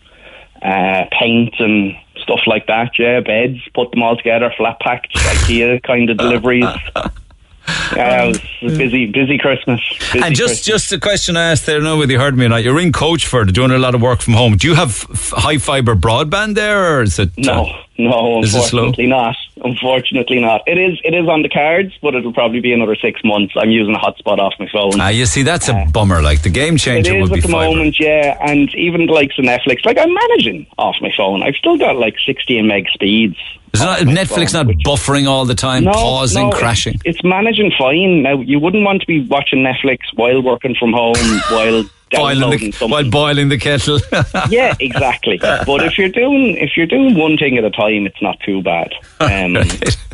uh, paint and stuff like that. Yeah, beds, put them all together, flat packed, IKEA kind of deliveries. Yeah, it was a busy, busy Christmas. Busy and just Christmas. just a question I asked there, I don't know whether you heard me or not. You're in Coachford, doing a lot of work from home. Do you have f- high fiber broadband there, or is it? No, no, Is it slow? unfortunately not. Unfortunately not. It is it is on the cards, but it'll probably be another six months. I'm using a hotspot off my phone. Ah, you see, that's a bummer. Like the game changer is would be at the fiber. moment, yeah, and even the likes of Netflix, like I'm managing off my phone. I've still got like 16 meg speeds. Is not, Netflix phone, not buffering all the time, No, pausing, no, it's- crashing? It's, managing fine. Now you wouldn't want to be watching Netflix while working from home, while Boiling the, something. while boiling the kettle. yeah, exactly. But if you're doing if you're doing one thing at a time, it's not too bad. Um,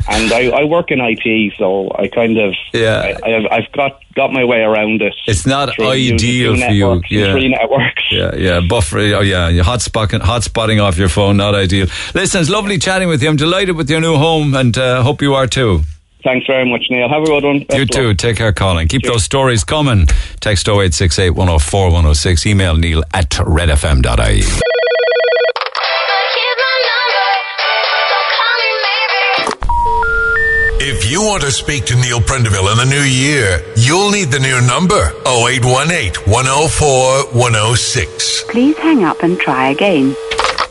and I, I work in IT, so I kind of Yeah. I, I've, I've got got my way around it. It's not ideal for you, yeah. three networks. Yeah, yeah, buffer. Oh, yeah, you're hot spotting, hot spotting off your phone. Not ideal. Listen, it's lovely chatting with you. I'm delighted with your new home, and uh, hope you are too. Thanks very much, Neil. Have a good one. Best You too. luck. Take care, Colin. Keep those stories coming. Text 0868 104 106. Email neil at redfm.ie. If you want to speak to Neil Prendeville in the new year, you'll need the new number 0818 104 106. Please hang up and try again.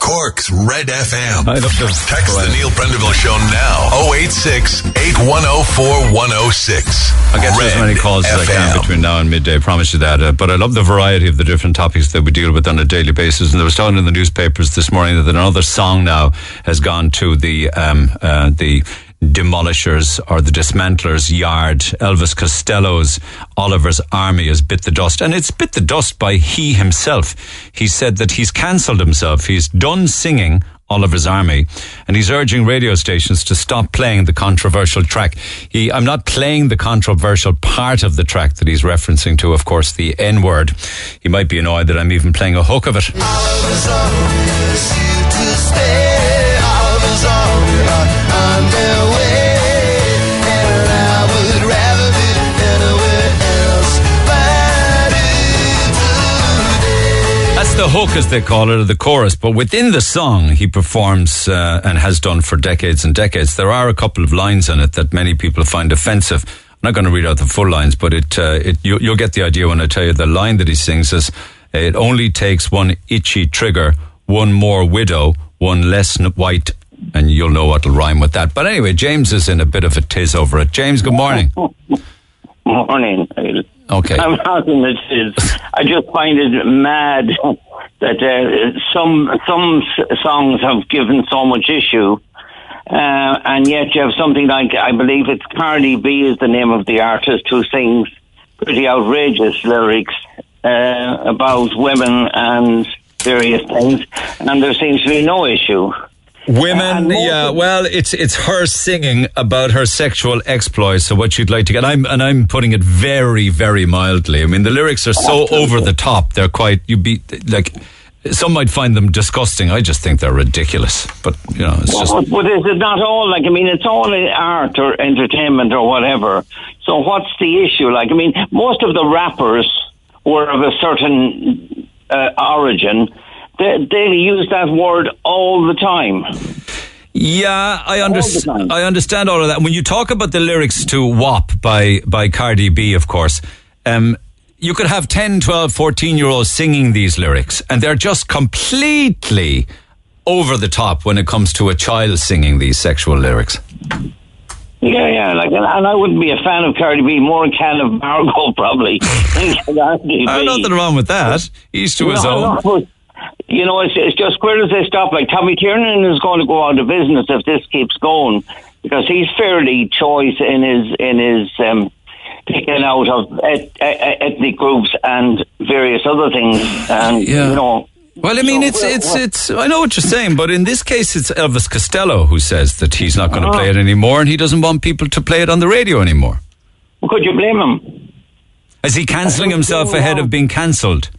Cork's Red FM. I'd love to- Text the Neil Prendeville Show now 086 8104 106. I'll get as many calls as I can between now and midday. I promise you that. Uh, but I love the variety of the different topics that we deal with on a daily basis. And there was talking in the newspapers this morning that another song now has gone to the um, uh, the demolishers or the dismantlers yard. Elvis Costello's Oliver's Army has bit the dust, and it's bit the dust by he himself. He said that he's cancelled himself. He's done singing. Oliver's Army, and he's urging radio stations to stop playing the controversial track. He, I'm not playing the controversial part of the track that he's referencing to, of course, the N word. He might be annoyed that I'm even playing a hook of it. The hook, as they call it, or the chorus. But within the song, he performs uh, and has done for decades and decades. There are a couple of lines in it that many people find offensive. I'm not going to read out the full lines, but it, uh, it you, you'll get the idea when I tell you the line that he sings is, "It only takes one itchy trigger, one more widow, one less white." And you'll know what'll rhyme with that. But anyway, James is in a bit of a tiz over it. James, good morning. Morning. Okay. I'm not tiz. I just find it mad that uh, some some songs have given so much issue, uh, and yet you have something like I believe it's Cardi B is the name of the artist who sings pretty outrageous lyrics uh, about women and various things, and there seems to be no issue. Women, yeah. Well, it's it's her singing about her sexual exploits. So what you'd like to get, I'm and I'm putting it very, very mildly. I mean, the lyrics are so over the top. They're quite. You'd be like, some might find them disgusting. I just think they're ridiculous. But you know, it's just. But, but is it not all like I mean it's all art or entertainment or whatever. So what's the issue? Like I mean, most of the rappers were of a certain uh, origin. They, they use that word all the time. Yeah, I understand. I understand all of that. When you talk about the lyrics to WAP by by Cardi B, of course, um, you could have 10, 12, 14 year olds singing these lyrics, and they're just completely over the top when it comes to a child singing these sexual lyrics. Yeah, yeah, like, and I wouldn't be a fan of Cardi B, more a fan of Margot probably. Cardi B. Nothing wrong with that. He's to his No, own. no, you know, it's, it's just where does they stop? Like Tommy Tiernan is going to go out of business if this keeps going because he's fairly choice in his in his um, picking out of et, et, ethnic groups and various other things, and Yeah. you know. Well, I mean, So it's it's it's. I know what you're saying, but in this case, it's Elvis Costello who says that he's not going to Uh-huh. play it anymore, and he doesn't want people to play it on the radio anymore. Well, could you blame him? Is he cancelling himself ahead of being cancelled?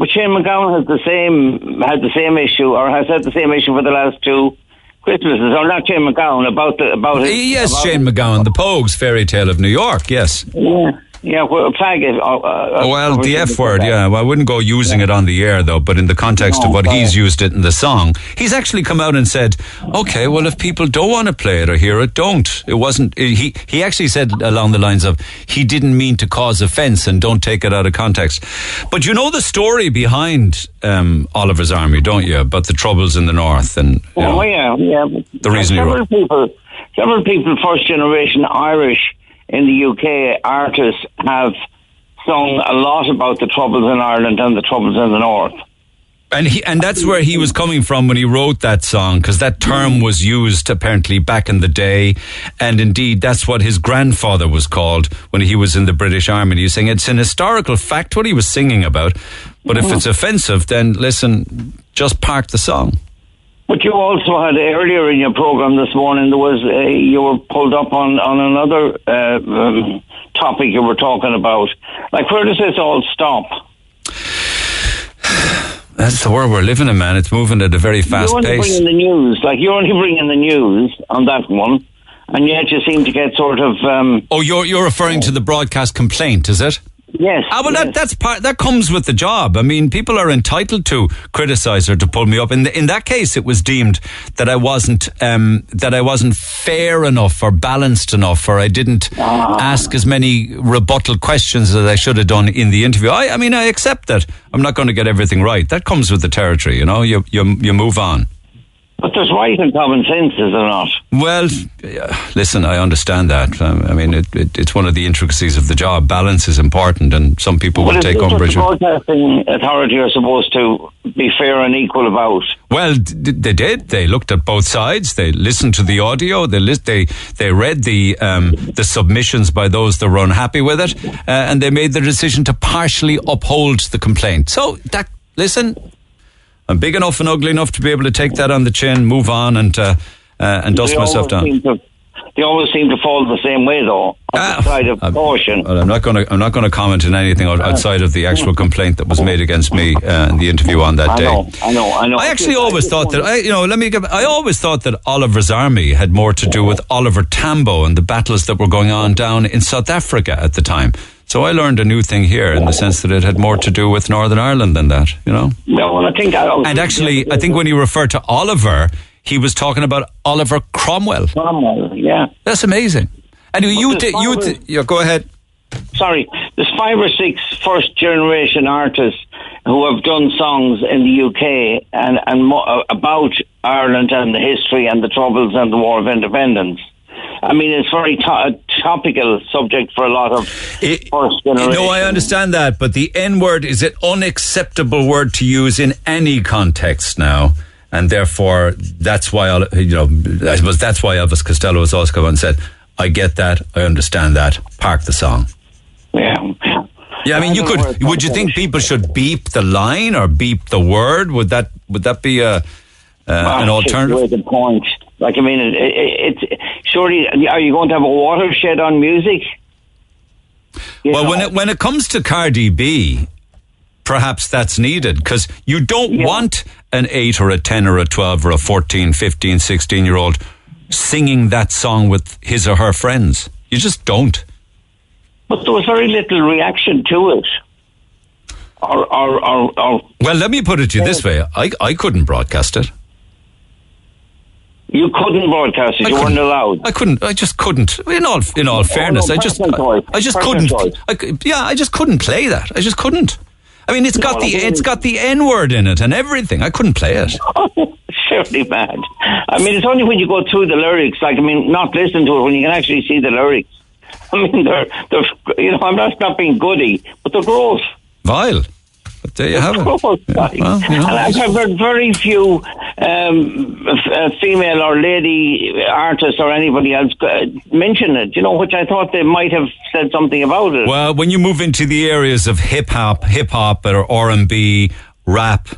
But Shane MacGowan has the same had the same issue, or has had the same issue for the last two Christmases. Or not Shane MacGowan about the about his, Yes, about Shane MacGowan, the Pogues fairy tale of New York. Yes. Yeah, yeah. Well, flag it. Uh, uh, Well, the F word, yeah. Well, I wouldn't go using it on the air though, but in the context of what no. he's used it in the song, he's actually come out and said, "Okay, well, if people don't want to play it or hear it, don't." It wasn't. He he actually said along the lines of, "He didn't mean to cause offence and don't take it out of context." But you know the story behind um, Oliver's Army, don't you? About the troubles in the north and know, Oh yeah, yeah. the reason he several wrote. people, several people, first generation Irish in the UK artists have sung a lot about the troubles in Ireland and the troubles in the north. And he, and that's where he was coming from when he wrote that song, because that term was used apparently back in the day, and indeed that's what his grandfather was called when he was in the British Army. And he was saying it's an historical fact what he was singing about, but if mm. it's offensive, then listen, just park the song. But you also had earlier in your program this morning there was uh, you were pulled up on on another uh, um, topic you were talking about. Like where does this all stop? That's the world we're living in, man. It's moving at a very fast you're only pace. bringing the news. Like you're only bringing the news on that one, and yet you seem to get sort of. Um, Oh, you're you're referring to the broadcast complaint, is it? Yes. Ah, well, that, that's part. That comes with the job. I mean, people are entitled to criticise or to pull me up. In the, in that case, it was deemed that I wasn't um, that I wasn't fair enough or balanced enough, or I didn't ask as many rebuttal questions as I should have done in the interview. I, I mean, I accept that. I'm not going to get everything right. That comes with the territory. You know, you you you move on. But there's right and common sense, is there not? Well, listen, I understand that. Um, I mean, it, it, it's one of the intricacies of the job. Balance is important, and some people will take umbrage. the broadcasting authority are supposed to be fair and equal about. Well, d- they did. They looked at both sides. They listened to the audio. They lis- they they read the um, the submissions by those that were unhappy with it, uh, and they made the decision to partially uphold the complaint. So that listen, I'm big enough and ugly enough to be able to take that on the chin, move on, and uh, uh, and dust They myself down. to- they always seem to fall the same way, though. Ah, the side of caution. Well, I'm not going to. I'm not going to comment on anything outside of the actual complaint that was made against me uh, in the interview on that I day. know, I know, I know. I actually just- always thought that. I, you know, let me. Give, I always thought that Oliver's army had more to do with Oliver Tambo and the battles that were going on down in South Africa at the time. So I learned a new thing here in the sense that it had more to do with Northern Ireland than that, you know? Well, I think I And actually, I think when you refer to Oliver, he was talking about Oliver Cromwell. Cromwell, yeah. That's amazing. Anyway, you there's you yeah, go ahead. Sorry, there's five or six first generation artists who have done songs in the UK and, and mo- uh, about Ireland and the history and the troubles and the War of Independence. I mean, it's very a topical subject for a lot of first generation. No, I understand that, but the N word is an unacceptable word to use in any context now. And therefore, that's why, I'll- you know, I suppose that's why Elvis Costello has also come and said, I get that, I understand that, park the song. Yeah. Yeah, I mean, you know where could. Would you think people should beep the line or beep the word? Would that would that be a uh, an alternative? point. Like, I mean, it, it, it, surely, are you going to have a watershed on music? You well, know? when it when it comes to Cardi B, perhaps that's needed because you don't want an eight or a ten or a twelve or a 14, 15, 16 year old singing that song with his or her friends. You just don't. But there was very little reaction to it. Or, or, or, or Well, let me put it to you this way: I I couldn't broadcast it. You couldn't broadcast it. I you weren't allowed. I couldn't. I just couldn't. In all in all oh, fairness, no, I just choice. I just couldn't. I, yeah, I just couldn't play that. I just couldn't. I mean, it's No, got the it's got the N word in it and everything. I couldn't play it. Surely mad. I mean, it's only when you go through the lyrics, like, I mean, not listen to it, when you can actually see the lyrics. I mean, they're, they're you know, I'm not, not being goody, but they're gross. Vile. But there you have it. Gross, like. well, you know, and I've heard very few um, f- uh, female or lady artists or anybody else uh, mention it, you know, which I thought they might have said something about it. Well, when you move into the areas of hip hop, hip hop or R and B, rap,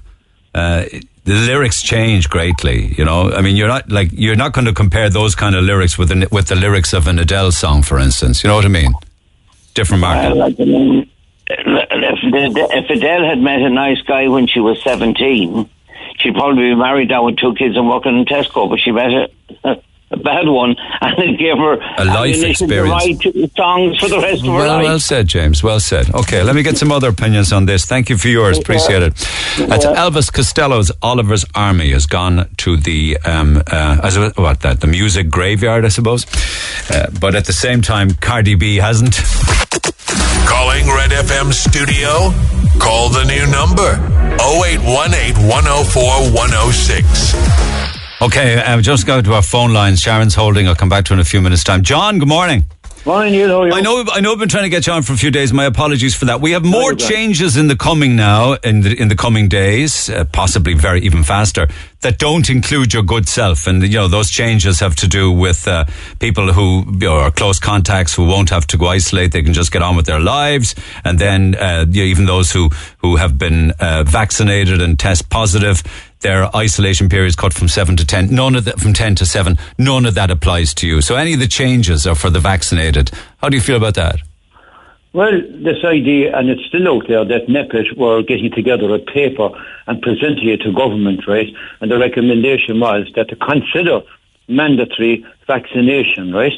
uh, the lyrics change greatly. You know, I mean, you're not like you're not going to compare those kind of lyrics with the, with the lyrics of an Adele song, for instance. You know what I mean? Different market. Well, I mean, if, if Adele had met a nice guy when she was 17, she'd probably be married now with two kids and working in Tesco, but she met a, a bad one and it gave her A life ammunition to experience. write songs for the rest of her Well, life. well said, James. Well said. Okay, let me get some other opinions on this. Thank you for yours. Appreciate it. That's Elvis Costello's Oliver's Army has gone to the um, uh, as a- what that the music graveyard, I suppose. Uh, but at the same time, Cardi B hasn't. Calling Red FM studio? Call the new number 0818 104 106. Okay, I've just got to our phone lines. Sharon's holding. I'll come back to her in a few minutes' time. John, good morning. Morning, Neil. How are you? I know. I know. I've been trying to get you on for a few days. My apologies for that. We have more changes in the coming now, in the in the coming days, uh, possibly very even faster. That don't include your good self, and you know those changes have to do with uh, people who you know, are close contacts who won't have to go isolate. They can just get on with their lives, and then uh, you know, even those who who have been uh, vaccinated and test positive. Their isolation period is cut from seven to ten. None of that from ten to seven. None of that applies to you. So any of the changes are for the vaccinated. How do you feel about that? Well, this idea, and it's still out there, that NPHET were getting together a paper and presenting it to government, right? And the recommendation was that to consider mandatory vaccination, right?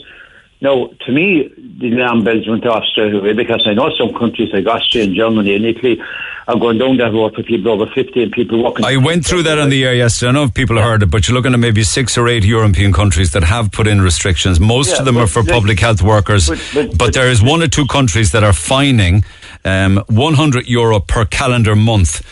Now, to me, the alarm bells went off straight away because I know some countries like Austria and Germany and Italy are going down that road for people over 50 and people walking. I went through that on the air yesterday. I don't know if people heard it, but you're looking at maybe six or eight European countries that have put in restrictions. Most Yeah, of them but are for public health workers, but- but, but- but- there is one or two countries that are fining um, 100 euro per calendar month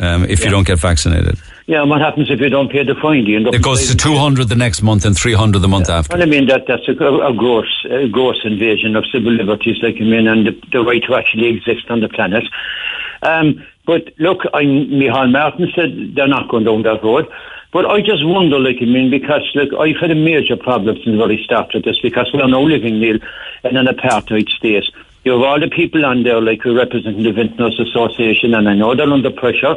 um, if you don't get vaccinated. Yeah, and what happens if you don't pay the fine? You end up It goes to paying- 200 the next month and 300 the month after. Well, I mean that that's a, a gross, a gross invasion of civil liberties, like I mean, and the, the right to actually exist on the planet. Um, but look, I'm, Micheál Martin said they're not going down that road. But I just wonder, like I mean, because look, I've had a major problem since the very start of this, because we're now living, Neil, in an apartheid state. You have all the people on there, like who represent the Vintners Association, and I know they're under pressure,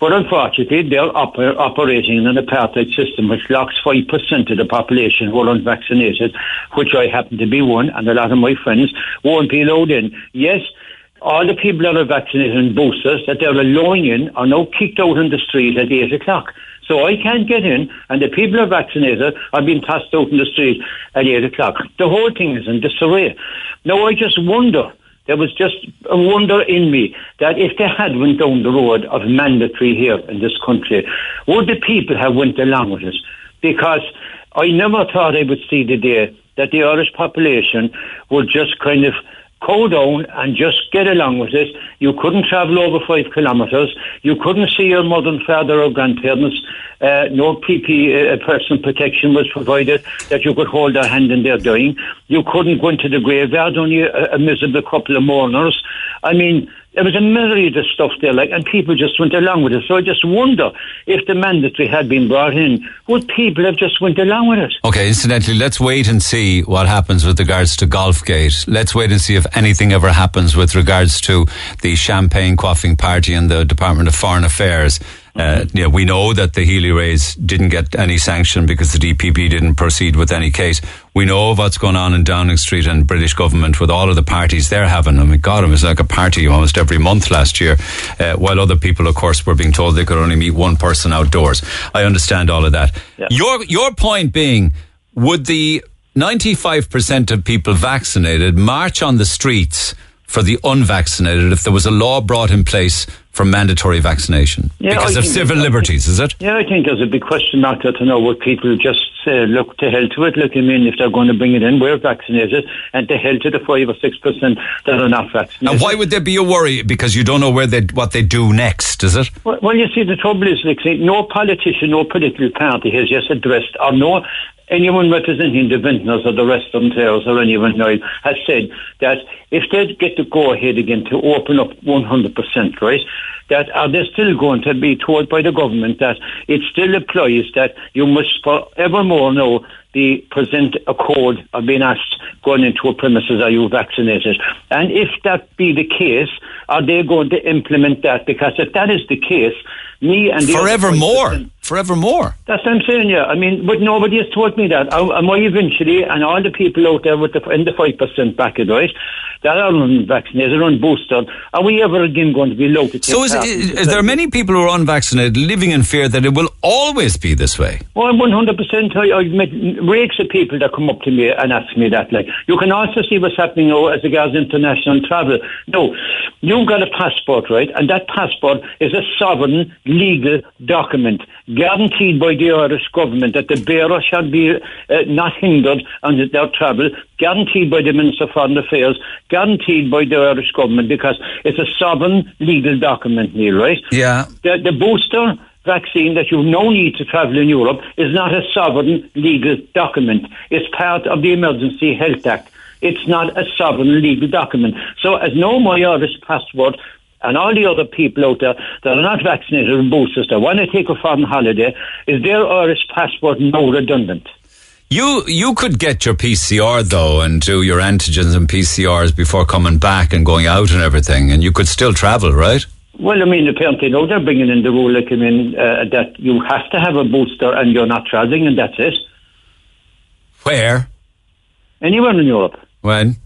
but unfortunately, they're oper- operating in an apartheid system which locks 5% of the population who are unvaccinated, which I happen to be one, and a lot of my friends won't be allowed in. Yes, all the people that are vaccinated and boosters that they're allowing in are now kicked out in the street at 8 o'clock. So I can't get in, and the people are vaccinated are being tossed out in the street at 8 o'clock. The whole thing is in disarray. Now, I just wonder there was just a wonder in me that if they had went down the road of mandatory here in this country, would the people have went along with it? Because I never thought I would see the day that the Irish population would just kind of cool down and just get along with it. You couldn't travel over five kilometres. You couldn't see your mother and father or grandparents. Uh, no PP, uh, personal protection was provided that you could hold their hand in their dying. You couldn't go into the graveyard, only a, a miserable couple of mourners. I mean, there was a myriad of stuff there, like, and people just went along with it. So I just wonder if the mandatory had been brought in, would people have just went along with it? Okay, incidentally, let's wait and see what happens with regards to Golfgate. Let's wait and see if anything ever happens with regards to the champagne quaffing party in the Department of Foreign Affairs. Uh, you know, we know that the Healy-Raes didn't get any sanction because the DPP didn't proceed with any case. We know what's going on in Downing Street and British government with all of the parties they're having. I mean, God, it was like a party almost every month last year, uh, while other people, of course, were being told they could only meet one person outdoors. I understand all of that. Yeah. Your your point being, would the 95% of people vaccinated march on the streets for the unvaccinated if there was a law brought in place for mandatory vaccination Yeah, because I of civil liberties, is it? Yeah, I think there's a big question mark there to know what people just say, look, to hell to it, look, I mean, if they're going to bring it in, we're vaccinated, and to hell to the 5 or 6% that are not vaccinated. And why would there be a worry? Because you don't know where they what they do next, is it? Well, well, you see, the trouble is, like, see, no politician, no political party has just addressed, or no anyone representing the vintners or the restaurateurs or anyone now has said that if they get to go ahead again to open up 100%, right, that are they still going to be told by the government that it still applies that you must forevermore know the present a code of being asked going into a premises are you vaccinated and if that be the case are they going to implement that because if that is the case me and the Forevermore. 5% Forevermore. that's what I'm saying, yeah. I mean, but nobody has told me that. Am am I eventually, and all the people out there with the, in the 5% bracket, right, that are unvaccinated, unboosted, are we ever again going to be allowed to So is, is, is there many people who are unvaccinated living in fear that it will always be this way? Oh, well, one hundred percent. I I've met rakes of people that come up to me and ask me that. Like, you can also see what's happening now as regards international travel. No, you've got a passport, right? And that passport is a sovereign legal document guaranteed by the Irish government that the bearer shall be uh, not hindered on their travel, guaranteed by the Minister of Foreign Affairs, guaranteed by the Irish government because it's a sovereign legal document, Neil, right? Yeah. the, the booster vaccine that you no need to travel in Europe is not a sovereign legal document. It's part of the Emergency Health Act. It's not a sovereign legal document. So as no my Irish passport and all the other people out there that are not vaccinated and boosters that want to take a foreign holiday, is their Irish passport now redundant? You you could get your PCR though and do your antigens and PCRs before coming back and going out and everything, and you could still travel, right? Well, I mean, apparently now they're bringing in the rule, like, I mean, uh, that you have to have a booster and you're not travelling, and that's it. Where? Anywhere in Europe. When?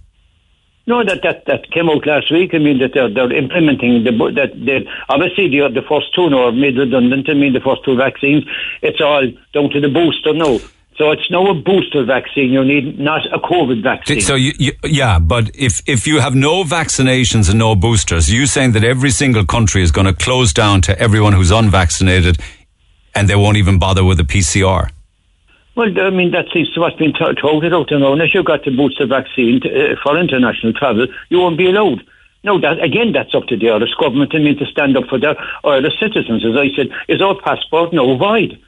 No, that, that that came out last week. I mean that they're, they're implementing the that they obviously the the first two now are made redundant. I mean the first two vaccines. It's all down to the booster now. So it's now a booster vaccine you need, not a COVID vaccine. So you, you yeah, but if if you have no vaccinations and no boosters, you saying that every single country is going to close down to everyone who's unvaccinated, and they won't even bother with a PCR. Well, I mean, that seems to been t- touted out and Unless you've got to boost the vaccine to, uh, for international travel, you won't be allowed. No, that again, that's up to the Irish government. I mean, to stand up for their Irish citizens. As I said, is our passport no void?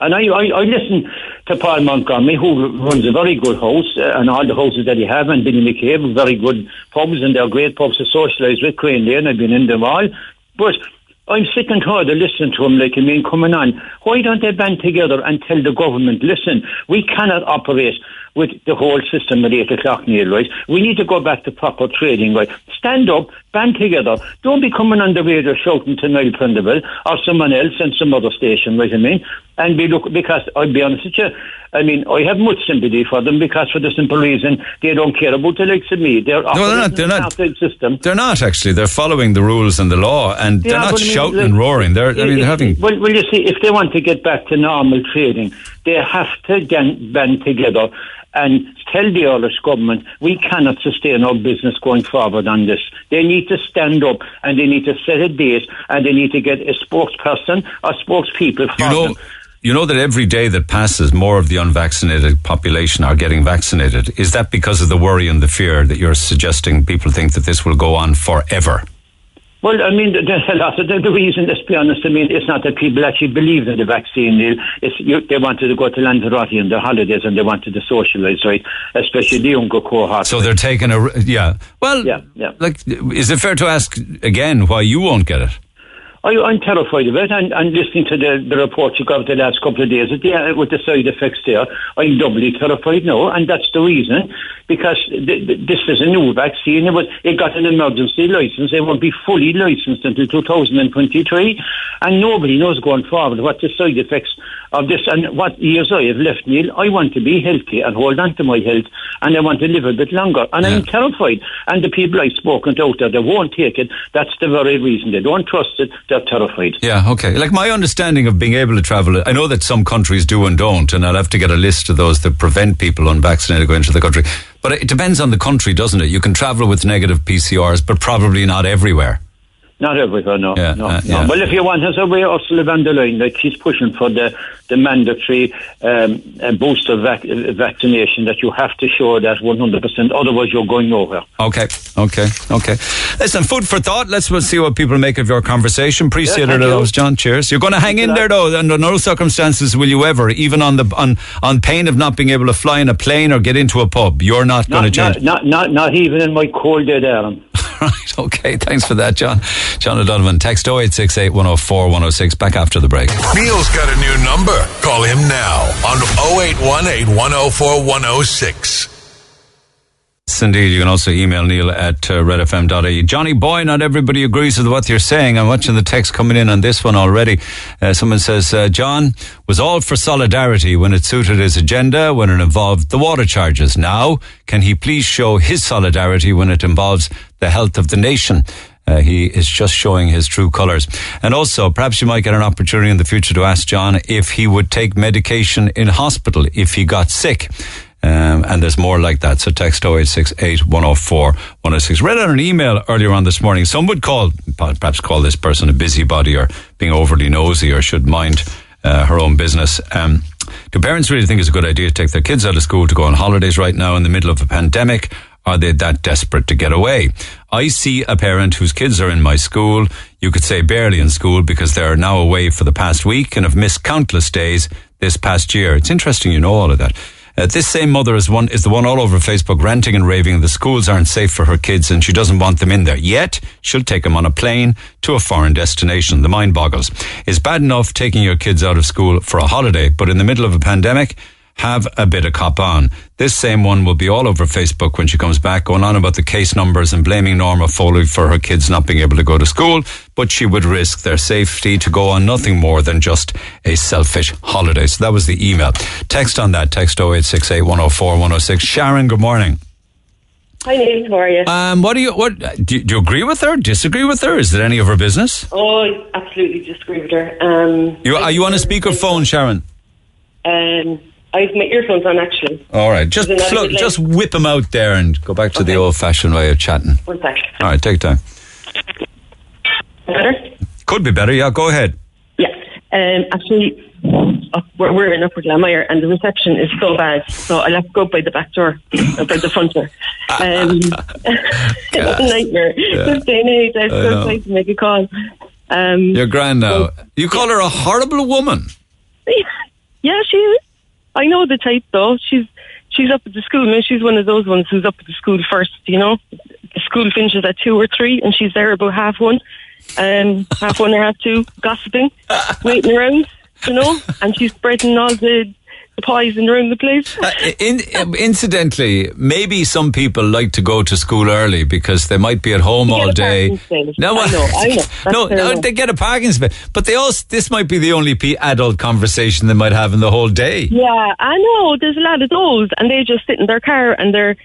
And I, I, I listen to Paul Montgomery, who runs a very good house, uh, and all the houses that he have, and Billy McCabe, very good pubs, and they're great pubs to socialise with, Crane Lane, I've been in them all. But I'm sick and tired of listening to him like I mean coming on. Why don't they band together and tell the government, listen, we cannot operate with the whole system at 8 o'clock, Neil, right? We need to go back to proper trading, right? Stand up, band together. Don't be coming on the radio shouting to Neil Prendeville or someone else and some other station, right, I mean? And be look, because I'll be honest with you, I mean, I have much sympathy for them because for the simple reason they don't care about the likes of me. They're No, they're not. They're not. System. They're not actually. They're following the rules and the law, and they're not but I mean, shouting like, and roaring. They're. I mean, they're having. Well, well, you see, if they want to get back to normal trading, They have to gan- band together and tell the Irish government we cannot sustain our business going forward on this. They need to stand up and they need to set a date and they need to get a spokesperson or spokespeople for You know, them. you know that every day that passes, more of the unvaccinated population are getting vaccinated. Is that because of the worry and the fear that you're suggesting people think that this will go on forever? Well, I mean, there's a lot of the, the reason. Let's be honest. I mean, it's not that people actually believe in the vaccine. Neil. It's you, they wanted to go to Lanzarote on their holidays and they wanted to socialise, right? Especially the younger cohort. So they're taking a yeah. Well, yeah, yeah. Like, is it fair to ask again why you won't get it? I, I'm terrified of it, and, and listening to the, the reports you got the last couple of days, yeah, with the side effects there, I'm doubly terrified now, and that's the reason, because th- th- this is a new vaccine, it, was, it got an emergency license, it won't be fully licensed until 2023, and nobody knows going forward what the side effects of this, and what years I have left, Neil, I want to be healthy and hold on to my health, and I want to live a bit longer, and I'm terrified, and the people I've spoken to out there, they won't take it, that's the very reason, they don't trust it, they're terrified. Yeah, okay. Like my understanding of being able to travel, I know that some countries do and don't, and I'll have to get a list of those that prevent people unvaccinated going into the country. But it depends on the country, doesn't it? You can travel with negative PCRs, but probably not everywhere. Not everywhere, no. Yeah, no, uh, no. yeah. Well, if you want, there's a way Ursula von der Leyen, like she's pushing for the, the mandatory um, uh, booster vac- uh, vaccination that you have to show that 100%, otherwise you're going nowhere. Okay, okay, okay. Listen, food for thought. Let's see what people make of your conversation. Appreciate Yeah, it, thank you. those, John. Cheers. You're going to hang in there, though. Under no circumstances will you ever, even on the on on pain of not being able to fly in a plane or get into a pub, you're not going to Not, change. not, not, not even in my cold dead Aaron. right. Okay. Thanks for that, John. John O'Donovan. Text 0868 104 106. Back after the break. Neil's got a new number. Call him now on 0818 104 106. Yes, indeed. You can also email Neil at uh, redfm.ie. Johnny Boy, not everybody agrees with what you're saying. I'm watching the text coming in on this one already. Uh, someone says, uh, John was all for solidarity when it suited his agenda, when it involved the water charges. Now, can he please show his solidarity when it involves the health of the nation? Uh, he is just showing his true colours. And also, perhaps you might get an opportunity in the future to ask John if he would take medication in hospital if he got sick. Um, and there's more like that. So text 0868 104 106. Read out an email earlier on this morning. Some would call, perhaps call this person a busybody or being overly nosy or should mind uh, her own business. Um, do parents really think it's a good idea to take their kids out of school to go on holidays right now in the middle of a pandemic? Are they that desperate to get away? I see a parent whose kids are in my school, you could say barely in school because they're now away for the past week and have missed countless days this past year. It's interesting you know all of that. Uh, this same mother is one is the one all over Facebook ranting and raving the schools aren't safe for her kids and she doesn't want them in there. Yet she'll take them on a plane to a foreign destination. The mind boggles. It's bad enough taking your kids out of school for a holiday, but in the middle of a pandemic, have a bit of cop on. This same one will be all over Facebook when she comes back, going on about the case numbers and blaming Norma Foley for her kids not being able to go to school, but she would risk their safety to go on nothing more than just a selfish holiday. So that was the email. Text on that, text 0868 104 106. Sharon, good morning. Hi Neil, how are you? Um, what do you, what, do you, do you agree with her? Disagree with her? Is it any of her business? Oh, I absolutely disagree with her. Um, You, are you on a speakerphone, Sharon? um, I've my earphones on actually. All right, just Is it not a pl- good line? just whip them out there and go back to the old-fashioned way of chatting. One sec. All right, take time. Better? Could be better. Yeah, go ahead. Yeah. Um, actually, uh, we're, we're in Upper Glanmire and the reception is so bad, so I'll have to go by the back door, uh, by the front door. Um, it's a nightmare. Yeah. This day and age, I'm I so excited to make a call. Um, You're grand now. You call her a horrible woman. Yeah, she is. I know the type though. She's she's up at the school. Now she's one of those ones who's up at the school first. You know, the school finishes at two or three, and she's there about half one, um, half one or half two, gossiping, waiting around. You know, and she's spreading all the poison around the place. Uh, in, um, incidentally, maybe some people like to go to school early because they might be at home all day. No, I know, I know. No, no, they get a parking space, but they also this might be the only adult conversation they might have in the whole day. Yeah, I know. There's a lot of those, and they just sit in their car and they're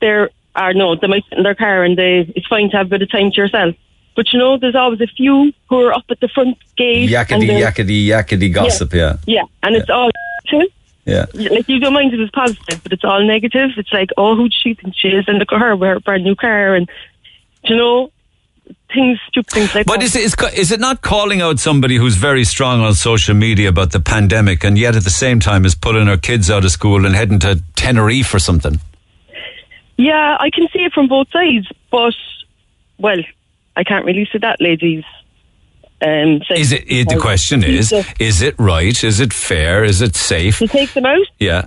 they're or no, they might sit in their car and they it's fine to have a bit of time to yourself. But you know, there's always a few who are up at the front gate. Yakety yakety yakety gossip. Yeah. Yeah, and it's all too. Yeah. Like you don't mind if it's positive, but it's all negative. It's like, oh, who she think she is? And look at her with her brand new car, and you know, things, stupid things like But that. is it, is, is it not calling out somebody who's very strong on social media about the pandemic and yet at the same time is pulling her kids out of school and heading to Tenerife or something? Yeah, I can see it from both sides, but well, I can't really see that lady's. Um, side Is it, it the question is, just- is it right? Is it fair? Is it safe? to take them out? Yeah.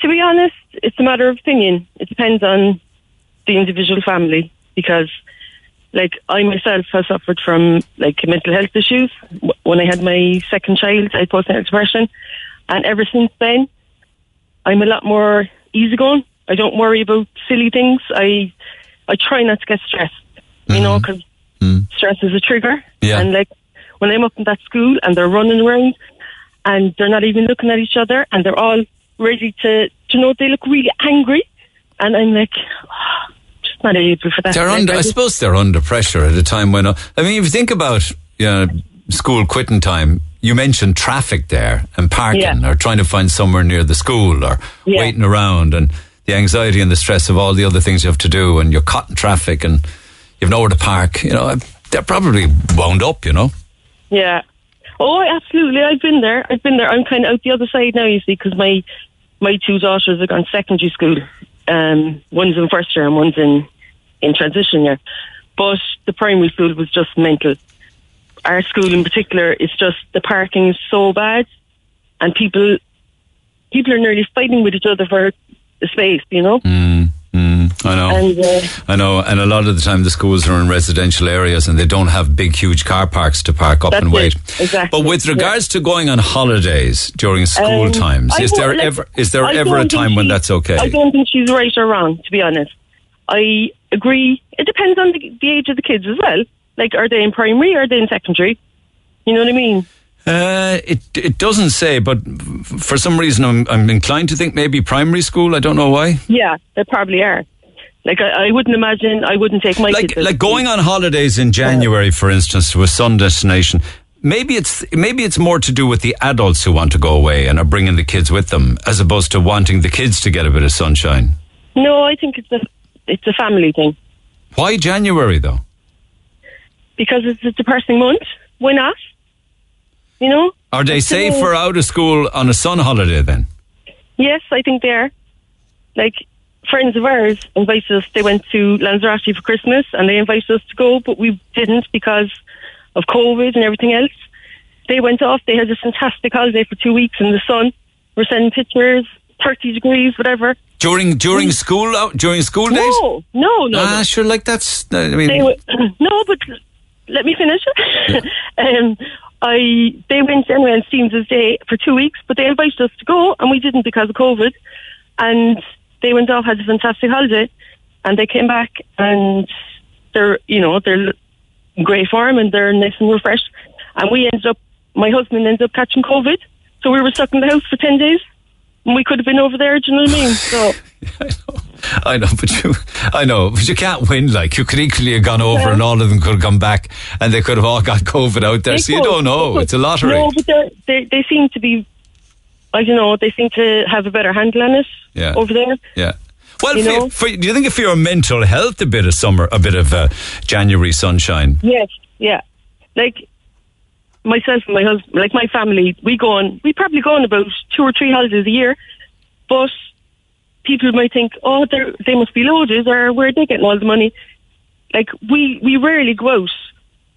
To be honest, it's a matter of opinion. It depends on the individual family because, like, I myself have suffered from like mental health issues. When I had my second child, I had postnatal depression, and ever since then, I'm a lot more easygoing. I don't worry about silly things. I I try not to get stressed, you know, 'cause stress is a trigger. Yeah. And like when I'm up in that school and they're running around and they're not even looking at each other and they're all ready to, you know, they look really angry. And I'm like, "Oh, just not able for that. They're Like, under, I suppose they're under pressure at a time when, I mean, if you think about you know, school quitting time, you mentioned traffic there and parking Yeah. or trying to find somewhere near the school or Yeah. waiting around and the anxiety and the stress of all the other things you have to do and you're caught in traffic and you've nowhere to park. You know, they're probably wound up, you know. Yeah. Oh, absolutely. I've been there. I've been there. I'm kind of out the other side now, you see, because my my two daughters are gone to secondary school. Um, one's in first year and one's in in transition year. But the primary school was just mental. Our school in particular is just the parking is so bad, and people people are nearly fighting with each other for the space. You know. Mm, I know. And uh, I know, and a lot of the time the schools are in residential areas and they don't have big, huge car parks to park up and it, wait. exactly, But with yeah. regards to going on holidays during school Um, times, I is there like, ever is there I ever a time when that's okay? I don't think she's right or wrong, to be honest. I agree. It depends on the, the age of the kids as well. Like, are they in primary or are they in secondary? You know what I mean? Uh, it it doesn't say, but for some reason I'm I'm inclined to think maybe primary school. I don't know why. Yeah, they probably are. Like, I, I wouldn't imagine, I wouldn't take my Like kids. like going on holidays in January, for instance, to a sun destination. Maybe it's maybe it's more to do with the adults who want to go away and are bringing the kids with them, as opposed to wanting the kids to get a bit of sunshine. No, I think it's a, it's a family thing. Why January though? Because it's a depressing month. Why not? You know? Are they It's, safe for out of school on a sun holiday then? Yes, I think they are. Like friends of ours invited us. They went to Lanzarote for Christmas, and they invited us to go, but we didn't because of COVID and everything else. They went off. They had a fantastic holiday for two weeks in the sun. We're sending pictures, thirty degrees, whatever. During during school out during school days? No, no, no. Ah, sure. Like that's. I mean, were, no, but let me finish. um, I they went anyway on Stephen's Day for two weeks, but they invited us to go, and we didn't because of COVID. And they went off, had a fantastic holiday, and they came back, and they're you know they're great form and they're nice and refreshed. And we ended up, my husband ended up catching COVID, so we were stuck in the house for ten days. And we could have been over there. Do you know what I mean? So. I know, but you, I know, but you can't win. Like you could equally have gone over, Yeah. and all of them could have come back, and they could have all got COVID out there. They so you don't know. It's a lottery. No, but they they seem to be. I don't know. They seem to have a better handle on it Yeah. over there. Yeah. Well, You for, know? for, do you think if your mental health, a bit of summer, a bit of uh, January sunshine? Yes, yeah. Like myself and my husband, like my family, we go on. We probably go on about two or three holidays a year, but people might think, oh, they they must be loaded, or where are they getting all the money? Like we we rarely go out.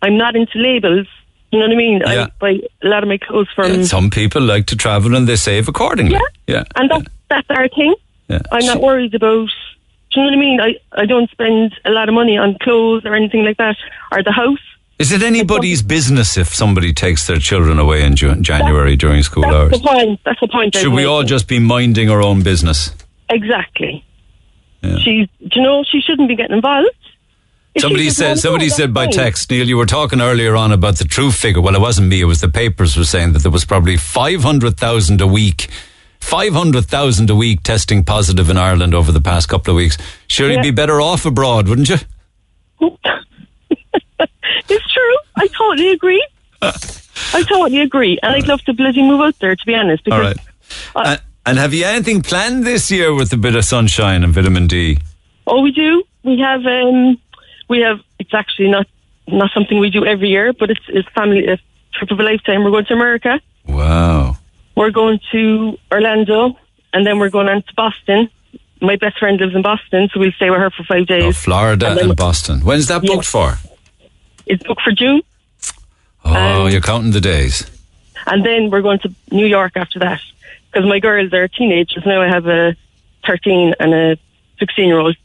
I'm not into labels. You know what I mean? Yeah. I buy a lot of my clothes from. Yeah, some people like to travel and they save accordingly. Yeah. Yeah. And that's, that's our thing. Yeah. I'm not worried about. Do you know what I mean? I, I don't spend a lot of money on clothes or anything like that, or the house. Is it anybody's business if somebody takes their children away in Ju- January during school That's hours? the point. That's the point. Should we all just be minding our own business? exactly? Yeah. She, do you know, she shouldn't be getting involved. Somebody said. Somebody said by text, Neil. You were talking earlier on about the true figure. Well, it wasn't me. It was the papers were saying that there was probably five hundred thousand a week, five hundred thousand a week testing positive in Ireland over the past couple of weeks. Sure, you'd be better off abroad, wouldn't you? It's true. I totally agree. I totally agree, and I'd love to bloody move out there. To be honest, All right. Uh, and have you anything planned this year with a bit of sunshine and vitamin D? Oh, we do. We have. Um, we have. It's actually not not something we do every year, but it's it's family a trip of a lifetime. We're going to America. Wow. We're going to Orlando, and then we're going on to Boston. My best friend lives in Boston, so we'll stay with her for five oh, days. Oh, Florida And and, Boston. When's that booked for? It's booked for June, Oh, um, you're counting the days. and then we're going to New York after that. Because my girls are teenagers now. I have a thirteen and a sixteen-year-old,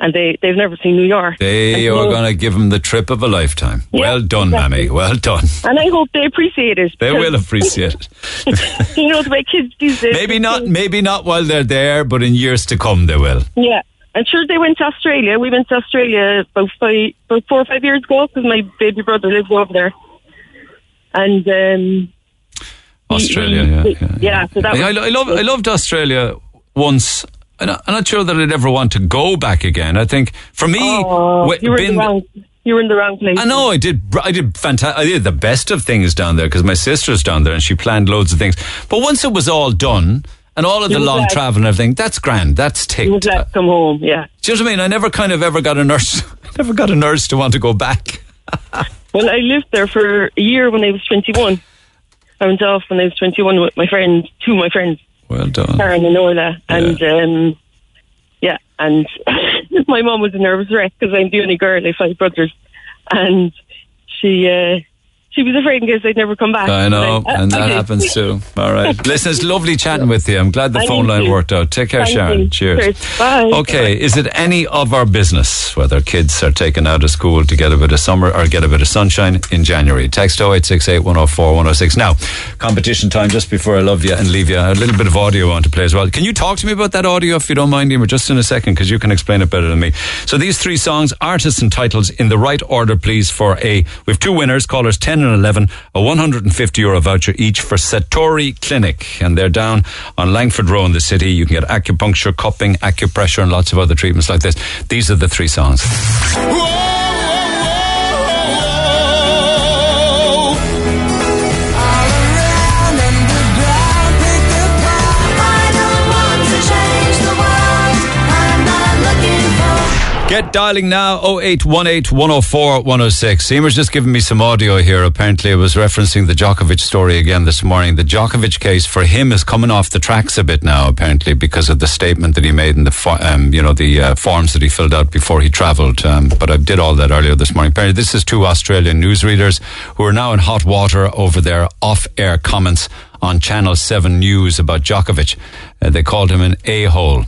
and they they've never seen New York. They are going to give them the trip of a lifetime. Yeah, well done, exactly. Mammy. Well done. And I hope they appreciate it. They will appreciate it. you know the way kids these days. maybe not. Maybe not while they're there, but in years to come, they will. Yeah. And sure, they went to Australia. We went to Australia about five, about four or five years ago because my baby brother lives over there. And um, Australia, he- yeah, he- yeah. yeah. So that I, was, I love. I loved Australia once. I'm not, sure that I'd ever want to go back again. I think for me, Oh, you were in been- the wrong. You were in the wrong place. I know I did. I did fantastic. I did the best of things down there because my sister's down there and she planned loads of things. But once it was all done and all of You the long glad. travel and everything, that's grand. That's You ticked. was glad come home. Yeah. Do you know what I mean? I never kind of ever got a nurse. never got a nurse to want to go back. Well, I lived there for a year when I was 21. I went off when I was 21 with my friends, two of my friends, Well done. Karen and Orla. And, um, yeah, and my mum was a nervous wreck because I'm the only girl. I have five brothers. And she, uh, she was afraid in case they'd never come back. I know, I- and I that happens too. All right. Listen, it's lovely chatting with you. I'm glad the I phone line too. worked out. Take care, Thank Sharon. you. Cheers. Cheers. Bye. Okay, is it any of our business whether kids are taken out of school to get a bit of summer or get a bit of sunshine in January? Text 0868 104 106. Now, competition time just before I love you and leave you. A little bit of audio on to play as well. Can you talk to me about that audio if you don't mind, Emer, just in a second because you can explain it better than me. So these three songs, artists and titles in the right order, please, for a. We have two winners, callers 10 and 11, a 150 euro voucher each for Satori Clinic. And they're down on Langford Row in the city. You can get acupuncture, cupping, acupressure, and lots of other treatments like this. These are the three songs. Get dialing now 0818 104 106. Seamer's just given me some audio here. Apparently, it was referencing the Djokovic story again this morning. The Djokovic case for him is coming off the tracks a bit now, apparently, because of the statement that he made in the um, you know the uh, forms that he filled out before he travelled. Um, but I did all that earlier this morning. Apparently, this is two Australian newsreaders who are now in hot water over their off-air comments on Channel 7 News about Djokovic. Uh, they called him an a-hole.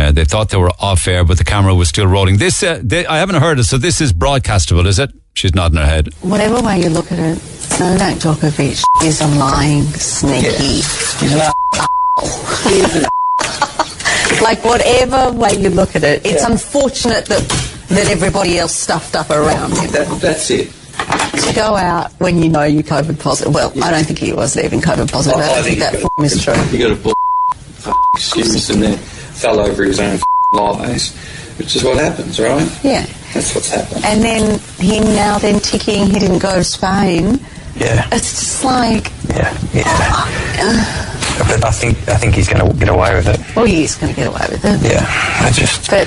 Uh, they thought they were off air, but the camera was still rolling. This, uh, they, I haven't heard it, so this is broadcastable, is it? She's nodding her head. Whatever way you look at it, Novak Djokovic is a lying, sneaky. like whatever way you look at it, it's unfortunate that that everybody else stuffed up around him. that's it. To go out when you know you're COVID positive. Well, I don't think he was even COVID positive. I, don't think, that form is true. You got a bull excuse and then fell over his own f- lies, which is what happens, right? Yeah. That's what's happened. And then him now then ticking he didn't go to Spain. Yeah. It's just like Yeah, yeah. Ah. but I think I think he's going to get away with it. well he's going to get away with it. Yeah, I just. But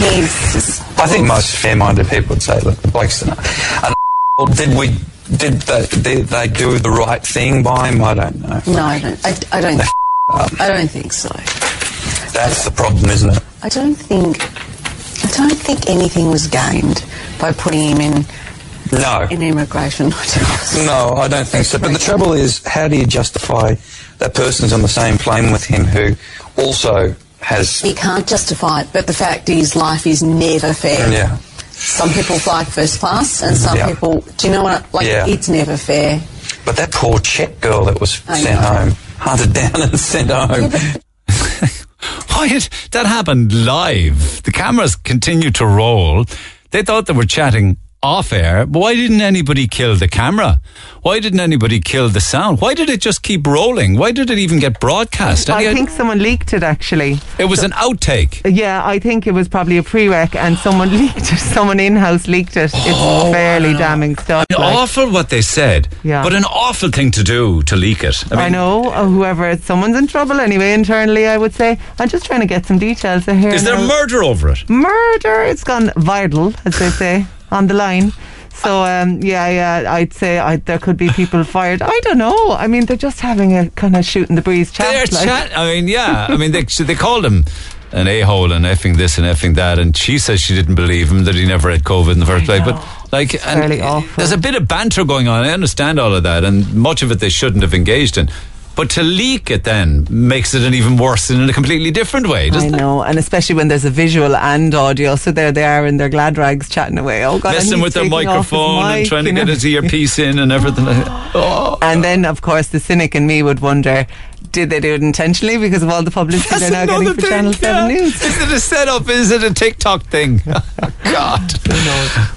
he's I think most fair-minded people would say, look, the bloke's the. And well, did we? Did they, did they do the right thing by him? I don't know. no, I don't. I, I don't. I don't think so. That's the problem, isn't it? I don't think. I don't think anything was gained by putting him in No. in immigration. No, I don't think so. But the trouble is, how do you justify that person's on the same plane with him who also has. You can't justify it, but the fact is, life is never fair. Yeah. Some people fly first class, and some Yeah. people. Do you know what? I- Like, Yeah. it's never fair. But that poor Czech girl that was I sent know. home, hunted down and sent home. Why did that happen live? The cameras continued to roll. They thought they were chatting off air. But why didn't anybody kill the camera? Why didn't anybody kill the sound? Why did it just keep rolling? Why did it even get broadcast? I Any- think someone leaked it actually. it was an outtake. Yeah, I think it was probably a pre-rec and someone leaked it. Someone in house leaked it. It's Oh, fairly damning stuff. like. Awful what they said, Yeah. but an awful thing to do to leak it. I, know, uh, whoever, someone's in trouble anyway, internally, I would say. I'm just trying to get some details here. Is there now. murder over it? Murder! It's gone viral, as they say, on the line. So, um, yeah, yeah, I'd say I, there could be people fired. I don't know. I mean, they're just having a kind of shooting the breeze chat. They're like. chat. I mean, yeah. I mean, they they called him an a hole and effing this and effing that, and she says she didn't believe him that he never had COVID in the first place. But like, and awful. there's a bit of banter going on. I understand all of that, and much of it they shouldn't have engaged in. But to leak it then makes it an even worse in a completely different way, I doesn't it? know, and especially when there's a visual and audio. So there they are in their glad rags chatting away. Oh God, Messing with their taking off his microphone and trying to you get his earpiece in and everything. Oh. And then, of course, the cynic in me would wonder: Did they do it intentionally because of all the publicity they're now getting for Channel Seven News? Is it a setup? Is it a TikTok thing? God.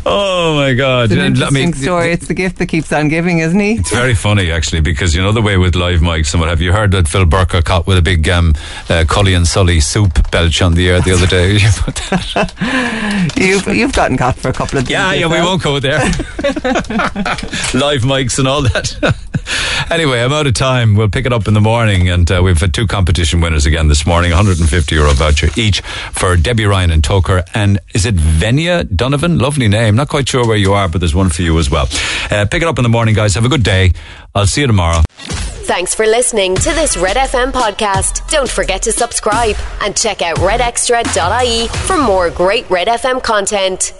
Oh my God. It's an And, I mean, story. It's the gift that keeps on giving, isn't he? It's very funny actually because you know the way with live mics and what have you heard that Phil Burker caught with a big um, uh, Cully and Sully soup belch on the air the other day. You've you've gotten caught for a couple of things. yeah, yeah, we won't go there. live mics and all that. anyway, I'm out of time. We'll pick it up in the morning, and uh, we've had two competition winners again this morning. 150 euro voucher each for Debbie Ryan and Togher. And is it Venia Donovan? Lovely name. Not quite sure where you are, but there's one for you as well. Uh, pick it up in the morning, guys. Have a good day. I'll see you tomorrow. Thanks for listening to this Red FM podcast. Don't forget to subscribe and check out redextra.ie for more great Red FM content.